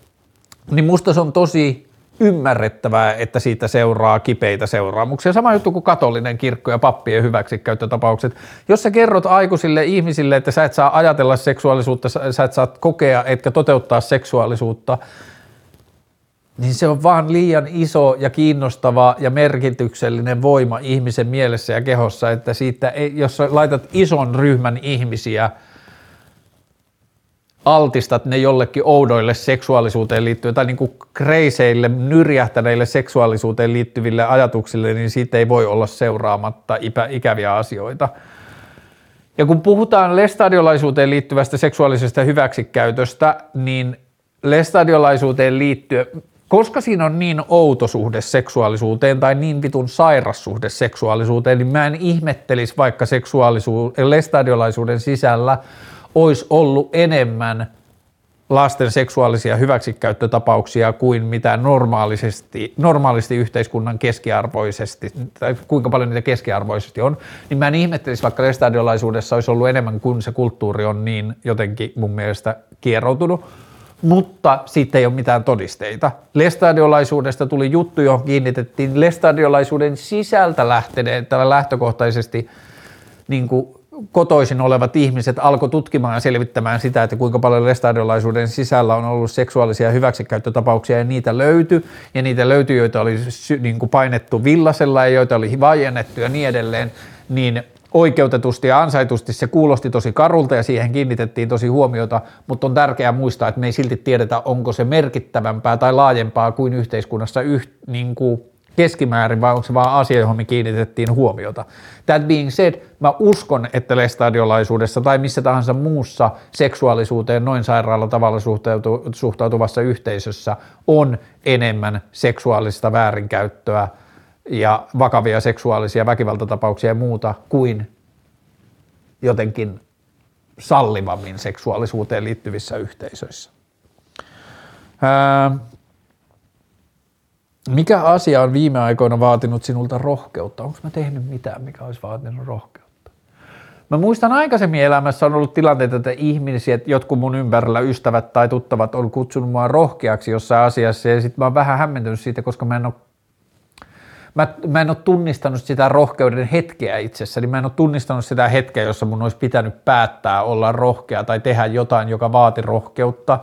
Niin musta se on tosi ymmärrettävää, että siitä seuraa kipeitä seuraamuksia. Sama juttu kuin katolinen kirkko ja pappien hyväksikäyttötapaukset. Jos sä kerrot aikuisille ihmisille, että sä et saa ajatella seksuaalisuutta, sä et saa kokea etkä toteuttaa seksuaalisuutta, niin se on vaan liian iso ja kiinnostava ja merkityksellinen voima ihmisen mielessä ja kehossa, että siitä ei, jos laitat ison ryhmän ihmisiä – altistat ne jollekin oudoille seksuaalisuuteen liittyville tai niin kuin kreiseille, nyrjähtäneille seksuaalisuuteen liittyville ajatuksille, niin siitä ei voi olla seuraamatta ikäviä asioita. Ja kun puhutaan lestadiolaisuuteen liittyvästä seksuaalisesta hyväksikäytöstä, niin lestadiolaisuuteen liittyen, koska siinä on niin outo suhde seksuaalisuuteen tai niin vitun sairas suhde seksuaalisuuteen, niin mä en ihmettelisi vaikka seksuaalisuuden, lestadiolaisuuden sisällä olisi ollut enemmän lasten seksuaalisia hyväksikäyttötapauksia kuin mitä normaalisesti, normaalisti yhteiskunnan keskiarvoisesti, tai kuinka paljon niitä keskiarvoisesti on, niin mä en ihmettelisi, vaikka lestadiolaisuudessa olisi ollut enemmän kuin se kulttuuri on niin jotenkin mun mielestä kieroutunut, mutta siitä ei ole mitään todisteita. Lestadiolaisuudesta tuli juttu, johon kiinnitettiin lestadiolaisuuden sisältä lähteneen tällä lähtökohtaisesti niin kuin kotoisin olevat ihmiset alkoi tutkimaan ja selvittämään sitä, että kuinka paljon lestadiolaisuuden sisällä on ollut seksuaalisia hyväksikäyttötapauksia ja niitä löytyi. Ja niitä löytyi, joita oli niin kuin painettu villasella ja joita oli vaiennettu ja niin edelleen, niin oikeutetusti ja ansaitusti se kuulosti tosi karulta ja siihen kiinnitettiin tosi huomiota, mutta on tärkeää muistaa, että me ei silti tiedetä, onko se merkittävämpää tai laajempaa kuin yhteiskunnassa yht, niin kuin keskimäärin vai onko se vaan asia, johon me kiinnitettiin huomiota. That being said, mä uskon, että lestadiolaisuudessa tai missä tahansa muussa seksuaalisuuteen noin sairaalla tavalla suhtautuvassa yhteisössä on enemmän seksuaalista väärinkäyttöä ja vakavia seksuaalisia väkivaltatapauksia ja muuta kuin jotenkin sallivammin seksuaalisuuteen liittyvissä yhteisöissä. Mikä asia on viime aikoina vaatinut sinulta rohkeutta? Onko mä tehnyt mitään, mikä olisi vaatinut rohkeutta? Mä muistan aikaisemmin elämässä on ollut tilanteita, että ihmiset, jotkut mun ympärillä ystävät tai tuttavat on kutsunut mua rohkeaksi jossain asiassa ja sitten mä oon vähän hämmentynyt siitä, koska mä en ole mä, mä en ole tunnistanut sitä rohkeuden hetkeä itsessäni, mä en ole tunnistanut sitä hetkeä, jossa mun olisi pitänyt päättää olla rohkea tai tehdä jotain, joka vaati rohkeutta.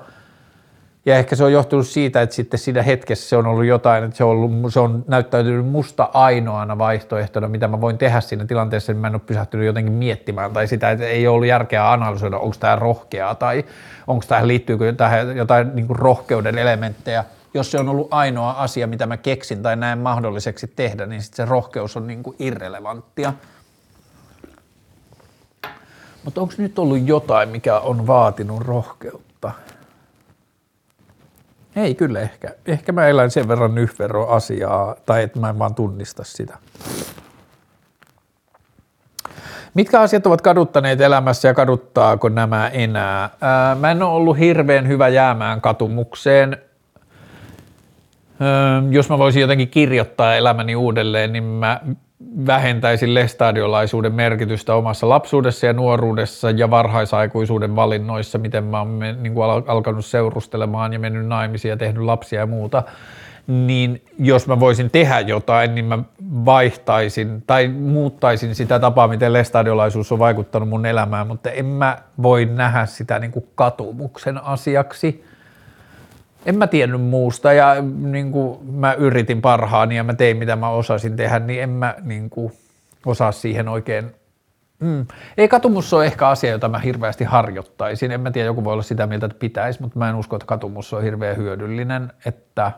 Ja ehkä se on johtunut siitä, että sitten siinä hetkessä se on ollut jotain, että se on, ollut, se on näyttäytynyt musta ainoana vaihtoehtona, mitä mä voin tehdä siinä tilanteessa, niin mä en ole pysähtynyt jotenkin miettimään tai sitä, että ei ollut järkeä analysoida, onko tämä rohkeaa tai onko tähän liittyykö tähän jotain niin rohkeuden elementtejä – jos se on ollut ainoa asia, mitä mä keksin tai näen mahdolliseksi tehdä, niin sitten se rohkeus on niin kuin irrelevanttia. Mutta onko nyt ollut jotain, mikä on vaatinut rohkeutta? Ei kyllä ehkä. Ehkä mä elän sen verran nyhvero asiaa, tai että mä en vaan tunnista sitä. Mitkä asiat ovat kaduttaneet elämässä ja kaduttaako nämä enää? Ää, mä en ole ollut hirveän hyvä jäämään katumukseen. Öö, jos mä voisin jotenkin kirjoittaa elämäni uudelleen, niin mä vähentäisin lestadiolaisuuden merkitystä omassa lapsuudessa ja nuoruudessa ja varhaisaikuisuuden valinnoissa, miten mä oon niin kuin alkanut seurustelemaan ja mennyt naimisiin ja tehnyt lapsia ja muuta, niin jos mä voisin tehdä jotain, niin mä vaihtaisin tai muuttaisin sitä tapaa, miten lestadiolaisuus on vaikuttanut mun elämään, mutta en mä voi nähdä sitä niin kuin katumuksen asiaksi – en mä tiennyt muusta ja niin kuin mä yritin parhaani ja mä tein mitä mä osasin tehdä, niin en mä niin kuin, osaa siihen oikein Mm. Ei katumus ole ehkä asia, jota mä hirveästi harjoittaisin. En mä tiedä, joku voi olla sitä mieltä, että pitäisi, mutta mä en usko, että katumus on hirveän hyödyllinen, että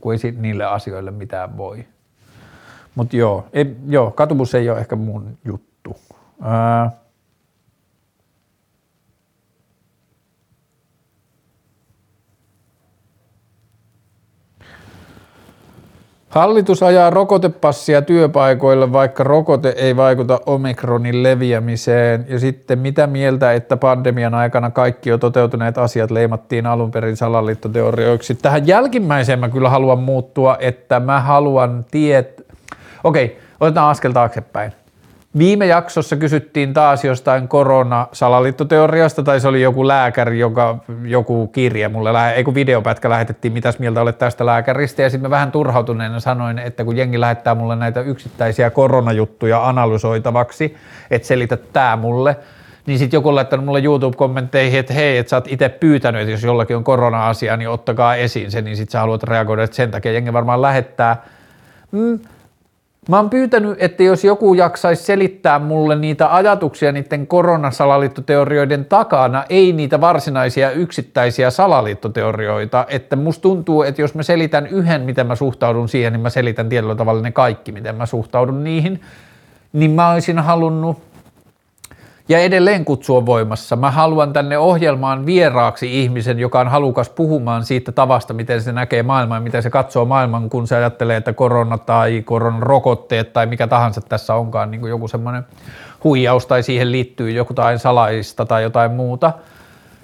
kun ei niille asioille mitään voi. Mutta joo, joo, katumus ei ole ehkä mun juttu. Ää, Hallitus ajaa rokotepassia työpaikoille, vaikka rokote ei vaikuta omikronin leviämiseen. Ja sitten mitä mieltä, että pandemian aikana kaikki jo toteutuneet asiat leimattiin alun perin salaliittoteorioiksi. Tähän jälkimmäiseen mä kyllä haluan muuttua, että mä haluan tiet... Okei, otetaan askel taaksepäin. Viime jaksossa kysyttiin taas jostain koronasalaliittoteoriasta, tai se oli joku lääkäri, joka, joku kirje mulle, ei kun videopätkä lähetettiin, mitäs mieltä olet tästä lääkäristä, ja sitten mä vähän turhautuneena sanoin, että kun jengi lähettää mulle näitä yksittäisiä koronajuttuja analysoitavaksi, että selitä tää mulle, niin sitten joku on laittanut mulle YouTube-kommentteihin, että hei, että sä oot itse pyytänyt, että jos jollakin on korona-asia, niin ottakaa esiin se, niin sitten sä haluat reagoida, että sen takia jengi varmaan lähettää. Mm, Mä oon pyytänyt, että jos joku jaksaisi selittää mulle niitä ajatuksia niiden koronasalaliittoteorioiden takana, ei niitä varsinaisia yksittäisiä salaliittoteorioita, että musta tuntuu, että jos mä selitän yhden, miten mä suhtaudun siihen, niin mä selitän tietyllä tavalla ne kaikki, miten mä suhtaudun niihin, niin mä olisin halunnut ja edelleen kutsu on voimassa. Mä haluan tänne ohjelmaan vieraaksi ihmisen, joka on halukas puhumaan siitä tavasta, miten se näkee maailmaa ja miten se katsoo maailman, kun se ajattelee, että korona tai koronan rokotteet tai mikä tahansa tässä onkaan niin kuin joku semmoinen huijaus tai siihen liittyy joku tai salaista tai jotain muuta.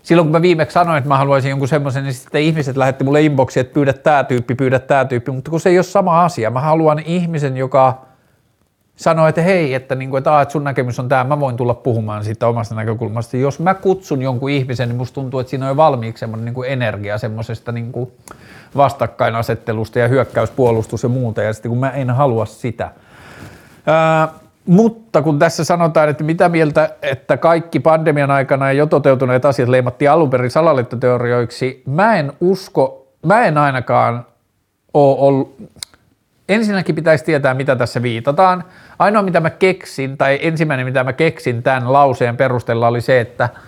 silloin kun mä viimeksi sanoin, että mä haluaisin jonkun semmoisen, niin sitten ihmiset lähetti mulle inboxi, että pyydä tämä tyyppi, pyydä tämä tyyppi, mutta kun se ei ole sama asia. Mä haluan ihmisen, joka sanoo, että hei, että, niin kuin, että, aah, että sun näkemys on tämä, mä voin tulla puhumaan siitä omasta näkökulmasta. Jos mä kutsun jonkun ihmisen, niin musta tuntuu, että siinä on jo valmiiksi semmoinen niin kuin energia semmoisesta niin kuin vastakkainasettelusta ja hyökkäyspuolustus ja muuta, ja sitten kun mä en halua sitä. Ää, mutta kun tässä sanotaan, että mitä mieltä, että kaikki pandemian aikana jo toteutuneet asiat leimattiin alun perin salaliittoteorioiksi, mä en usko, mä en ainakaan ole ollut, ensinnäkin pitäisi tietää, mitä tässä viitataan. Ainoa, mitä mä keksin, tai ensimmäinen, mitä mä keksin tämän lauseen perusteella oli se, että –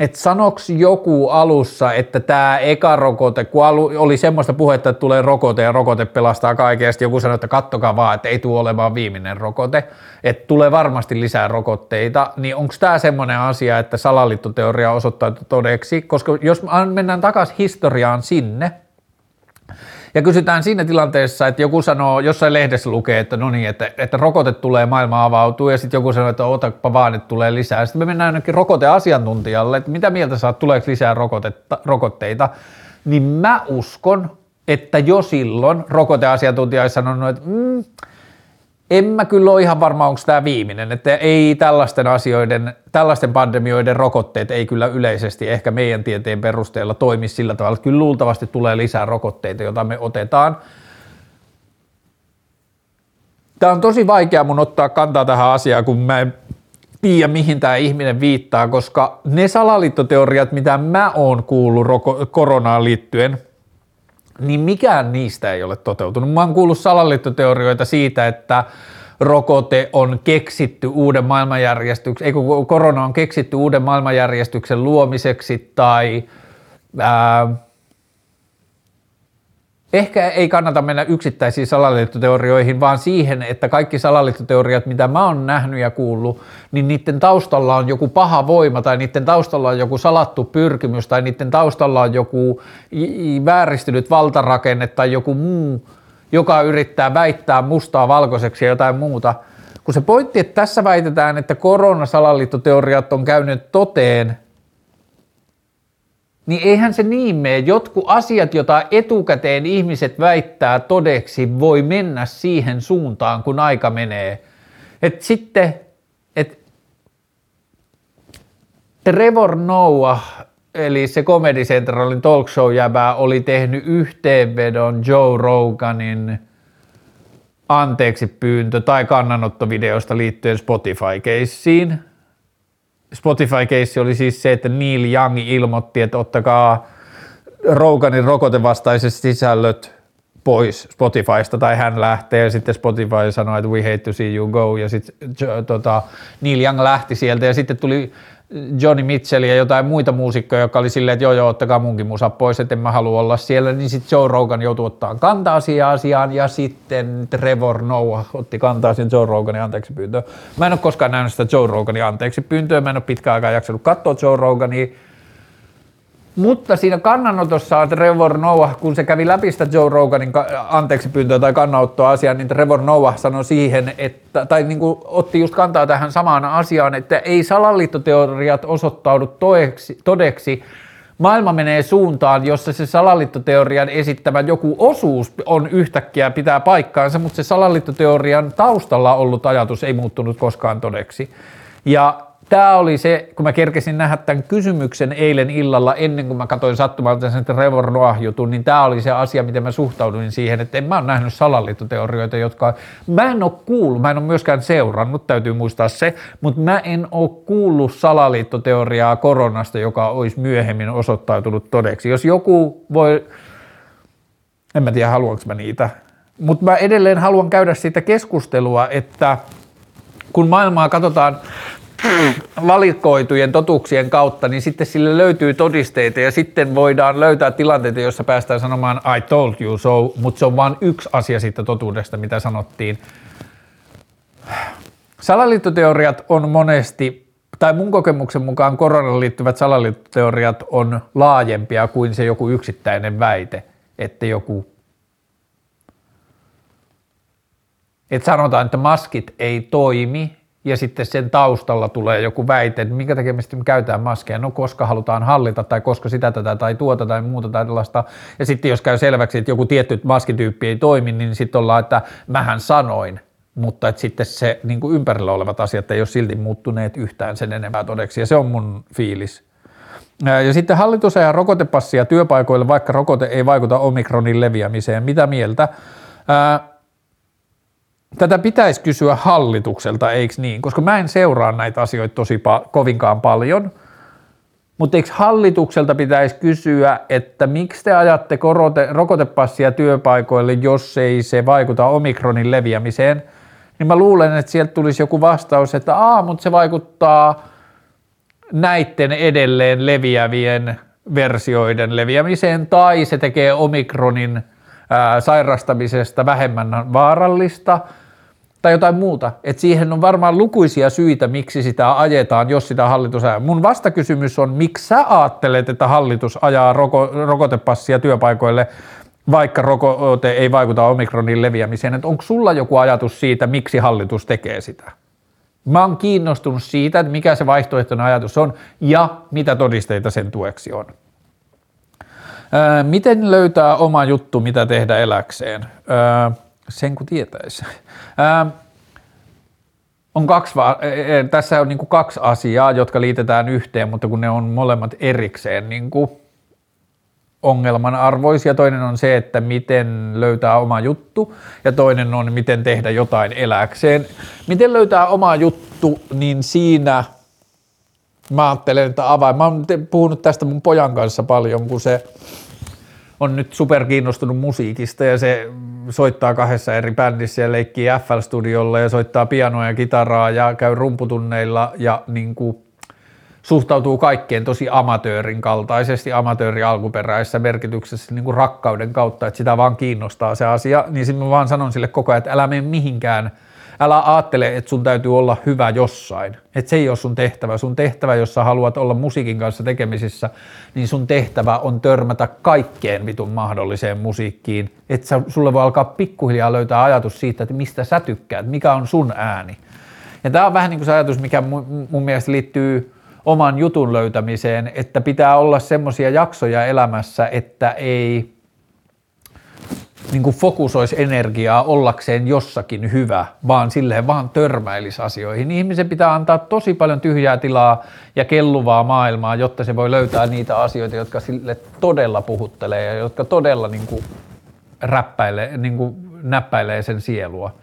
että sanoks joku alussa, että tämä eka rokote, kun alu, oli semmoista puhetta, että tulee rokote ja rokote pelastaa kaiken, ja joku sanoi, että kattokaa vaan, että ei tule olemaan viimeinen rokote, että tulee varmasti lisää rokotteita, niin onko tämä semmoinen asia, että salaliittoteoria osoittaa todeksi, koska jos mennään takaisin historiaan sinne, ja kysytään siinä tilanteessa, että joku sanoo, jossain lehdessä lukee, että no niin, että, että rokote tulee, maailma avautuu, ja sitten joku sanoo, että otapa vaan, että tulee lisää. Sitten me mennään ainakin rokoteasiantuntijalle, että mitä mieltä saat, tuleeko lisää rokotetta, rokotteita, niin mä uskon, että jo silloin rokoteasiantuntija olisi sanonut, että mm, en mä kyllä ole ihan varma, onko tämä viimeinen, että ei tällaisten asioiden, tällaisten pandemioiden rokotteet ei kyllä yleisesti ehkä meidän tieteen perusteella toimi sillä tavalla, että kyllä luultavasti tulee lisää rokotteita, joita me otetaan. Tämä on tosi vaikea mun ottaa kantaa tähän asiaan, kun mä en tiedä, mihin tämä ihminen viittaa, koska ne salaliittoteoriat, mitä mä oon kuullut koronaan liittyen – niin mikään niistä ei ole toteutunut. Mä oon kuullut salaliittoteorioita siitä, että rokote on keksitty uuden maailmanjärjestyksen, ei kun korona on keksitty uuden maailmanjärjestyksen luomiseksi tai ää, ehkä ei kannata mennä yksittäisiin salaliittoteorioihin, vaan siihen, että kaikki salaliittoteoriat, mitä mä oon nähnyt ja kuullut, niin niiden taustalla on joku paha voima tai niiden taustalla on joku salattu pyrkimys tai niiden taustalla on joku vääristynyt valtarakenne tai joku muu, joka yrittää väittää mustaa valkoiseksi ja jotain muuta. Kun se pointti, että tässä väitetään, että koronasalaliittoteoriat on käynyt toteen, niin eihän se niin mene. Jotkut asiat, joita etukäteen ihmiset väittää todeksi, voi mennä siihen suuntaan, kun aika menee. Et sitten, et Trevor Noah, eli se Comedy Centralin talk show jäbää, oli tehnyt yhteenvedon Joe Roganin anteeksi pyyntö tai kannanottovideosta liittyen Spotify-keissiin – Spotify-keissi oli siis se, että Neil Young ilmoitti, että ottakaa Roganin rokotevastaiset sisällöt pois Spotifysta tai hän lähtee ja sitten Spotify sanoi, että we hate to see you go ja sitten tota, Neil Young lähti sieltä ja sitten tuli Johnny Mitchell ja jotain muita muusikkoja, jotka oli silleen, että joo joo, ottakaa munkin musa pois, että en mä halua olla siellä, niin sitten Joe Rogan joutui ottaa kantaa siihen asiaan ja sitten Trevor Noah otti kantaa siihen Joe Roganin anteeksi pyyntöön. Mä en ole koskaan nähnyt sitä Joe Roganin anteeksi pyyntöä, mä en ole pitkään aikaa jaksanut katsoa Joe Rogania, mutta siinä kannanotossa Trevor Noah, kun se kävi läpi sitä Joe Roganin anteeksi pyyntöä tai kannanottoa asiaa, niin Trevor Noah sanoi siihen, että, tai niin kuin otti just kantaa tähän samaan asiaan, että ei salaliittoteoriat osoittaudu todeksi, todeksi maailma menee suuntaan, jossa se salaliittoteorian esittämä joku osuus on yhtäkkiä pitää paikkaansa, mutta se salaliittoteorian taustalla ollut ajatus ei muuttunut koskaan todeksi. Ja tämä oli se, kun mä kerkesin nähdä tämän kysymyksen eilen illalla ennen kuin mä katsoin sattumalta sen Trevor Noah-jutun, niin tämä oli se asia, miten mä suhtauduin siihen, että en mä ole nähnyt salaliittoteorioita, jotka mä en ole kuullut, mä en ole myöskään seurannut, täytyy muistaa se, mutta mä en ole kuullut salaliittoteoriaa koronasta, joka olisi myöhemmin osoittautunut todeksi. Jos joku voi, en mä tiedä haluanko mä niitä, mutta mä edelleen haluan käydä siitä keskustelua, että kun maailmaa katsotaan valikoitujen totuuksien kautta, niin sitten sille löytyy todisteita ja sitten voidaan löytää tilanteita, joissa päästään sanomaan I told you so, mutta se on vain yksi asia siitä totuudesta, mitä sanottiin. Salaliittoteoriat on monesti, tai mun kokemuksen mukaan koronaan liittyvät salaliittoteoriat on laajempia kuin se joku yksittäinen väite, että joku että sanotaan, että maskit ei toimi ja sitten sen taustalla tulee joku väite, että minkä takia me sitten käytetään maskeja, no koska halutaan hallita tai koska sitä tätä tai tuota tai muuta tai tällaista. Ja sitten jos käy selväksi, että joku tietty maskityyppi ei toimi, niin sitten ollaan, että mähän sanoin, mutta että sitten se niin kuin ympärillä olevat asiat ei ole silti muuttuneet yhtään sen enempää todeksi ja se on mun fiilis. Ja sitten hallitus ajaa rokotepassia työpaikoille, vaikka rokote ei vaikuta omikronin leviämiseen. Mitä mieltä? Tätä pitäisi kysyä hallitukselta, eikö niin? Koska mä en seuraa näitä asioita tosi pa- kovinkaan paljon. Mutta eikö hallitukselta pitäisi kysyä, että miksi te ajatte korote- rokotepassia työpaikoille, jos ei se vaikuta omikronin leviämiseen? Niin mä luulen, että sieltä tulisi joku vastaus, että aa, mutta se vaikuttaa näiden edelleen leviävien versioiden leviämiseen, tai se tekee omikronin ää, sairastamisesta vähemmän vaarallista – tai jotain muuta. että siihen on varmaan lukuisia syitä, miksi sitä ajetaan, jos sitä hallitus ajaa. Mun vastakysymys on, miksi sä ajattelet, että hallitus ajaa roko, rokotepassia työpaikoille, vaikka rokote ei vaikuta omikronin leviämiseen. Että onko sulla joku ajatus siitä, miksi hallitus tekee sitä? Mä oon kiinnostunut siitä, että mikä se vaihtoehtoinen ajatus on ja mitä todisteita sen tueksi on. Öö, miten löytää oma juttu, mitä tehdä eläkseen? Öö, sen kun tietäisi. Ähm, on kaksi, e, e, tässä on niin kuin kaksi asiaa, jotka liitetään yhteen, mutta kun ne on molemmat erikseen niin kuin ongelman arvoisia. Toinen on se, että miten löytää oma juttu ja toinen on, miten tehdä jotain eläkseen. Miten löytää oma juttu, niin siinä mä ajattelen, että avain. Mä oon puhunut tästä mun pojan kanssa paljon, kun se on nyt super kiinnostunut musiikista ja se soittaa kahdessa eri bändissä ja leikkii FL-studiolla ja soittaa pianoa ja kitaraa ja käy rumputunneilla ja niin kuin suhtautuu kaikkeen tosi amatöörin kaltaisesti, amatööri alkuperäisessä merkityksessä niin kuin rakkauden kautta, että sitä vaan kiinnostaa se asia, niin sitten mä vaan sanon sille koko ajan, että älä mene mihinkään – älä ajattele, että sun täytyy olla hyvä jossain. Että se ei ole sun tehtävä. Sun tehtävä, jos sä haluat olla musiikin kanssa tekemisissä, niin sun tehtävä on törmätä kaikkeen vitun mahdolliseen musiikkiin. Että sulle voi alkaa pikkuhiljaa löytää ajatus siitä, että mistä sä tykkäät, mikä on sun ääni. Ja tämä on vähän niin kuin se ajatus, mikä mun, mun mielestä liittyy oman jutun löytämiseen, että pitää olla semmoisia jaksoja elämässä, että ei niin kuin fokusoisi energiaa ollakseen jossakin hyvä, vaan silleen vaan törmäilisi asioihin. Niin ihmisen pitää antaa tosi paljon tyhjää tilaa ja kelluvaa maailmaa, jotta se voi löytää niitä asioita, jotka sille todella puhuttelee ja jotka todella niin kuin räppäilee, niin kuin näppäilee sen sielua.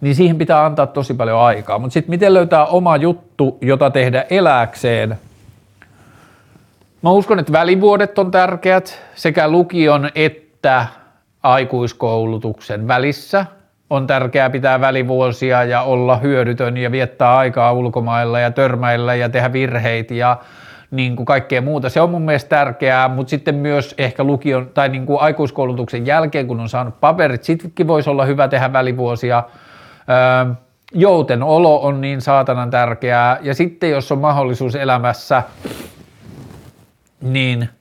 Niin siihen pitää antaa tosi paljon aikaa. Mutta sitten miten löytää oma juttu, jota tehdä eläkseen – Mä uskon, että välivuodet on tärkeät sekä lukion että aikuiskoulutuksen välissä. On tärkeää pitää välivuosia ja olla hyödytön ja viettää aikaa ulkomailla ja törmäillä ja tehdä virheitä ja niin kuin kaikkea muuta. Se on mun mielestä tärkeää, mutta sitten myös ehkä lukion tai niin kuin aikuiskoulutuksen jälkeen, kun on saanut paperit, sittenkin voisi olla hyvä tehdä välivuosia. Öö, jouten olo on niin saatanan tärkeää ja sitten jos on mahdollisuus elämässä, niin –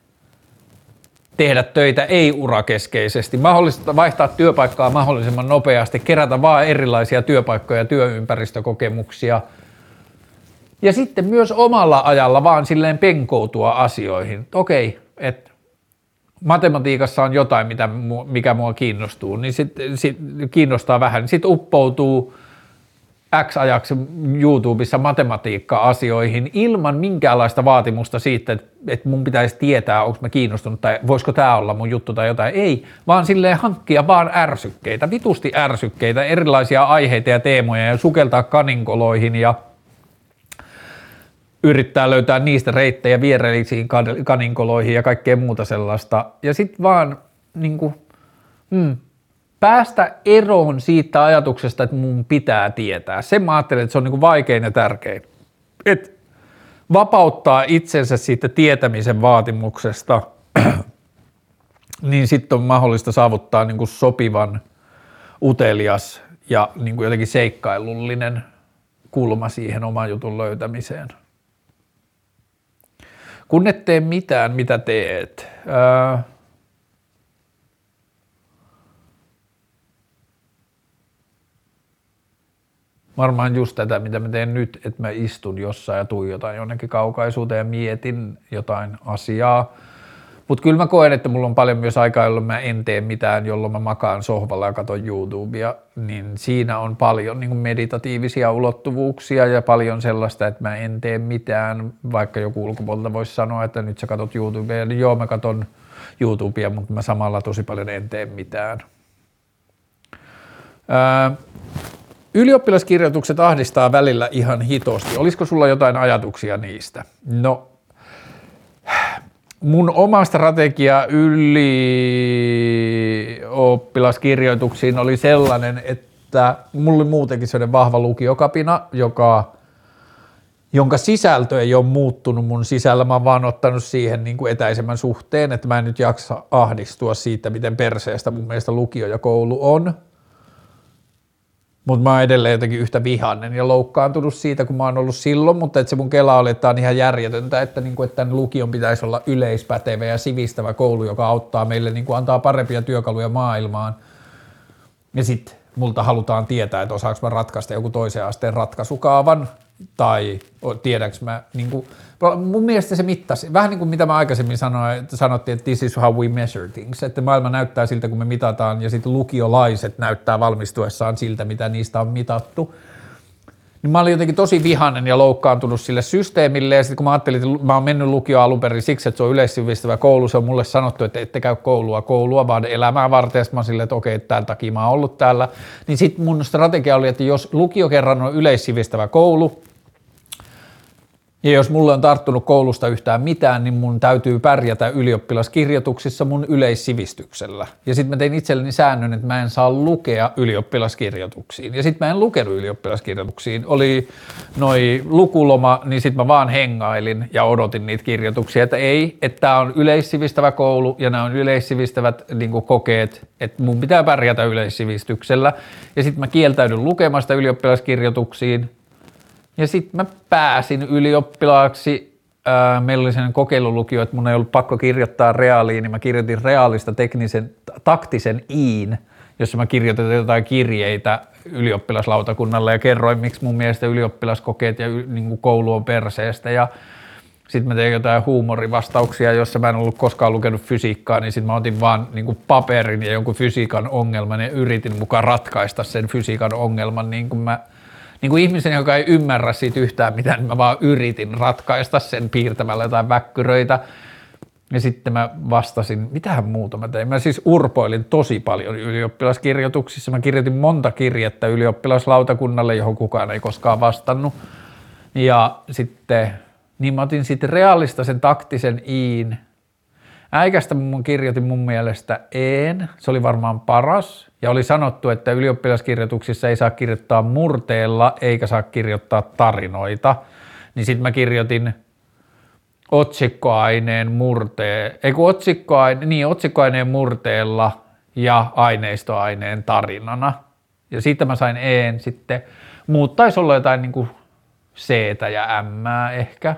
tehdä töitä ei-urakeskeisesti, mahdollista vaihtaa työpaikkaa mahdollisimman nopeasti, kerätä vaan erilaisia työpaikkoja ja työympäristökokemuksia. Ja sitten myös omalla ajalla vaan silleen penkoutua asioihin. Okei, että matematiikassa on jotain, mitä, mikä mua kiinnostuu, niin sit, sit kiinnostaa vähän, niin sitten uppoutuu X ajaksi YouTubessa matematiikka-asioihin ilman minkäänlaista vaatimusta siitä, että, että mun pitäisi tietää, onko mä kiinnostunut tai voisiko tämä olla mun juttu tai jotain. Ei, vaan silleen hankkia vaan ärsykkeitä, vitusti ärsykkeitä, erilaisia aiheita ja teemoja ja sukeltaa kaninkoloihin ja yrittää löytää niistä reittejä vierellisiin kaninkoloihin ja kaikkea muuta sellaista. Ja sitten vaan niin kuin, mm, päästä eroon siitä ajatuksesta, että mun pitää tietää. Sen mä ajattelen, että se on niin kuin vaikein ja tärkein. Et vapauttaa itsensä siitä tietämisen vaatimuksesta, niin sitten on mahdollista saavuttaa niin kuin sopivan utelias ja niin kuin jotenkin seikkailullinen kulma siihen oman jutun löytämiseen. Kun et tee mitään, mitä teet. Öö, varmaan just tätä, mitä mä teen nyt, että mä istun jossain ja tuijotan jonnekin kaukaisuuteen ja mietin jotain asiaa. Mutta kyllä mä koen, että mulla on paljon myös aikaa, jolloin mä en tee mitään, jolloin mä makaan sohvalla ja katson YouTubea, niin siinä on paljon niin kuin meditatiivisia ulottuvuuksia ja paljon sellaista, että mä en tee mitään, vaikka joku ulkopuolelta voisi sanoa, että nyt sä katsot YouTubea, niin joo mä katson YouTubea, mutta mä samalla tosi paljon en tee mitään. Ää, Ylioppilaskirjoitukset ahdistaa välillä ihan hitosti. Olisiko sulla jotain ajatuksia niistä? No, mun oma strategia ylioppilaskirjoituksiin oli sellainen, että mulla oli muutenkin sellainen vahva lukiokapina, joka, jonka sisältö ei ole muuttunut mun sisällä. Mä oon vaan ottanut siihen niin kuin etäisemmän suhteen, että mä en nyt jaksa ahdistua siitä, miten perseestä mun mielestä lukio ja koulu on – mutta mä oon edelleen jotenkin yhtä vihannen ja loukkaantunut siitä, kun mä oon ollut silloin, mutta että se mun kela oli, että on ihan järjetöntä, että, niin kuin, että tämän lukion pitäisi olla yleispätevä ja sivistävä koulu, joka auttaa meille, niin kuin antaa parempia työkaluja maailmaan. Ja sitten multa halutaan tietää, että osaanko mä ratkaista joku toisen asteen ratkaisukaavan, tai tiedänkö mä, niin kuin, mun mielestä se mittasi, vähän niin kuin mitä mä aikaisemmin sanoin, että sanottiin, että this is how we measure things, että maailma näyttää siltä, kun me mitataan, ja sitten lukiolaiset näyttää valmistuessaan siltä, mitä niistä on mitattu. Niin mä olin jotenkin tosi vihainen ja loukkaantunut sille systeemille, ja sitten kun mä ajattelin, että mä oon mennyt lukio alun perin siksi, että se on yleissivistävä koulu, se on mulle sanottu, että ette käy koulua koulua, vaan elämää varten, ja mä silleen, että okei, tämän takia mä oon ollut täällä. Niin sitten mun strategia oli, että jos lukio kerran on yleissivistävä koulu, ja jos mulle on tarttunut koulusta yhtään mitään, niin mun täytyy pärjätä ylioppilaskirjoituksissa mun yleissivistyksellä. Ja sitten mä tein itselleni säännön, että mä en saa lukea ylioppilaskirjoituksiin. Ja sitten mä en lukenut ylioppilaskirjoituksiin. Oli noi lukuloma, niin sitten mä vaan hengailin ja odotin niitä kirjoituksia, että ei, että tämä on yleissivistävä koulu ja nämä on yleissivistävät niin kokeet, että mun pitää pärjätä yleissivistyksellä. Ja sitten mä kieltäydyn lukemasta ylioppilaskirjoituksiin, ja sitten mä pääsin ylioppilaaksi. Meillä oli sellainen kokeilulukio, että mun ei ollut pakko kirjoittaa reaaliin, niin mä kirjoitin reaalista teknisen, taktisen iin, jossa mä kirjoitin jotain kirjeitä ylioppilaslautakunnalle ja kerroin, miksi mun mielestä ylioppilaskokeet ja niin kuin koulu on perseestä ja sitten mä tein jotain huumorivastauksia, jossa mä en ollut koskaan lukenut fysiikkaa, niin sitten mä otin vaan niin kuin paperin ja jonkun fysiikan ongelman ja yritin mukaan ratkaista sen fysiikan ongelman niin kuin mä – niin kuin ihmisen, joka ei ymmärrä siitä yhtään mitään, niin mä vaan yritin ratkaista sen piirtämällä jotain väkkyröitä. Ja sitten mä vastasin, mitähän muuta mä tein. Mä siis urpoilin tosi paljon ylioppilaskirjoituksissa. Mä kirjoitin monta kirjettä ylioppilaslautakunnalle, johon kukaan ei koskaan vastannut. Ja sitten, niin mä otin sitten realista sen taktisen iin. Äikästä mun kirjoitin mun mielestä en, se oli varmaan paras. Ja oli sanottu, että ylioppilaskirjoituksissa ei saa kirjoittaa murteella eikä saa kirjoittaa tarinoita. Niin sitten mä kirjoitin otsikkoaineen murteen, ei kun otsikkoaine, niin otsikkoaineen murteella ja aineistoaineen tarinana. Ja siitä mä sain en sitten. Muut taisi olla jotain niin kuin c ja M ehkä.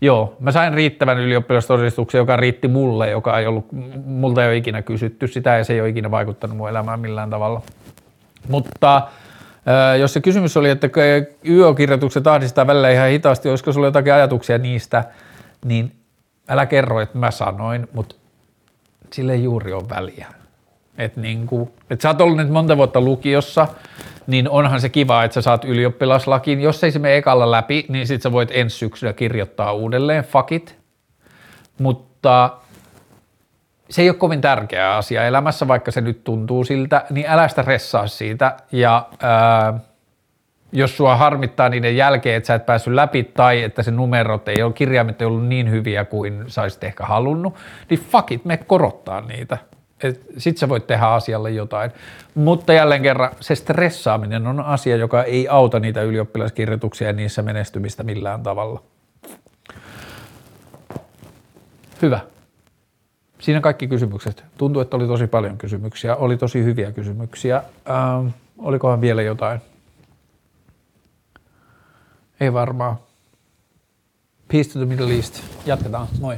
Joo, mä sain riittävän ylioppilastodistuksen, joka riitti mulle, joka ei ollut, multa ei ole ikinä kysytty sitä ja se ei ole ikinä vaikuttanut mun elämään millään tavalla. Mutta jos se kysymys oli, että YÖ-kirjoitukset ahdistaa välillä ihan hitaasti, olisiko sulla jotakin ajatuksia niistä, niin älä kerro, että mä sanoin, mutta sille ei juuri ole väliä. Että niin kuin, et sä oot ollut nyt monta vuotta lukiossa, niin onhan se kiva, että sä saat ylioppilaslakin. Jos ei se mene ekalla läpi, niin sit sä voit ensi syksynä kirjoittaa uudelleen, fuck it. Mutta se ei ole kovin tärkeä asia elämässä, vaikka se nyt tuntuu siltä, niin älä sitä ressaa siitä. Ja ää, jos sua harmittaa niiden jälkeen, että sä et päässyt läpi tai että se numerot ei ole, kirjaimet ei ollut niin hyviä kuin sä ehkä halunnut, niin fuck it, me korottaa niitä sitten sä voit tehdä asialle jotain. Mutta jälleen kerran se stressaaminen on asia, joka ei auta niitä ylioppilaskirjoituksia ja niissä menestymistä millään tavalla. Hyvä. Siinä kaikki kysymykset. Tuntuu, että oli tosi paljon kysymyksiä. Oli tosi hyviä kysymyksiä. Ähm, olikohan vielä jotain? Ei varmaan. Peace to the Middle East. Jatketaan. Moi.